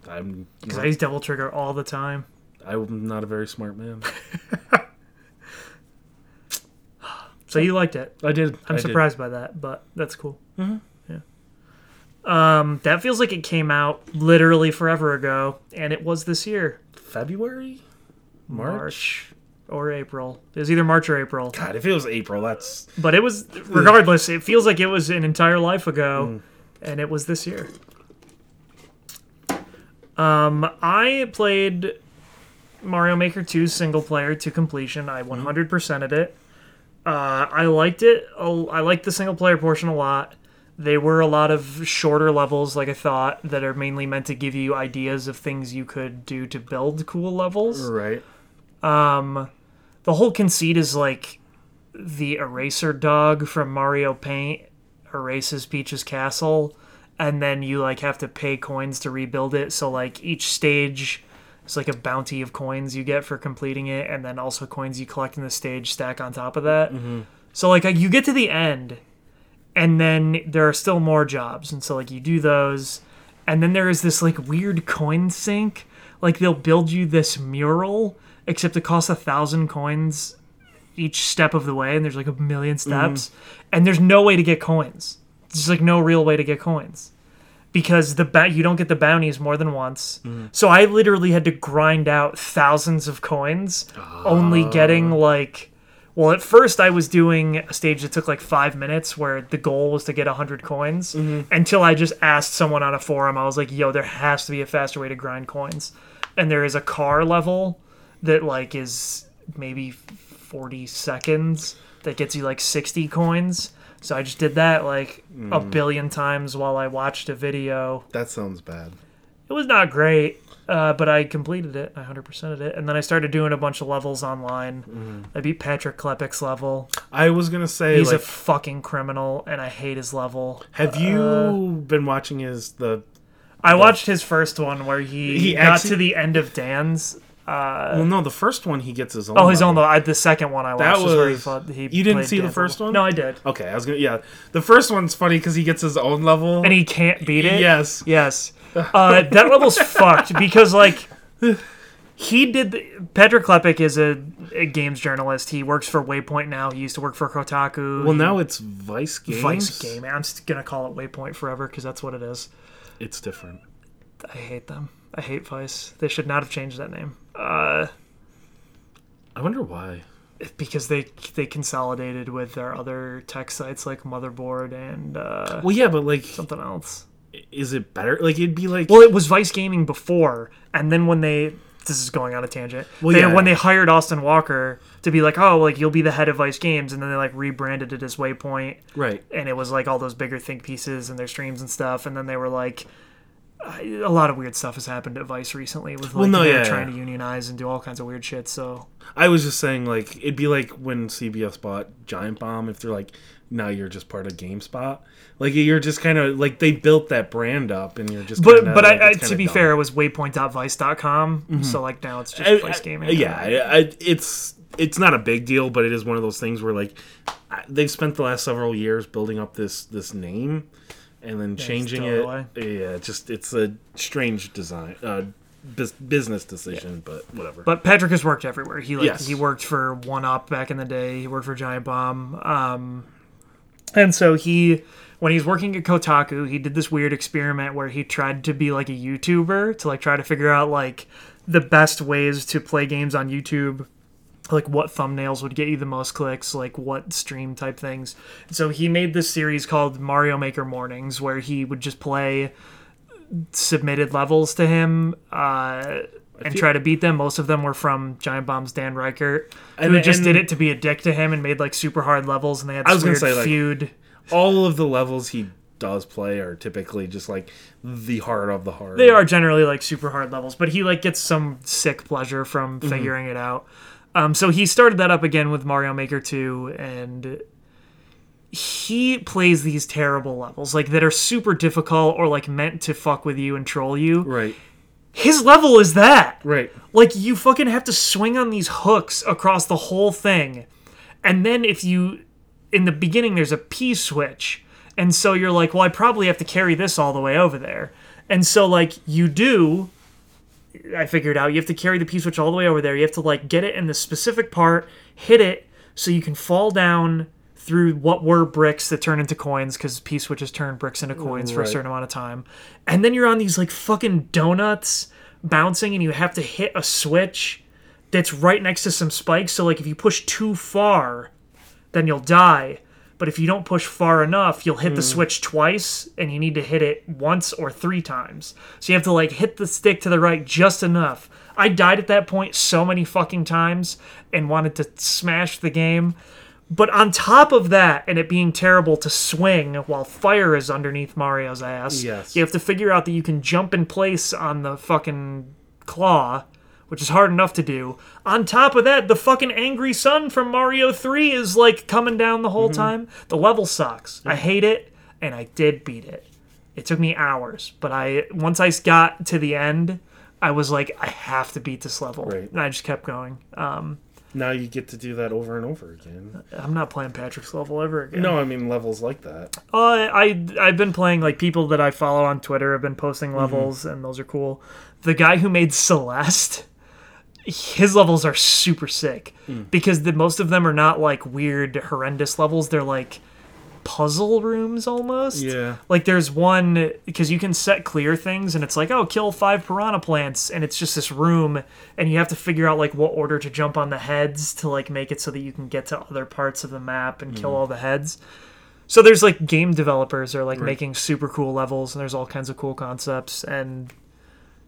I'm because I use Devil trigger all the time. I'm not a very smart man. So you liked it. I did. I'm I did. surprised by that, but that's cool. Mhm. Yeah. Um, that feels like it came out literally forever ago, and it was this year, February, March. March or April. It was either March or April, God, if it was April, that's but it was regardless. It feels like it was an entire life Mm. ago, and it was this year. Um, I played Mario Maker 2 single player to completion. I 100%ed it. Uh, I liked it. I liked the single player portion a lot. They were a lot of shorter levels, like I thought, that are mainly meant to give you ideas of things you could do to build cool levels. right. Um, the whole conceit is like the eraser dog from Mario Paint erases Peach's castle, and then you like have to pay coins to rebuild it. So like each stage is like a bounty of coins you get for completing it, and then also coins you collect in the stage stack on top of that. Mm-hmm. So like uh, you get to the end, and then there are still more jobs, and so like you do those, and then there is this like weird coin sink. Like they'll build you this mural, except it costs a thousand coins each step of the way, and there's like a million steps, mm-hmm. and there's no way to get coins. There's like no real way to get coins because the ba- you don't get the bounties more than once. Mm. So I literally had to grind out thousands of coins, only getting ah. like. Well, at first I was doing a stage that took like five minutes, where the goal was to get hundred coins. Mm-hmm. Until I just asked someone on a forum, I was like, "Yo, there has to be a faster way to grind coins." And there is a car level that like is maybe 40 seconds that gets you like 60 coins. So I just did that like a hmm. billion times while I watched a video. That sounds bad. It was not great, uh, but I completed it. I 100%ed it. And then I started doing a bunch of levels online. Hmm. I beat Patrick Klepek's level. I was gonna say, He's like, a fucking criminal, and I hate his level. have you uh, been watching his the? I watched his first one where he, He got actually- to the end of Dan's. Well, no, the first one he gets his own. Oh, his own level. though. I, the second one I watched That was, where he fought. He you didn't see the first one? No, I did. Okay, I was gonna. Yeah, the first one's funny because he gets his own level. And he can't beat it. Yes. Yes. Uh, that level's fucked because like he did. The, Patrick Klepek is a, a games journalist. He works for Waypoint now. He used to work for Kotaku. well, He- now it's Vice Games. Vice Game. I'm just gonna call it Waypoint forever because that's what it is. It's different. I hate them. I hate Vice. They should not have changed that name. Uh, I wonder why. because they they consolidated with their other tech sites like Motherboard and uh, Well, yeah, but like, something else. is it better? Like, it'd be like. Well, it was Vice Gaming before, and then when they this is going on a tangent. Well, they, yeah. when they hired Austin Walker to be like, oh, like you'll be the head of Vice Games, and then they like rebranded it as Waypoint, right. and it was like all those bigger think pieces and their streams and stuff, and then they were like. A lot of weird stuff has happened at Vice recently with like no, they're yeah, trying yeah. to unionize and do all kinds of weird shit. So I was just saying, like, it'd be like when CBS bought Giant Bomb. If they're like, now you're just part of GameSpot. Like, you're just kind of like they built that brand up, and you're just. But kinda, but like, I, I, to be dumb. fair, it was waypoint.vice.com. Mm-hmm. So like now it's just I- Vice Gaming. yeah, it's it's not a big deal, but it is one of those things where like they've spent the last several years building up this this name, and then changing it away. Yeah, just it's a strange design, uh, bus- business decision, but whatever. But Patrick has worked everywhere. He like Yes. he worked for 1UP back in the day. He worked for Giant Bomb. Um, and so he, when he's working at Kotaku, he did this weird experiment where he tried to be like a YouTuber to like try to figure out like the best ways to play games on YouTube. Like what thumbnails would get you the most clicks, like what stream type things. So he made this series called Mario Maker Mornings, where he would just play submitted levels to him uh, and try to beat them. Most of them were from Giant Bomb's Dan Ryckert, who And- just and- did it to be a dick to him and made like super hard levels, and they had I this was gonna weird say, like- feud. All of the levels he does play are typically just like the hard of the hard. They are generally like super hard levels, but he like gets some sick pleasure from Mm-hmm. figuring it out. Um, so he started that up again with Mario Maker 2, and he plays these terrible levels, like that are super difficult or like meant to fuck with you and troll you. right, His level is that. right. Like you fucking have to swing on these hooks across the whole thing. And then if you in the beginning there's a P switch. And so you're like, well, I probably have to carry this all the way over there. And so like you do I figured out you have to carry the P switch all the way over there. You have to like get it in the specific part, hit it so you can fall down through what were bricks that turn into coins because P switches turn bricks into coins for a certain amount of time. And then you're on these like fucking donuts bouncing and you have to hit a switch that's right next to some spikes. So like if you push too far, then you'll die. But if you don't push far enough, you'll hit the hmm. switch twice and you need to hit it once or three times. So you have to like hit the stick to the right just enough. I died at that point so many fucking times and wanted to smash the game. But on top of that, and it being terrible to swing while fire is underneath Mario's ass, Yes. you have to figure out that you can jump in place on the fucking claw, which is hard enough to do. On top of that, the fucking angry sun from Mario 3 is like coming down the whole time. The level sucks. I hate it, and I did beat it. It took me hours, but I once I got to the end, I was like, I have to beat this level, Right. and I just kept going. Um, Now you get to do that over and over again. I'm not playing Patrick's level ever again. No, I mean levels like that. Uh, I I've been playing like people that I follow on Twitter have been posting Mm-hmm. levels and those are cool. The guy who made Celeste, his levels are super sick Mm. because the most of them are not like weird horrendous levels. They're like puzzle rooms almost. Yeah. Like there's one because you can set clear things and it's like oh kill five piranha plants and it's just this room and you have to figure out like what order to jump on the heads to like make it so that you can get to other parts of the map and kill all the heads. So there's like game developers are like making super cool levels and there's all kinds of cool concepts and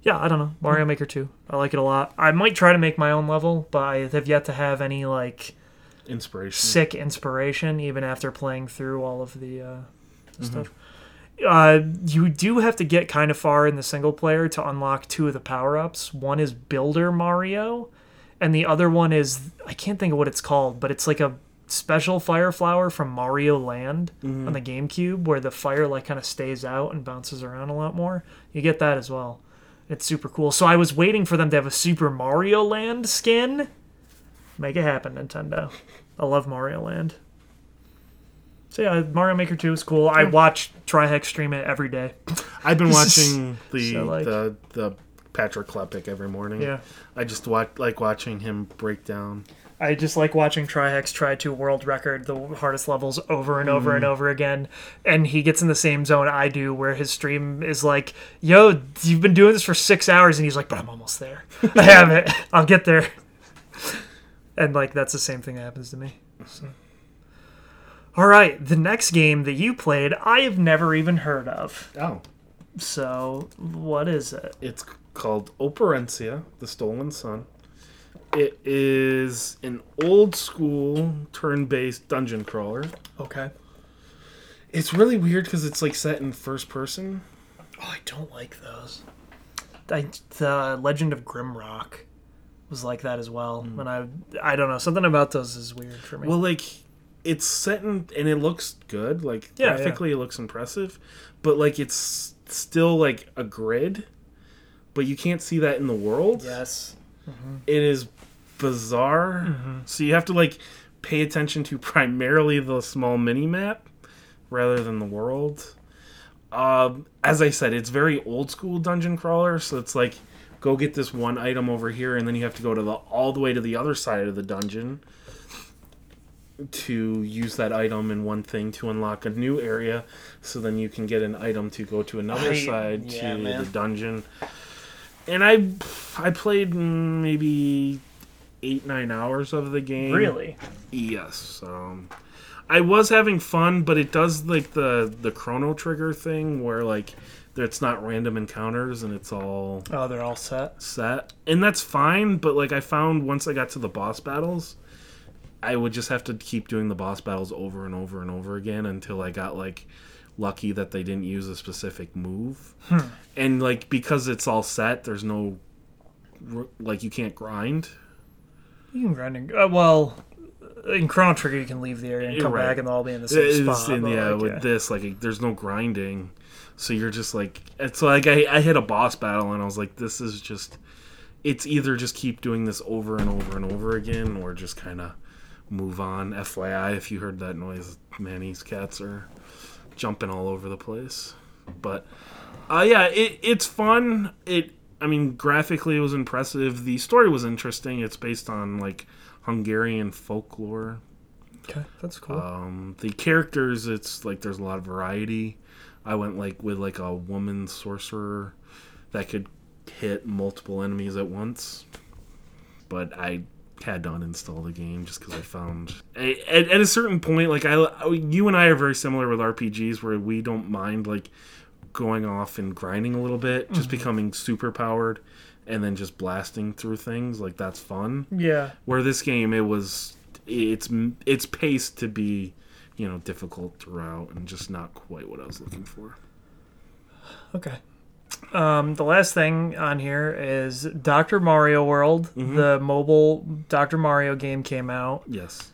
yeah, I don't know. Mario Maker 2. I like it a lot. I might try to make my own level, but I have yet to have any like Inspiration. sick inspiration even after playing through all of the uh, stuff. Uh, you do have to get kind of far in the single player to unlock two of the power ups. One is Builder Mario, and the other one is I can't think of what it's called, but it's like a special fire flower from Mario Land on the GameCube where the fire like kind of stays out and bounces around a lot more. You get that as well. It's super cool. So I was waiting for them to have a Super Mario Land skin. Make it happen, Nintendo. I love Mario Land. So yeah, Mario Maker 2 is cool. I hmm. watch Trihex stream it every day. I've been watching the So, like- the the Patrick Klepek every morning. Yeah. I just watch like watching him break down. I just like watching Trihex try to world record the hardest levels over and over and mm. over again. And he gets in the same zone I do where his stream is like, yo, you've been doing this for six hours. And he's like, but I'm almost there. I have it. I'll get there. And like, that's the same thing that happens to me. So. All right. The next game that you played, I have never even heard of. Oh, So, what is it? it's called Operencia, the Stolen Sun. It is an old school turn-based dungeon crawler. Okay. It's really weird because it's like set in first person. Oh, I don't like those. I, the Legend of Grimrock was like that as well. Hmm. And I, I don't know, something about those is weird for me. Well, like it's set in and it looks good. Like Yeah, yeah. it looks impressive, but like it's still like a grid, but you can't see that in the world. yes. Mm-hmm. It is bizarre. Mm-hmm. So you have to like pay attention to primarily the small mini map rather than the world. Um, as I said, it's very old school dungeon crawler. So it's like go get this one item over here, and then you have to go to the all the way to the other side of the dungeon to use that item in one thing to unlock a new area. So then you can get an item to go to another I- side yeah, to man. the dungeon. And I I played mm, maybe eight nine hours of the game. Really? Yes. Um, I was having fun, but it does like the the Chrono Trigger thing where like it's not random encounters and it's all Oh, they're all set. set, and that's fine. But like I found once I got to the boss battles, I would just have to keep doing the boss battles over and over and over again until I got like lucky that they didn't use a specific move. And like because it's all set, there's no like you can't grind. You can grind and, uh, well, in Chrono Trigger, you can leave the area and come right. back and they'll all be in the same It's- spot. but, yeah, like, with yeah. this, like, there's no grinding, so you're just like, it's like I, I hit a boss battle and I was like, this is just, it's either just keep doing this over and over and over again, or just kind of move on. FYI, if you heard that noise, Manny's cats are jumping all over the place. But uh, yeah, it, it's fun. It, I mean, graphically it was impressive. The story was interesting. It's based on like Hungarian folklore. Okay, that's cool. Um, the characters, it's like there's a lot of variety. I went like with like a woman sorcerer that could hit multiple enemies at once, but I had to uninstall the game just because I found at, at a certain point, like I, you and I are very similar with RPGs where we don't mind like going off and grinding a little bit, just becoming super powered, and then just blasting through things. Like that's fun yeah. where this game it was it's it's paced to be you know difficult throughout and just not quite what I was looking for. Okay. Um, the last thing on here is Dr. Mario World. Mm-hmm. The mobile Dr. Mario game came out. Yes,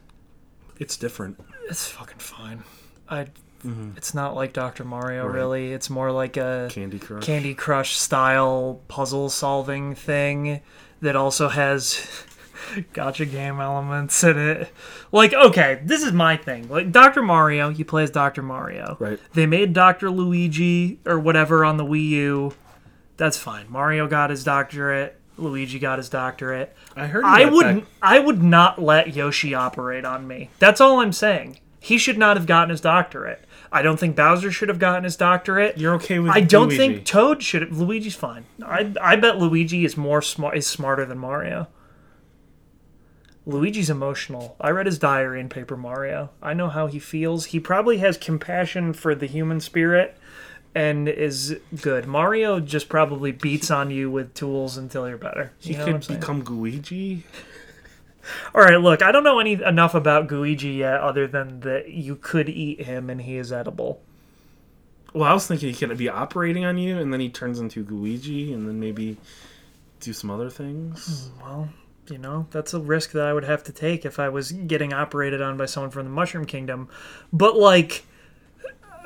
it's different. It's fucking fine. I Mm-hmm. It's not like Dr. Mario, really. It's more like a Candy Crush. Candy Crush style puzzle solving thing that also has gotcha game elements in it. Like, okay, this is my thing. Like Dr. Mario, you play as Dr. Mario. Right. They made Dr. Luigi or whatever on the Wii U. That's fine. Mario got his doctorate. Luigi got his doctorate. I heard. I that would back- I would not let Yoshi operate on me. That's all I'm saying. He should not have gotten his doctorate. I don't think Bowser should have gotten his doctorate. You're okay with? I don't Luigi. think Toad should. have Luigi's fine. I I bet Luigi is more smart is smarter than Mario. Luigi's emotional. I read his diary in Paper Mario. I know how he feels. He probably has compassion for the human spirit and is good. Mario just probably beats on you with tools until you're better. he You I'm could become Luigi. All right, look, I don't know any enough about Guigi yet, other than that you could eat him and he is edible. Well, I was thinking he could be operating on you, and then he turns into Luigi, and then maybe do some other things. Hmm, well, you know, that's a risk that I would have to take if I was getting operated on by someone from the Mushroom Kingdom. But like,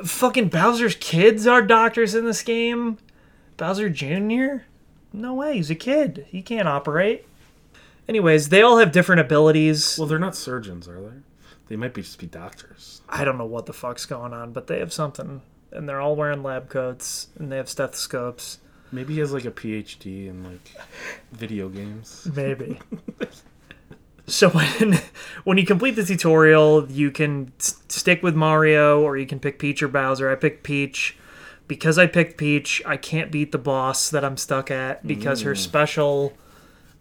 fucking Bowser's kids are doctors in this game. Bowser Jr. No way, he's a kid. He can't operate. Anyways, they all have different abilities. Well, they're not surgeons, are they? They might be just be doctors. I don't know what the fuck's going on, but they have something. And they're all wearing lab coats and they have stethoscopes. Maybe he has like a PhD in like video games. Maybe. so when when you complete the tutorial, you can s- stick with Mario or you can pick Peach or Bowser. I picked Peach. Because I picked Peach, I can't beat the boss that I'm stuck at because her mm. special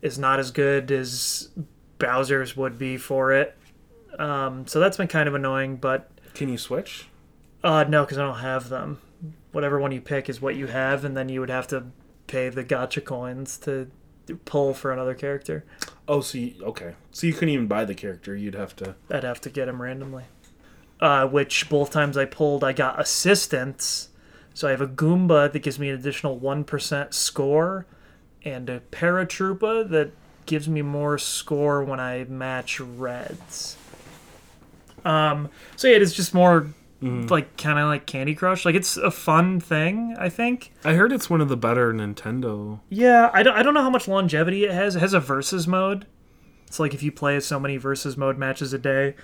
is not as good as Bowser's would be for it. Um, so that's been kind of annoying, but Can you switch? uh, no, because I don't have them. Whatever one you pick is what you have, and then you would have to pay the gotcha coins to pull for another character. Oh, so you, okay. So you couldn't even buy the character. You'd have to. I'd have to get him randomly. Uh, which both times I pulled, I got assistance. So I have a Goomba that gives me an additional 1% score, and a Paratroopa that gives me more score when I match reds. Um, so yeah, it's just more like kind of like Candy Crush. Like it's a fun thing, I think. I heard it's one of the better Nintendo. Yeah, I don't, I don't know how much longevity it has. It has a versus mode. It's like if you play so many versus mode matches a day,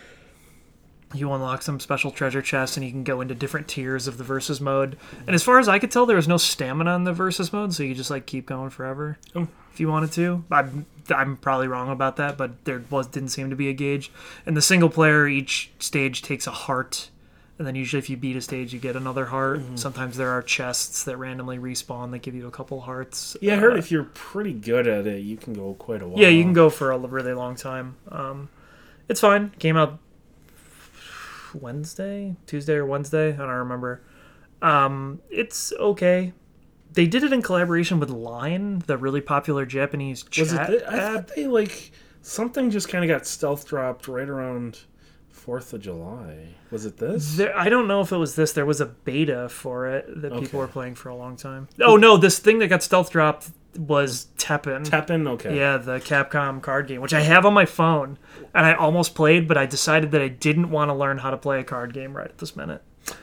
you unlock some special treasure chests and you can go into different tiers of the versus mode. And as far as I could tell, there was no stamina in the versus mode, so you just like keep going forever Oh. if you wanted to. I'm, I'm probably wrong about that, but there was didn't seem to be a gauge. In the single player, each stage takes a heart. And then usually, if you beat a stage, you get another heart. Sometimes there are chests that randomly respawn that give you a couple hearts. Yeah, I heard Uh, if you're pretty good at it, you can go quite a while. yeah, you can go for a really long time. Um, it's fine. Came out Wednesday, Tuesday or Wednesday. I don't remember. Um, it's okay. They did it in collaboration with Line, the really popular Japanese chat Was it? Th- I thought they like something just kind of got stealth dropped right around Fourth of July. Was it this? There, I don't know if it was this. There was a beta for it that Okay. people were playing for a long time. Oh no, this thing that got stealth dropped was Teppen. Teppen. Okay. Yeah, the Capcom card game, which I have on my phone, and I almost played, but I decided that I didn't want to learn how to play a card game right at this minute.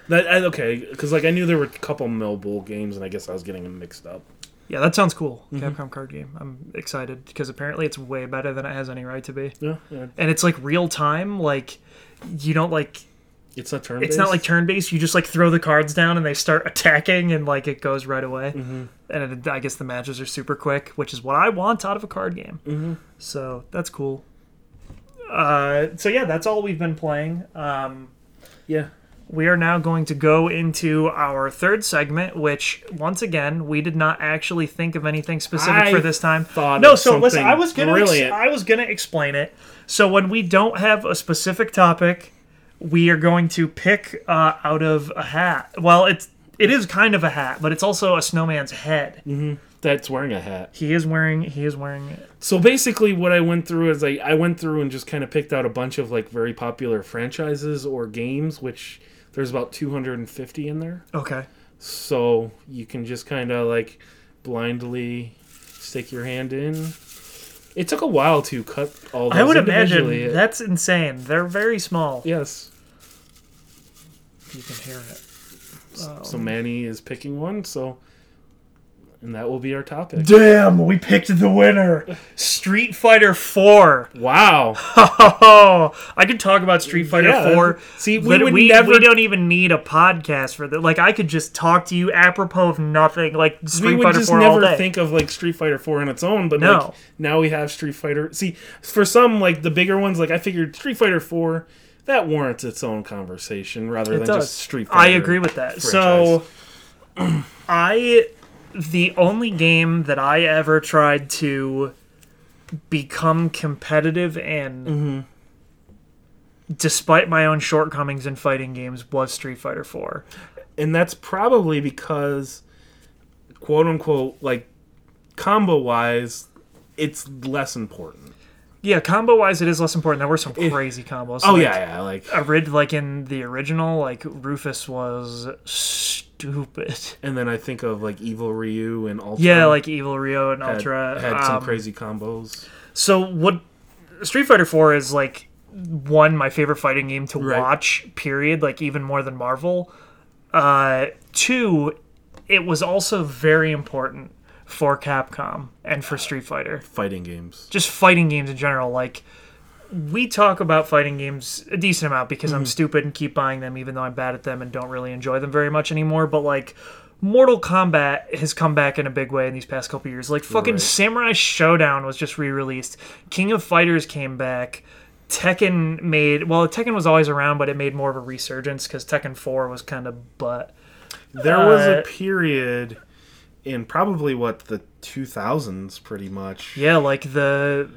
That, I, okay, because like I knew there were a couple Millbull games, and I guess I was getting them mixed up. Yeah, that sounds cool. Mm-hmm. Capcom card game. I'm excited because apparently it's way better than it has any right to be, Yeah, yeah. and it's like real time. Like you don't like It's not turn. it's not like turn based. You just like throw the cards down and they start attacking, and like it goes right away. Mm-hmm. And it, I guess the matches are super quick, which is what I want out of a card game. Mhm. So that's cool. Uh, so yeah, that's all we've been playing. Um, yeah. we are now going to go into our third segment, which once again we did not actually think of anything specific I for this time. thought no, so listen, I was gonna ex- I was gonna explain it. So when we don't have a specific topic, we are going to pick uh, out of a hat. Well, it's it is kind of a hat, but it's also a snowman's head. That's wearing a hat. He is wearing he is wearing it. So basically, what I went through is I, I went through and just kind of picked out a bunch of like very popular franchises or games, which there's about 250 in there. Okay. So you can just kind of like blindly stick your hand in. It took a while to cut all. Those I would imagine that's insane. They're very small. yes. You can hear it. so um, Manny is picking one. So, and that will be our topic. Damn, we picked the winner. Street Fighter 4. Wow. Oh, I could talk about Street Fighter Yeah, 4. see, we would we, never- we don't even need a podcast for that. Like, I could just talk to you apropos of nothing, like Street we would Fighter just 4 all never day. think of like Street Fighter 4 on its own, but No. like now we have Street Fighter. See, for some like the bigger ones, like I figured Street Fighter 4 that warrants its own conversation rather than does. just Street Fighter. I agree with that. So, I the only game that I ever tried to become competitive in, Mm-hmm. despite my own shortcomings in fighting games, was Street Fighter Four. and that's probably because quote unquote like combo wise it's less important. Yeah, combo wise, it is less important. There were some crazy combos. Oh Like, yeah, yeah, like orid- like in the original, like Rufus was stupid. and then I think of like Evil Ryu and Ultra. Yeah, like Evil Ryu and had, Ultra had some um, crazy combos. So what Street Fighter 4 is like one my favorite fighting game to Right. watch period like even more than Marvel. Uh two it was also very important for Capcom and for Street Fighter. Fighting games. Just fighting games in general like we talk about fighting games a decent amount because I'm stupid and keep buying them even though I'm bad at them and don't really enjoy them very much anymore but like Mortal Kombat has come back in a big way in these past couple years. Like fucking Right. Samurai Shodown was just re-released. King of Fighters came back. Tekken made well, Tekken was always around, but it made more of a resurgence because Tekken Four was kind of butt. There was Uh, a period in probably what the 2000s pretty much. Yeah, like the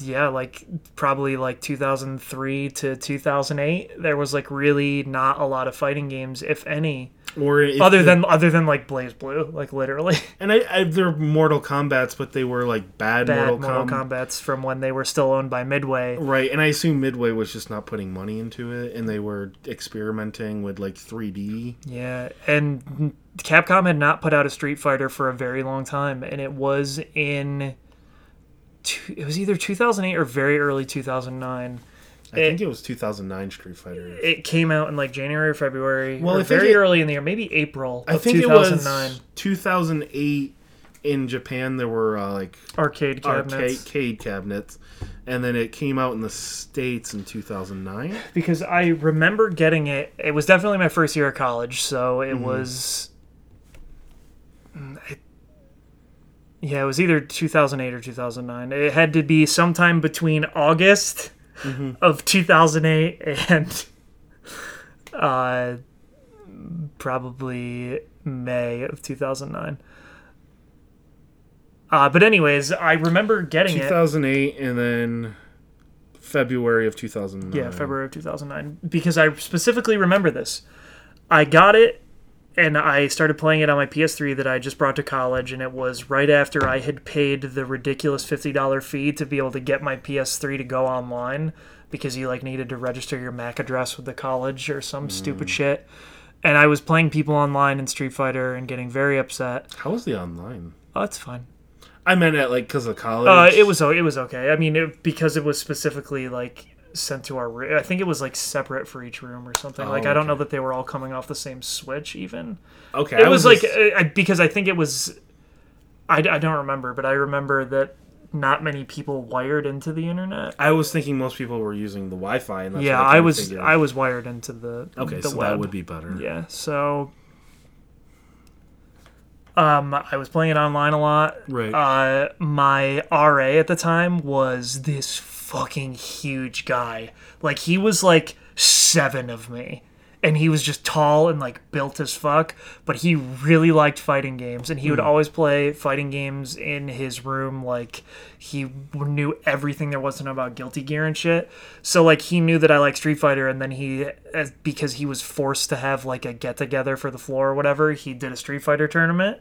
yeah, like probably like 2003 to 2008. There was like really not a lot of fighting games, if any, Or other than other than like BlazBlue, like literally and I, I they're Mortal Kombat's but they were like bad, bad Mortal, Mortal Com- Kombat's from when they were still owned by Midway. Right, and I assume Midway was just not putting money into it and they were experimenting with like 3D. Yeah, and Capcom had not put out a Street Fighter for a very long time, and it was in. two- It was either 2008 or very early 2009. I think it was 2009 Street Fighter. It came out in like January or February. Well, or very it- early in the year, maybe April of I think 2009. it was 2008 in Japan. There were uh, like Arcade cabinets. arcade cabinets, and then it came out in the states in 2009. Because I remember getting it. It was definitely my first year of college, so it was. Mm, it- yeah, it was either 2008 or 2009. It had to be sometime between August of 2008 and uh, probably May of 2009. Uh, but anyways, I remember getting it. 2008, and then February of 2009. Yeah, February of 2009. Because I specifically remember this. I got it and I started playing it on my PS3 that I just brought to college, and it was right after I had paid the ridiculous $50 fee to be able to get my PS3 to go online because you like needed to register your MAC address with the college or some stupid shit. And I was playing people online in Street Fighter and getting very upset. How was the online? Oh, it's fine. I meant it like because of college. Uh, it was it was okay. I mean, it, because it was specifically like sent to our room. I think it was like separate for each room or something. like I don't okay. know that they were all coming off the same switch. Even okay. it I was, like just- uh, I, because I think it was. I, I don't remember, but I remember that not many people wired into the internet. I was thinking most people were using the Wi-Fi, and that's yeah, what I was. I was wired into the okay, the so web. that would be better. Yeah, so um I was playing it online a lot. Right. Uh my RA at the time was this fucking huge guy. Like he was like 7 of me. And he was just tall and like built as fuck, but he really liked fighting games and he would always play fighting games in his room like he knew everything there was to know about Guilty Gear and shit. So like he knew that I like Street Fighter, and then he, as, because he was forced to have like a get together for the floor or whatever, he did a Street Fighter tournament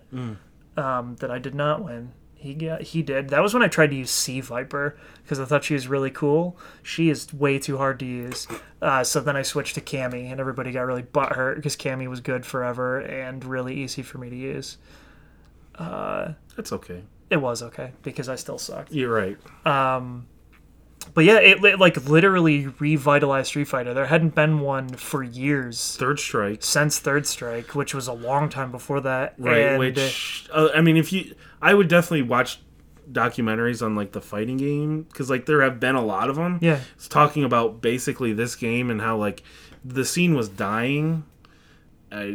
um, that I did not win. He got he did. That was when I tried to use C. Viper because I thought she was really cool. She is way too hard to use. Uh, so then I switched to Cammy, and everybody got really butthurt because Cammy was good forever and really easy for me to use. That's okay. It was okay because I still sucked. You're right. But yeah, it, it like literally revitalized Street Fighter. There hadn't been one for years Third Strike, since Third Strike, which was a long time before that. right? And, which uh, I mean, if you, I would definitely watch documentaries on like the fighting game because like there have been a lot of them. yeah, It's talking about basically this game and how like the scene was dying. Uh,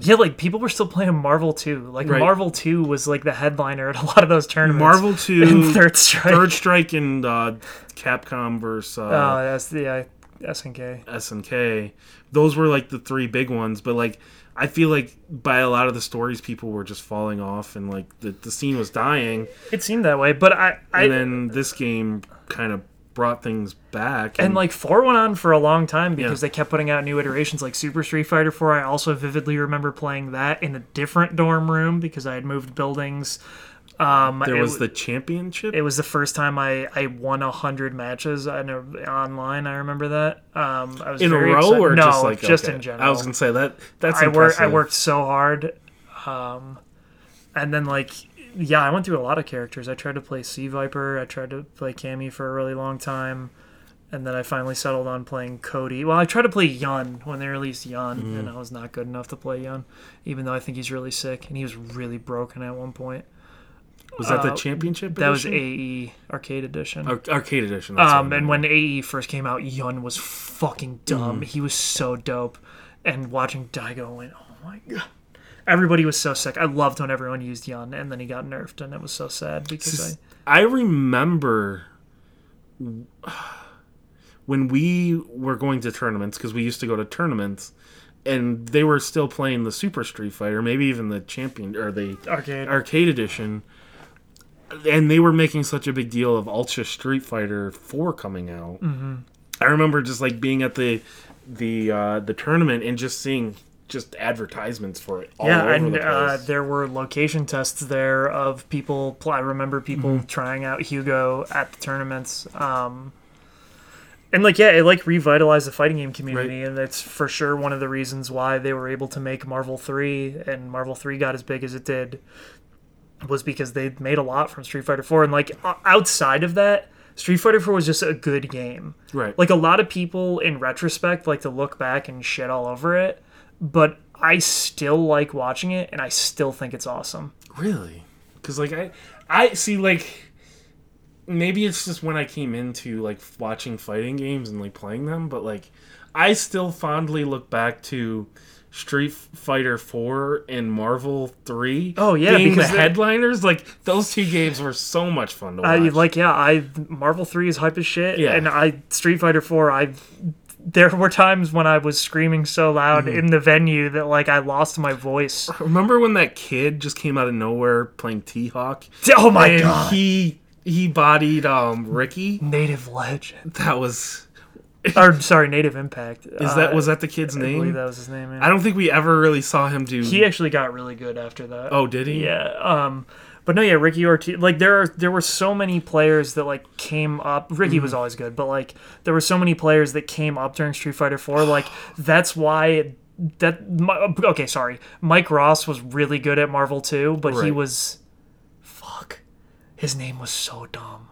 yeah, like people were still playing Marvel 2. Like Right. Marvel 2 was like the headliner at a lot of those tournaments. Marvel and Two, Third Strike. Third Strike, and uh, Capcom versus uh, Oh, that's the uh, SNK. SNK. Those were like the three big ones, but like I feel like by a lot of the stories, people were just falling off, and like the, the scene was dying. It seemed that way, but I, I And then this game kind of brought things back. and like four went on for a long time because Yeah. they kept putting out new iterations like super street fighter 4 i also vividly remember playing that in a different dorm room because i had moved buildings um there was w- the championship. it was the first time i i won a hundred matches I know, online i remember that um i was in a row excited- or no, just like just okay. in general I was gonna say that that's I worked. I worked so hard, um, and then like yeah, I went through a lot of characters. I tried to play C. Viper. I tried to play Cammy for a really long time, and then I finally settled on playing Cody. Well, I tried to play Yun when they released Yun, Mm-hmm. and I was not good enough to play Yun, even though I think he's really sick and he was really broken at one point. was that the uh, championship? That was? AE Arcade Edition. Ar- arcade edition. that's Um, and when AE first came out, Yun was fucking dumb. Mm-hmm. He was so dope. And watching Daigo went, oh my god. Everybody was so sick. I loved when everyone used Yun, and then he got nerfed, and it was so sad because I. I remember when we were going to tournaments because we used to go to tournaments, and they were still playing the Super Street Fighter, maybe even the Champion or the Arcade. arcade edition, and they were making such a big deal of Ultra Street Fighter Four coming out. Mm-hmm. I remember just like being at the the uh, the tournament and just seeing just advertisements for it all yeah, and the uh, there were location tests there of people. pl- I remember people Mm-hmm. trying out Hugo at the tournaments. Um, and like, yeah, it like revitalized the fighting game community, and that's for sure one of the reasons why they were able to make Marvel Three, and Marvel Three got as big as it did, was because they made a lot from Street Fighter Four, and like outside of that. Street Fighter 4 was just a good game. right. Like a lot of people in retrospect like to look back and shit all over it, but I still like watching it and I still think it's awesome. Really? Because like I, I see like maybe it's just when I came into like watching fighting games and like playing them, but like I still fondly look back to Street Fighter Four and Marvel Three. Oh, yeah, being the because they- headliners. Like those two games were so much fun to watch. I like yeah, I Marvel 3 is hype as shit Yeah. and I Street Fighter 4 I there were times when I was screaming so loud Mm-hmm. in the venue that like I lost my voice. Remember when that kid just came out of nowhere playing T Hawk? Oh my and god. he he bodied um Ricky. Native Legend. That was or sorry, Native Impact. is that was that the kid's I believe name? that was his name. yeah. I don't think we ever really saw him do. he actually got really good after that. oh, did he? Yeah. Um but no, yeah, Ricky Ortiz like there are there were so many players that like came up Ricky Mm-hmm. was always good, but like there were so many players that came up during Street Fighter 4 like that's why that my, okay, sorry. Mike Ross was really good at Marvel 2, but he was fuck. His name was so dumb.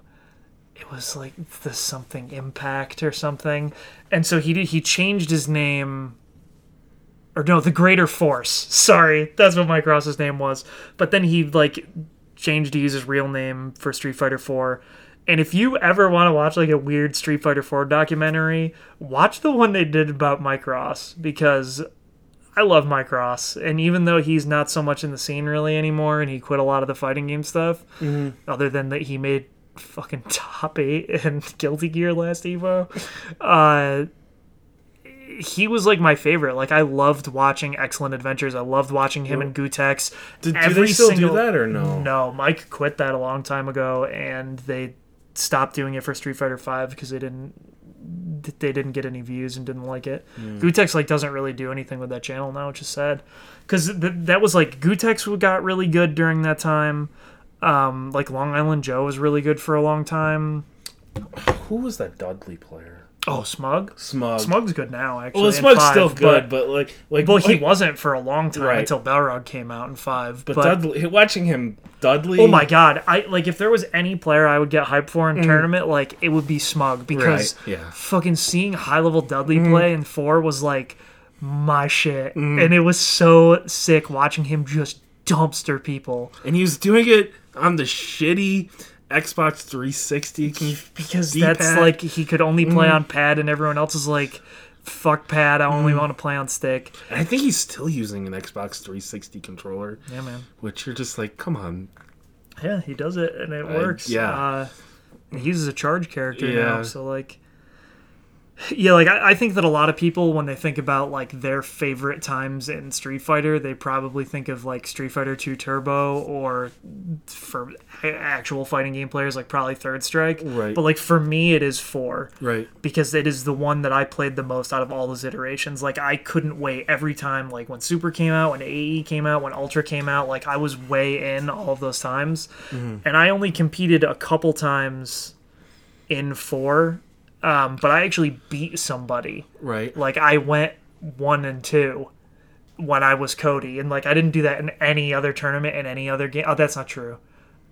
It was like the something impact or something. And so he did he changed his name or no, the Greater Force. Sorry, that's what Mike Ross's name was. But then he like changed to use his real name for Street Fighter 4. And if you ever want to watch like a weird Street Fighter 4 documentary, watch the one they did about Mike Ross because I love Mike Ross. And even though he's not so much in the scene really anymore and he quit a lot of the fighting game stuff, other than that he made fucking top 8 and Guilty Gear last Evo, uh he was like my favorite. Like I loved watching Excellent Adventures. I loved watching him and Gootecks. Did, do Every they still single- do that or no? No, Mike quit that a long time ago, and they stopped doing it for Street Fighter Five because they didn't they didn't get any views and didn't like it. Gootecks like doesn't really do anything with that channel now, which is sad because th- that was like Gootecks got really good during that time. Um, like Long Island Joe was really good for a long time. Who was that Dudley player? Oh, Smug. Smug. Smug's good now, actually. Well, Smug's five, still good, but, but, like, like, well, he like- wasn't for a long time Right. until Balrog came out in five. But, But, Dudley, watching him, Dudley. oh my god, I like if there was any player I would get hyped for in tournament, like it would be Smug because Mm. Right, yeah. fucking seeing high level Dudley play in four was like my shit, Mm. and it was so sick watching him just dumpster people and he was doing it on the shitty Xbox 360. Because D-pad. that's like he could only play Mm. on pad, and everyone else is like. Fuck pad! I only want to play on stick. and I think he's still using an Xbox 360 controller, Yeah, man. which you're just like, come on. Yeah, he does it and it Uh, works. yeah. Uh, he's a charge character Yeah. now, so like yeah, like I, I think that a lot of people when they think about like their favorite times in Street Fighter, they probably think of like Street Fighter 2 Turbo or for actual fighting game players like probably Third Strike. Right. But like for me it is 4 Right. because it is the one that I played the most out of all those iterations. Like I couldn't wait every time like when Super came out, when AE came out, when Ultra came out, like I was way in all of those times. Mm-hmm. And I only competed a couple times in 4. Um, but I actually beat somebody. Right. Like I went 1 and 2 when I was Cody and like I didn't do that in any other tournament in any other game. Oh, that's not true.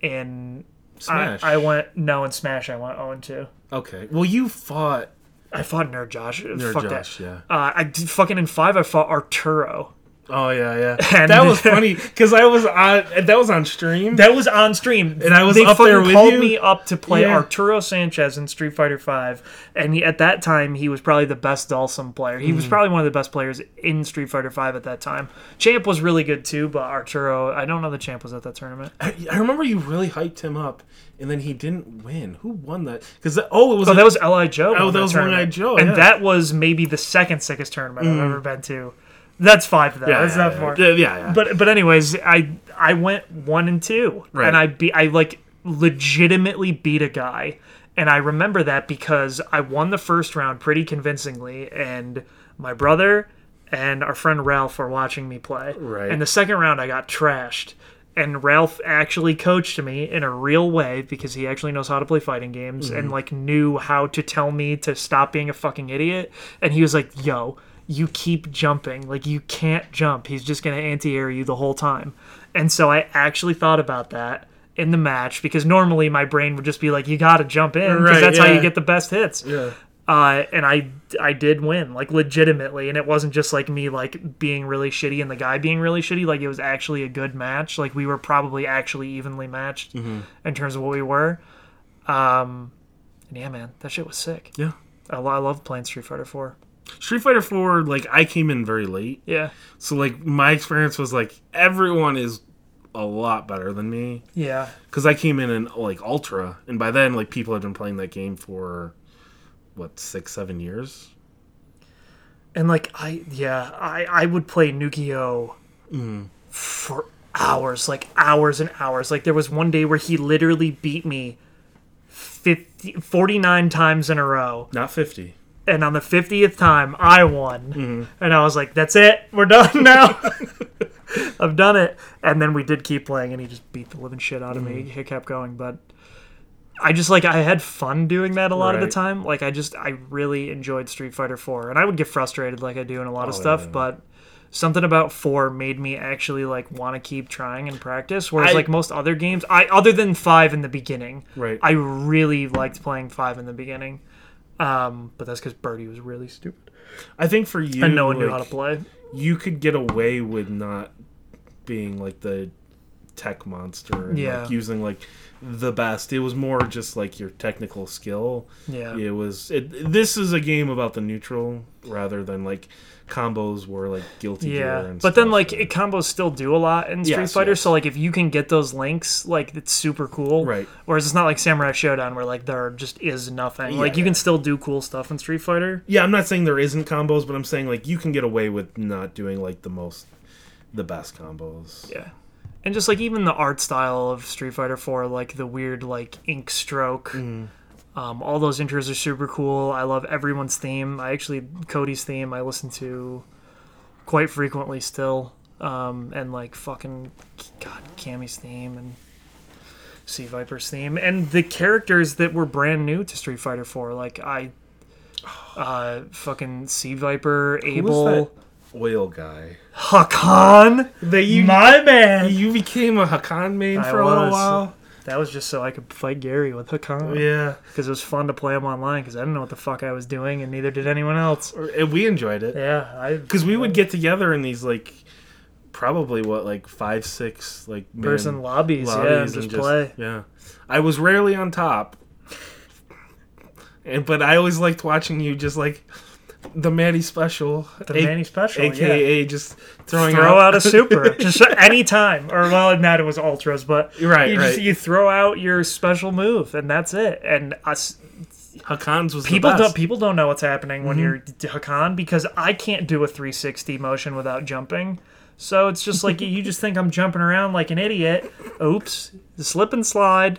In Smash. I, I went no in Smash I went 0 and 2. okay. Well, you fought I fought Nerd Josh. Nerd Fuck Josh, that. yeah. Uh, I did, fucking in five. I fought Arturo. Oh yeah, yeah. And- that was funny because I was on. That was on stream. That was on stream, And I was they up there with called you? me up to play Yeah. Arturo Sanchez in Street Fighter Five, and he, at that time he was probably the best Dhalsim player. He Mm. was probably one of the best players in Street Fighter Five at that time. Champ was really good too, but Arturo, I don't know the Champ was at that tournament. I, I remember you really hyped him up, and then he didn't win. Who won that? Because oh, it was Oh, a- that was Li Joe. Oh, won that was. One-Eyed Joe, and yeah. Mm. that was maybe the second sickest tournament I've ever been to. That's five though. yeah, That's yeah, not four. Yeah, yeah, but but anyways, I I went one and two, Right. and I beat I like legitimately beat a guy, and I remember that because I won the first round pretty convincingly, and my brother and our friend Ralph were watching me play. Right. And the second round, I got trashed. And Ralph actually coached me in a real way because he actually knows how to play fighting games and mm-hmm. like knew how to tell me to stop being a fucking idiot. And he was like, "Yo, you keep jumping. Like you can't jump. He's just gonna anti-air you the whole time." And so I actually thought about that in the match because normally my brain would just be like, "You gotta jump in because Right, that's how you get the best hits." yeah. uh, and I I did win like legitimately, and it wasn't just like me like being really shitty and the guy being really shitty. Like it was actually a good match. Like we were probably actually evenly matched Mm-hmm. in terms of what we were. Um, and yeah, man, that shit was sick. Yeah. I, I love playing Street Fighter Four. Street Fighter Four, like I came in very late, Yeah, so like my experience was like everyone is a lot better than me yeah, because I came in in like Ultra, and by then like people had been playing that game for what six, seven years. and like I yeah I I would play Nukio mm. for hours, like hours and hours. Like there was one day where he literally beat me 50, 49 times in a row. Not fifty. And on the 50th time i won. Mm-hmm. And i was like that's it. We're done now. I've done it. And then we did keep playing and he just beat the living shit out of me. Mm-hmm. He kept going but i just like i had fun doing that a lot of the time. Like i just i really enjoyed street fighter 4 and i would get frustrated like i do in a lot of Oh, stuff yeah. but something about 4 made me actually like want to keep trying and practice whereas I- like most other games i other than 5 in the beginning Right. I really liked playing 5 in the beginning um, but that's because Birdie was really stupid I think for you, and no one knew how like, to play. you could get away with not being like the tech monster and Yeah. like using like the best. It was more just like your technical skill. Yeah. It was it, this is a game about the neutral rather than like combos were like guilty Yeah, and but then like it combos still do a lot in Street Yes, Fighter. yes. So like if you can get those links, like it's super cool. Right. Whereas it's not like Samurai Shodown where like there just is nothing. like Yeah, you can still do cool stuff in Street Fighter. yeah, I'm not saying there isn't combos, but I'm saying like you can get away with not doing like the most the best combos. Yeah. And just like even the art style of Street Fighter 4, like the weird like ink stroke. Mm-hmm. Um, all those intros are super cool. I love everyone's theme. I actually Cody's theme I listen to quite frequently still. Um, and like fucking God, Cammy's theme and C. Viper's theme and the characters that were brand new to Street Fighter 4. Like I uh, fucking C. Viper, was Abel, oil guy? Hakan. You My man. you became a Hakan main I for a little while. That was just so I could fight Gary with Hakan. Yeah, Because it was fun to play him online because I didn't know what the fuck I was doing and neither did anyone else. And we enjoyed it Yeah, because we would get together in these like probably what like five six like person lobbies, yeah, lobbies and just, play. Yeah, I was rarely on top, and but I always liked watching you just like the Maddie special, The A- Manny special, yeah. aka just throwing throw out, out a super just any time or well not it was ultras but Right, you, just, right. you throw out your special move and that's it and us Hakan's was people the don't people don't know what's happening when Mm-hmm. you're Hakan because I can't do a 360 motion without jumping so it's just like you just think I'm jumping around like an idiot oops slip and slide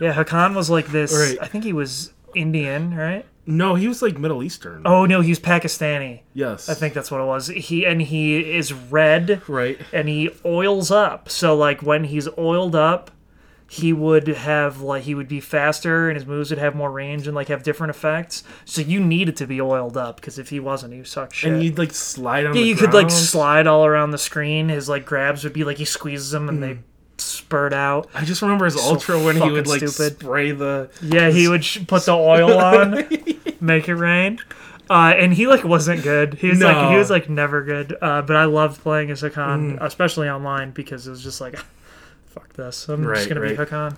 yeah Hakan was like this Right. I think he was Indian right No, he was like Middle Eastern. oh no he was Pakistani yes, I think that's what it was he and he is red right. and he oils up. So like when he's oiled up, he would have like he would be faster and his moves would have more range and like have different effects. So you needed to be oiled up because if he wasn't, you suck shit. And you'd like slide on. yeah, the you could like slide all around the screen. His like grabs would be like he squeezes them and they hmm. spurt out. I just remember his ultra when he would like stupid. spray the. Yeah, he would sh- put the oil on, make it rain. Uh, and he like wasn't good. He was like he was like never good. Uh, but I loved playing as Hakan, especially online because it was just like, fuck this. I'm Right, just gonna be right. Hakan.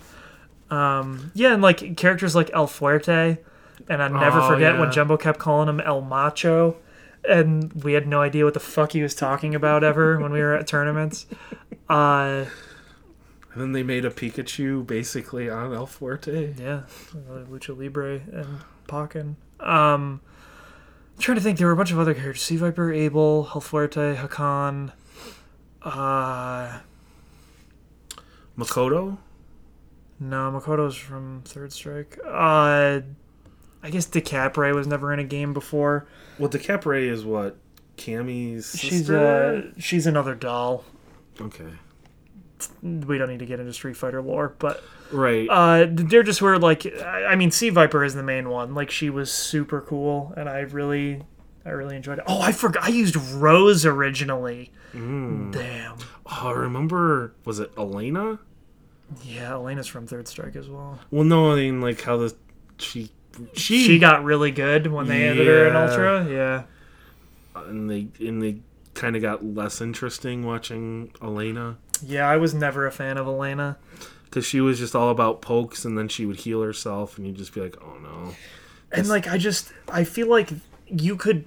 Um, yeah, and like characters like El Fuerte, and I never Oh, forget when. Jumbo kept calling him El Macho, and we had no idea what the fuck he was talking about ever when we were at tournaments. Uh, And then they made a Pikachu basically on El Fuerte. Yeah, uh, Lucha Libre and Pakken. Um, I'm trying to think. There were a bunch of other characters: C. Viper, Abel, El Fuerte, Hakan. Uh, Makoto. no, Makoto's from Third Strike. Uh, I guess DeCapre was never in a game before. Well, DeCapre is what Cammy's sister. She's uh, she's another doll. okay. We don't need to get into Street Fighter lore, but Right. uh, they're just where like I mean, C. Viper is the main one. Like she was super cool, and I really, I really enjoyed it. Oh, I forgot. I used Rose originally. Mm. Damn. oh, I remember. Was it Elena? Yeah, Elena's from Third Strike as well. Well, no. I mean, like how the she she, She got really good when they added her in Ultra. Yeah. and they and they kind of got less interesting watching Elena Yeah, I was never a fan of Elena. because she was just all about pokes, and then she would heal herself, and you'd just be like, oh no. And like I just I feel like you could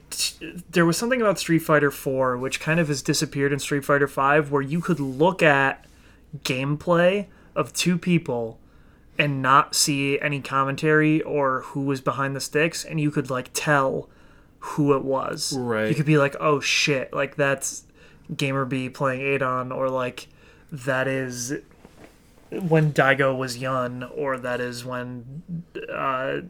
there was something about Street Fighter 4 which kind of has disappeared in Street Fighter 5 where you could look at gameplay of two people and not see any commentary or who was behind the sticks and you could like tell who it was. Right. You could be like, "Oh shit, like that's Gamerbee playing Adon or like that is when Daigo was young or that is when uh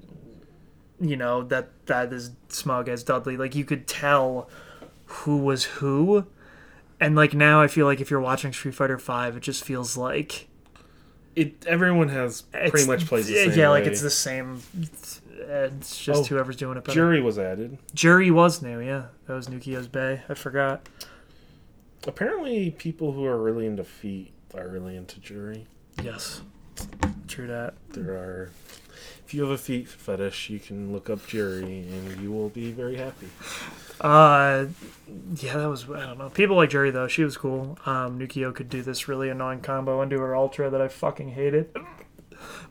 you know that that is smug as dudley. Like you could tell who was who. And like now i feel like if you're watching street fighter 5 it just feels like It everyone has pretty much plays the same yeah like it's the same it's, it's just Oh, whoever's doing it better. Juri was added. Juri was new yeah. That was nukio's bay. I forgot Apparently, people who are really into feet are really into Juri. yes true that There are. If you have a feet fetish, you can look up Juri, and you will be very happy. Uh, yeah, that was I don't know. People like Jerry though; she was cool. Um, Nukio could do this really annoying combo into her ultra that I fucking hated.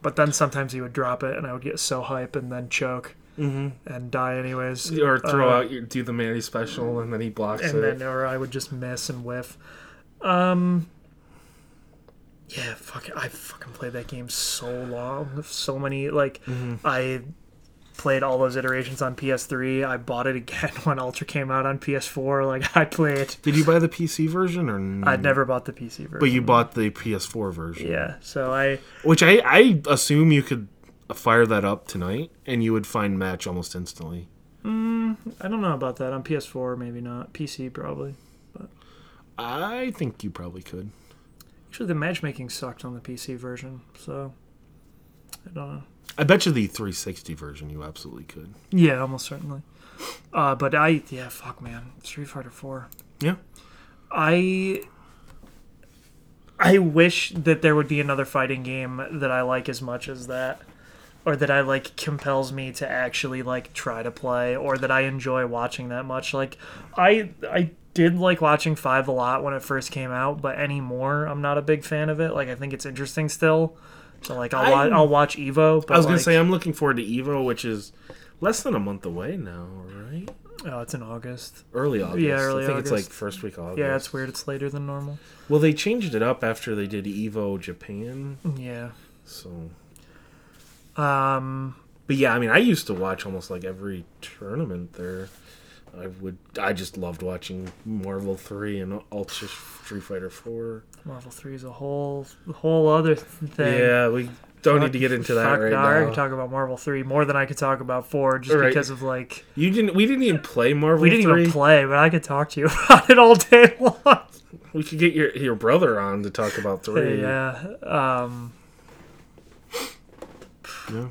But then sometimes he would drop it, and I would get so hype and then choke Mm-hmm. and die anyways. Or throw Uh, out your do the Manny special, and then he blocks and it. And then or I would just miss and whiff. Um. Yeah, fuck. I fucking played that game so long, so many like Mhm. I played all those iterations on PS3. I bought it again when Ultra came out on PS4. Like I played. Did you buy the PC version or? n- I'd never bought the PC version. But you bought the PS4 version. Yeah, so I Which I I assume you could fire that up tonight, and you would find match almost instantly. I don't know about that on PS4. Maybe not PC probably. But I think you probably could. Actually, the matchmaking sucked on the PC version, so I don't know. I bet you the 360 version you absolutely could. Yeah, almost certainly. Uh, but I yeah, fuck man, Street Fighter Four. Yeah. I I wish that there would be another fighting game that I like as much as that or that I like compels me to actually like try to play or that I enjoy watching that much. Like I I did like watching 5 a lot when it first came out, but anymore I'm not a big fan of it. Like I think it's interesting still. So like I'll wa- I'm- I'll watch Evo, but I was gonna say I'm looking forward to Evo, which is less than a month away now, right? oh, it's in August. Early August. Yeah, early I think August. it's like first week August. Yeah, it's weird it's later than normal. Well, they changed it up after they did Evo Japan, Yeah. so. Um But yeah, I mean, I used to watch almost like every tournament there. I would. I just loved watching Marvel Three and Ultra Street Fighter Four. Marvel 3 is a whole whole other thing. Yeah, we don't need to get into that right no, I now. could talk about Marvel 3 more than I could talk about 4 just Right. because of like You didn't. We didn't even play Marvel we didn't 3. even play, but I could talk to you about it all day long. We could get your your brother on to talk about three. yeah. Um Yeah.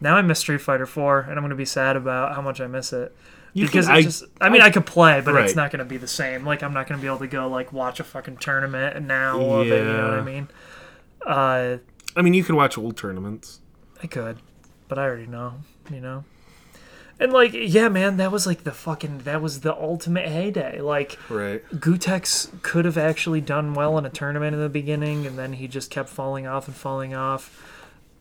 Now I miss Street Fighter 4 and I'm going to be sad about how much I miss it. You because can- I- just I mean I, could play, but it's not going to be the same. Like I'm not going to be able to go like watch a fucking tournament now of it, you know what I mean? Uh I mean, you can watch old tournaments. I could, but I already know, you know. And like, yeah, man, that was like the fucking that was the ultimate heyday. Like Right. Gootecks could have actually done well in a tournament in the beginning, and then he just kept falling off and falling off.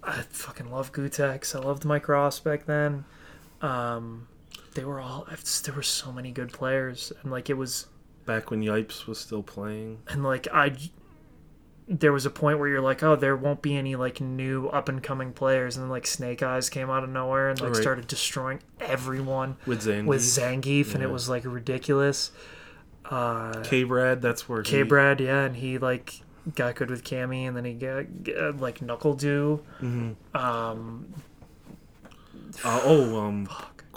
I fucking love Gootecks. I loved Mike Ross back then. Um, they were all there were so many good players, and like it was Back when Yipes was still playing. and like I there was a point where you're like, oh, there won't be any like new up and coming players, and then like Snake Eyez came out of nowhere and like Right. started destroying everyone With Zangief. with Zangief, and it was like ridiculous. Uh, K-Brad, that's where. K Brad, yeah, and he like got good with Cammy, and then he got uh, like Knuckle Du. Mhm. Um, Uh, oh, um,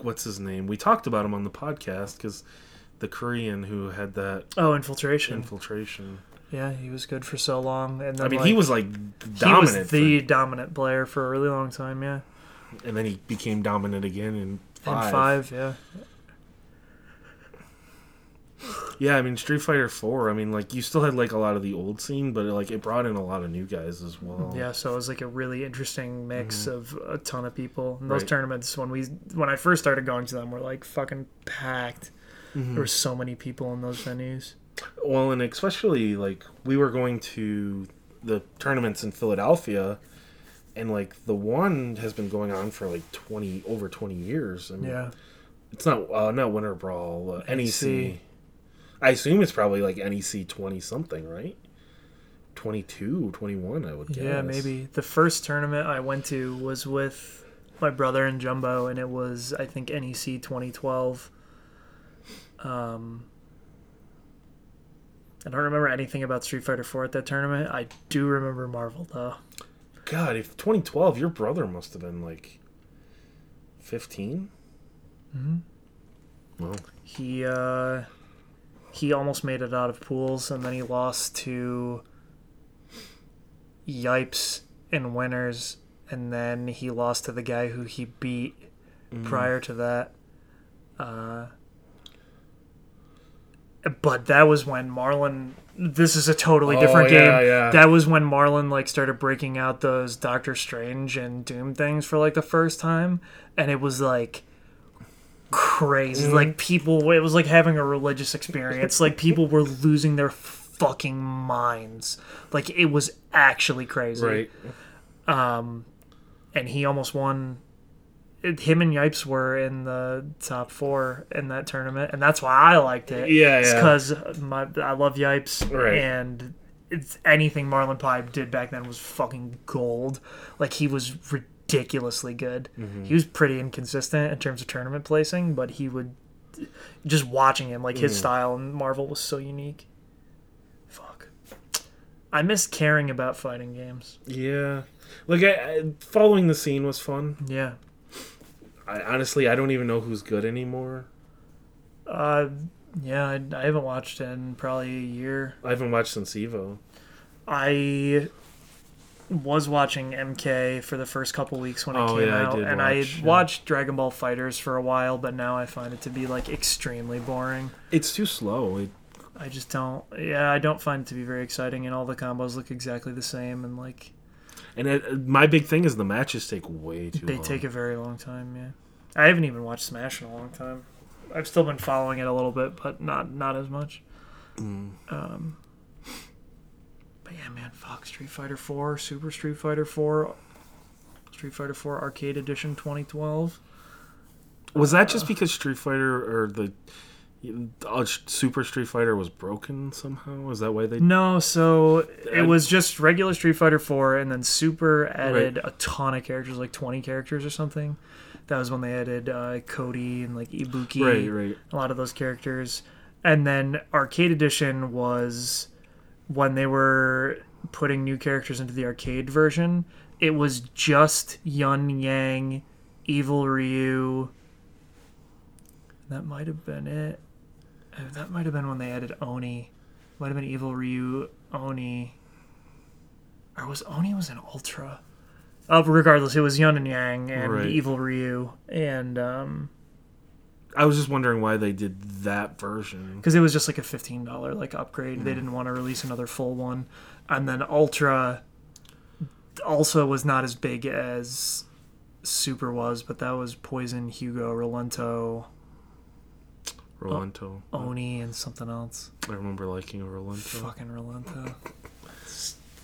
what's his name? We talked about him on the podcast because the Korean who had that oh, Infiltration. infiltration. yeah, he was good for so long, and then I mean, like, he was like he dominant, was the dominant player for a really long time. Yeah, and then he became dominant again in five. and five, yeah. Yeah, I mean, Street Fighter Four. I mean, like you still had like a lot of the old scene, but like it brought in a lot of new guys as well. Yeah, so it was like a really interesting mix of a ton of people. And those Right. tournaments, when we when I first started going to them, were like fucking packed. Mhm. There were so many people in those venues. Well, and especially like we were going to the tournaments in Philadelphia, and like the one has been going on for like twenty over twenty years. I mean, Yeah, it's not uh, not Winter Brawl, uh, NEC. NEC. I assume it's probably like NEC twenty something, right? 22, 21, I would guess. yeah, maybe the first tournament I went to was with my brother and Jumbo, and it was I think NEC 2012. Um, I don't remember anything about Street Fighter 4 at that tournament. I do remember Marvel though. God, if 2012, your brother must have been like 15. Mm-hmm. Well, He uh, he almost made it out of pools, and then he lost to Yipes and winners, and then he lost to the guy who he beat Mm. prior to that. Uh, but that was when Marlin. This is a totally Oh, different yeah, game. yeah. That was when Marlin like started breaking out those Doctor Strange and Doom things for like the first time, and it was like crazy. Mm-hmm. Like people, it was like having a religious experience. like people were losing their fucking minds. Like it was actually crazy. right. Um, and he almost won. It, him and Yipes were in the top four in that tournament, and that's why I liked it. Yeah, yeah. because my I love Yipes, Right. and it's anything Marlin Pie did back then was fucking gold. Like he was ridiculously good. Mm-hmm. He was pretty inconsistent in terms of tournament placing, but he would just watching him like Mm. his style and Marvel was so unique. Fuck. I miss caring about fighting games. Yeah. Like, I, I, following the scene was fun. Yeah. I, honestly, I don't even know who's good anymore. Uh, yeah, I, I haven't watched in probably a year. I haven't watched since Evo. I was watching MK for the first couple weeks when it Oh, came yeah, I out, did and watch, I yeah. watched Dragon Ball FighterZ for a while, but now I find it to be like extremely boring. It's too slow. It, I just don't. Yeah, I don't find it to be very exciting, and all the combos look exactly the same, and like and it, my big thing is the matches take way too they long. take a very long time. Yeah, I haven't even watched Smash in a long time. I've still been following it a little bit, but not not as much. Mm. Um, but yeah, man, fuck Street Fighter Four, Super Street Fighter Four, Street Fighter Four Arcade Edition 2012. Was that just because Street Fighter or the uh, Super Street Fighter was broken somehow? Is that why they? No, so it Uh, was just regular Street Fighter 4, and then Super added a ton of characters, like 20 characters or something. That was when they added uh, Cody and like Ibuki, Right, right. a lot of those characters. And then Arcade Edition was when they were putting new characters into the arcade version. It was just Yun Yang, Evil Ryu. That might have been it. Uh, That might have been when they added Oni. Might have been Evil Ryu, Oni. Or was Oni was an Ultra? Uh, regardless, it was Yun and Yang and Right. Evil Ryu and um I was just wondering why they did that version. because it was just like a fifteen dollar like upgrade. They mm. didn't want to release another full one, and then Ultra also was not as big as Super was, but that was Poison, Hugo, Rolento, Rolento. Oni, and something else. I remember liking a Rolento. Fucking Rolento.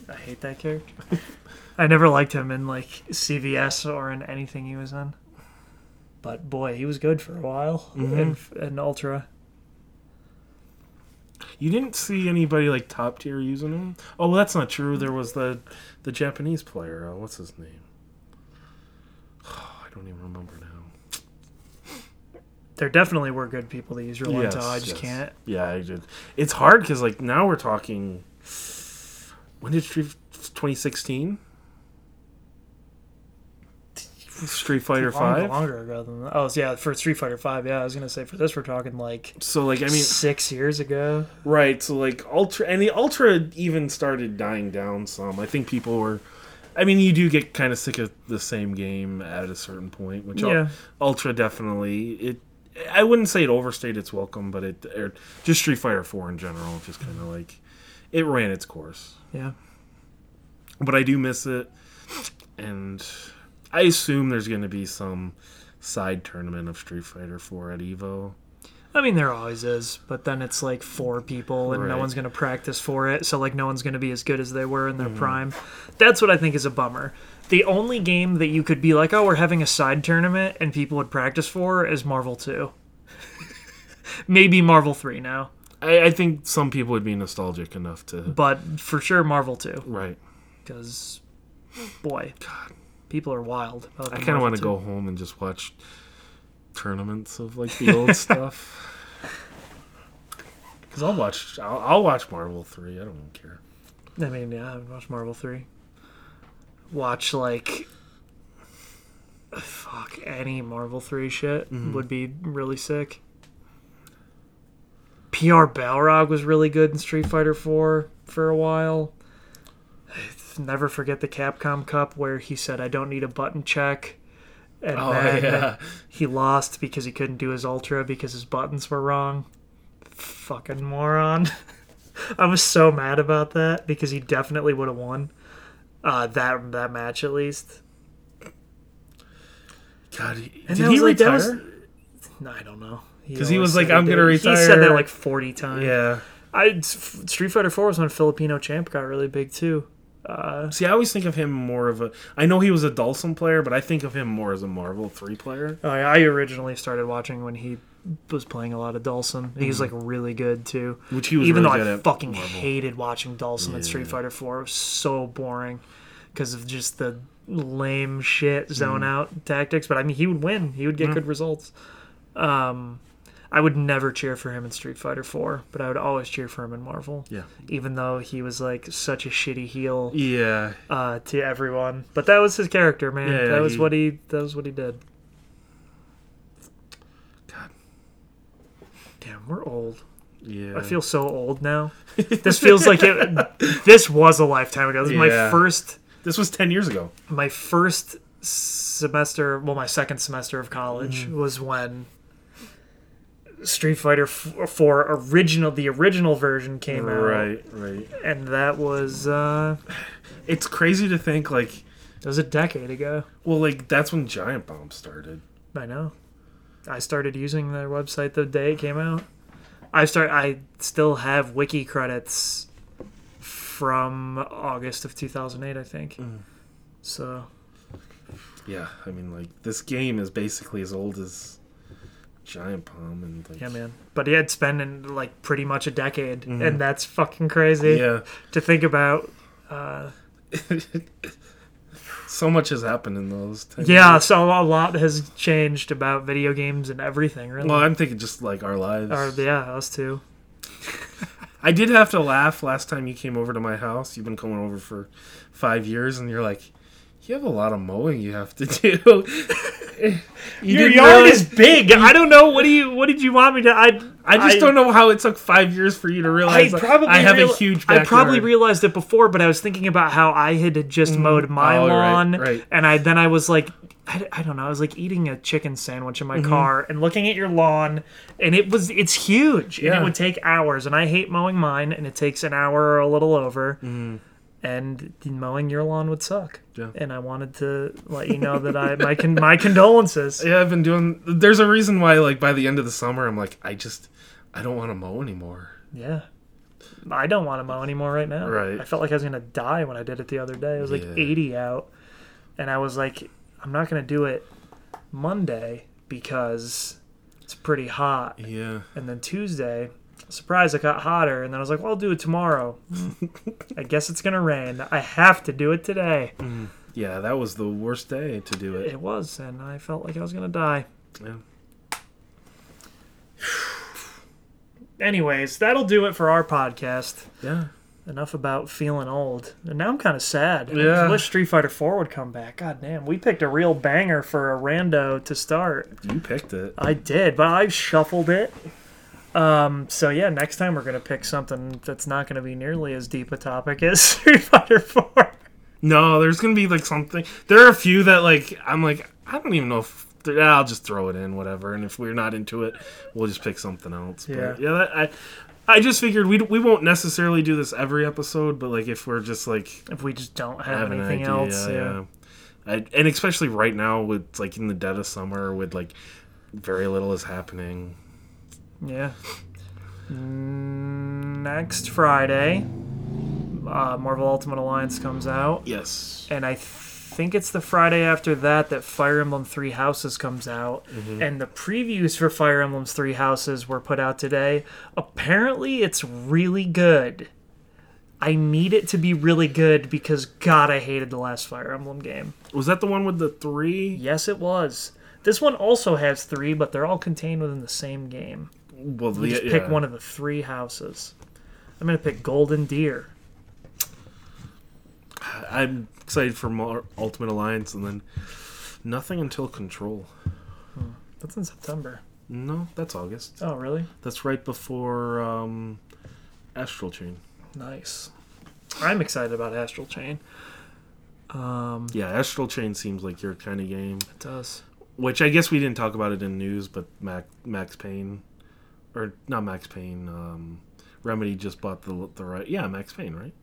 I hate that character. I never liked him in like CVS or in anything he was in. But boy, he was good for a while in, in Ultra. You didn't see anybody like top tier using him. Oh, well, that's not true. There was the the Japanese player. Uh, what's his name? I don't even remember now. There definitely were good people that use Rolento. Yes, I just yes. can't. Yeah, I did. It's hard because like now we're talking. When did Street 2016? Street Fighter Long- Five. longer ago than that. Oh, yeah, for Street Fighter Five. Yeah, I was gonna say for this we're talking like So like I mean, six years ago. right? So like Ultra and the Ultra even started dying down some. I think people were. I mean, you do get kind of sick of the same game at a certain point, which Yeah. Ultra definitely it. I wouldn't say it overstayed its welcome, but it or just Street Fighter Four in general, just kind of like it ran its course. Yeah. but I do miss it, and I assume there's going to be some side tournament of Street Fighter 4 at Evo. I mean, there always is, but then it's like four people, and no one's going to practice for it. So, like, no one's going to be as good as they were in their mm-hmm. prime. That's what I think is a bummer. The only game that you could be like, oh, we're having a side tournament and people would practice for is Marvel 2. Maybe Marvel 3 now, I, I think some people would be nostalgic enough to. but for sure Marvel 2. Right. Because, boy, people are wild. I kind of want to go home and just watch tournaments of like the old stuff. Because I'll watch, I'll, I'll watch Marvel 3. I don't care. I mean, yeah, I would watch Marvel 3. Watch, like, fuck, any Marvel 3 shit mm-hmm. would be really sick. PR Balrog was really good in Street Fighter 4 for a while. Never forget the Capcom Cup where he said, I don't need a button check. And Oh, then yeah. he lost because he couldn't do his Ultra because his buttons were wrong. Fucking moron. I was so mad about that because he definitely would have won uh, that that match at least. God, he- And did he like- retire? was- No, I don't know. Because he always was like, "I'm gonna retire." He said that like forty times. yeah. I Street Fighter Four was when Filipino Champ got really big too. Uh, See, I always think of him more of a. I know he was a Dhalsim player, but I think of him more as a Marvel 3 player. oh, yeah, I originally started watching when he was playing a lot of Dhalsim. He's like really good too. Which he was Even really though I fucking Marvel. hated watching Dhalsim in Street Fighter Four. It was so boring because of just the lame shit zone Mm. out tactics. But I mean, he would win. He would get good results. Um, I would never cheer for him in Street Fighter Four, but I would always cheer for him in Marvel. Yeah. Even though he was like such a shitty heel Yeah. uh, to everyone, but that was his character, man. Yeah, that was he- what he. That was what he did. God. Damn, we're old. Yeah. I feel so old now. this feels like it. This was a lifetime ago. This is Yeah. my first This was ten years ago. my first semester, well, my second semester of college Mm-hmm. was when Street Fighter f- 4 original, the original version came out, Right, right. and that was uh, It's crazy to think like, it was a decade ago. well, like that's when Giant Bomb started. I know. I started using their website the day it came out. I start. I still have wiki credits from August of 2008, I think. Mm. So Yeah, I mean, like this game is basically as old as Giant Bomb and like, yeah, man. But he had spent in like pretty much a decade, and that's fucking crazy Mm-hmm. yeah. to think about. Uh, So much has happened in those. 10 yeah, years. so a lot has changed about video games and everything, really. Well, I'm thinking just like our lives. or yeah, us too. I did have to laugh last time you came over to my house. You've been coming over for five years, and you're like, you have a lot of mowing you have to do. You Your yard realize- is big. I don't know. What do you? What did you want me to? I I just don't know how it took five years for you to I realize that probably I have real- a huge. I probably realized it before, but I was thinking about how I had just mowed my Oh, lawn, right. and I then I was like, I, I don't know, I was like eating a chicken sandwich in my Mm-hmm. car and looking at your lawn, and it was it's huge, and it would take hours, and I hate mowing mine, and it takes an hour or a little over. Mm-hmm. And mowing your lawn would suck, Yeah. and I wanted to let you know that I my con- my condolences. Yeah, I've been doing. There's a reason why, like by the end of the summer, I'm like, I just, I don't want to mow anymore. Yeah. I don't want to mow anymore right now. Right. I felt like I was going to die when I did it the other day. It was like Yeah. 80 out. And I was like, I'm not going to do it Monday because it's pretty hot. Yeah. And then Tuesday, surprise, it got hotter. And then I was like, well, I'll do it tomorrow. I guess it's going to rain. I have to do it today. Mm. Yeah, that was the worst day to do it. It was. And I felt like I was going to die. Yeah. Anyways, that'll do it for our podcast. Yeah. Enough about feeling old. And now I'm kind of sad. I Yeah. wish Street Fighter 4 would come back. God damn, we picked a real banger for a rando to start. You picked it. I did, but I shuffled it. Um, so yeah, next time we're gonna pick something that's not gonna be nearly as deep a topic as Street Fighter 4. No, there's gonna be like something. There are a few that like I'm like I don't even know if yeah, I'll just throw it in whatever. And if we're not into it, we'll just pick something else. But Yeah. yeah, that, I I just figured we we won't necessarily do this every episode, but like if we're just like If we just don't have, have an anything idea, else, yeah. yeah. I, and especially right now with like in the dead of summer with like very little is happening. Yeah. Next Friday, uh, Marvel Ultimate Alliance comes out. Yes. and I think it's the Friday after that that Fire Emblem Three Houses comes out, and the previews for Fire Emblem's Three Houses were put out today. Apparently, it's really good. I need it to be really good because God, I hated the last Fire Emblem game. Was that the one with the three? Yes, it was. This one also has three, but they're all contained within the same game. Well, You the, just pick yeah. one of the three houses. I'm gonna pick Golden Deer. I'm excited for more Ultimate Alliance, and then nothing until Control. That's in September. No, that's August. Oh, really? That's right before um, Astral Chain. Nice. I'm excited about Astral Chain. Um, Yeah, Astral Chain seems like your kind of game. it does. Which I guess we didn't talk about it in news, but Mac, Max Payne, or not Max Payne, um, Remedy just bought the the right. Yeah, Max Payne, right?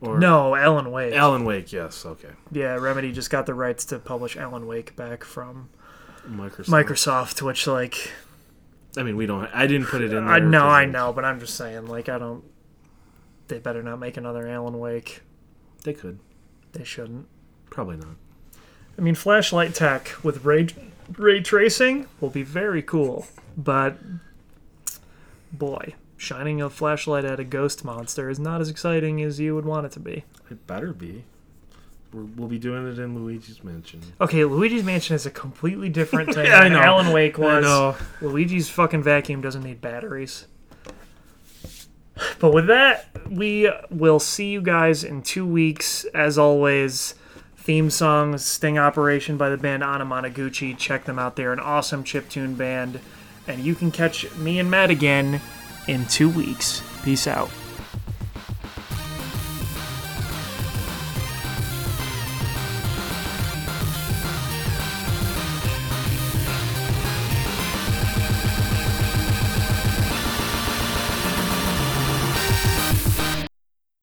Or No, Alan Wake. Alan Wake. Yes, okay. yeah, Remedy just got the rights to publish Alan Wake back from Microsoft. Microsoft, which like I mean, we don't. I didn't put it in. There I know, I know, but I'm just saying, like I don't. They better not make another Alan Wake. They could. They shouldn't. Probably not. I mean, flashlight tech with ray ray tracing will be very cool, but boy, shining a flashlight at a ghost monster is not as exciting as you would want it to be. It better be. We're, we'll be doing it in Luigi's Mansion. Okay, Luigi's Mansion is a completely different thing Yeah, I know. Alan Wake I know. Luigi's fucking vacuum doesn't need batteries. But with that, we will see you guys in two weeks. As always, theme song Sting Operation by the band Anamanaguchi. Check them out. They're an awesome chiptune band. And you can catch me and Matt again in two weeks. Peace out.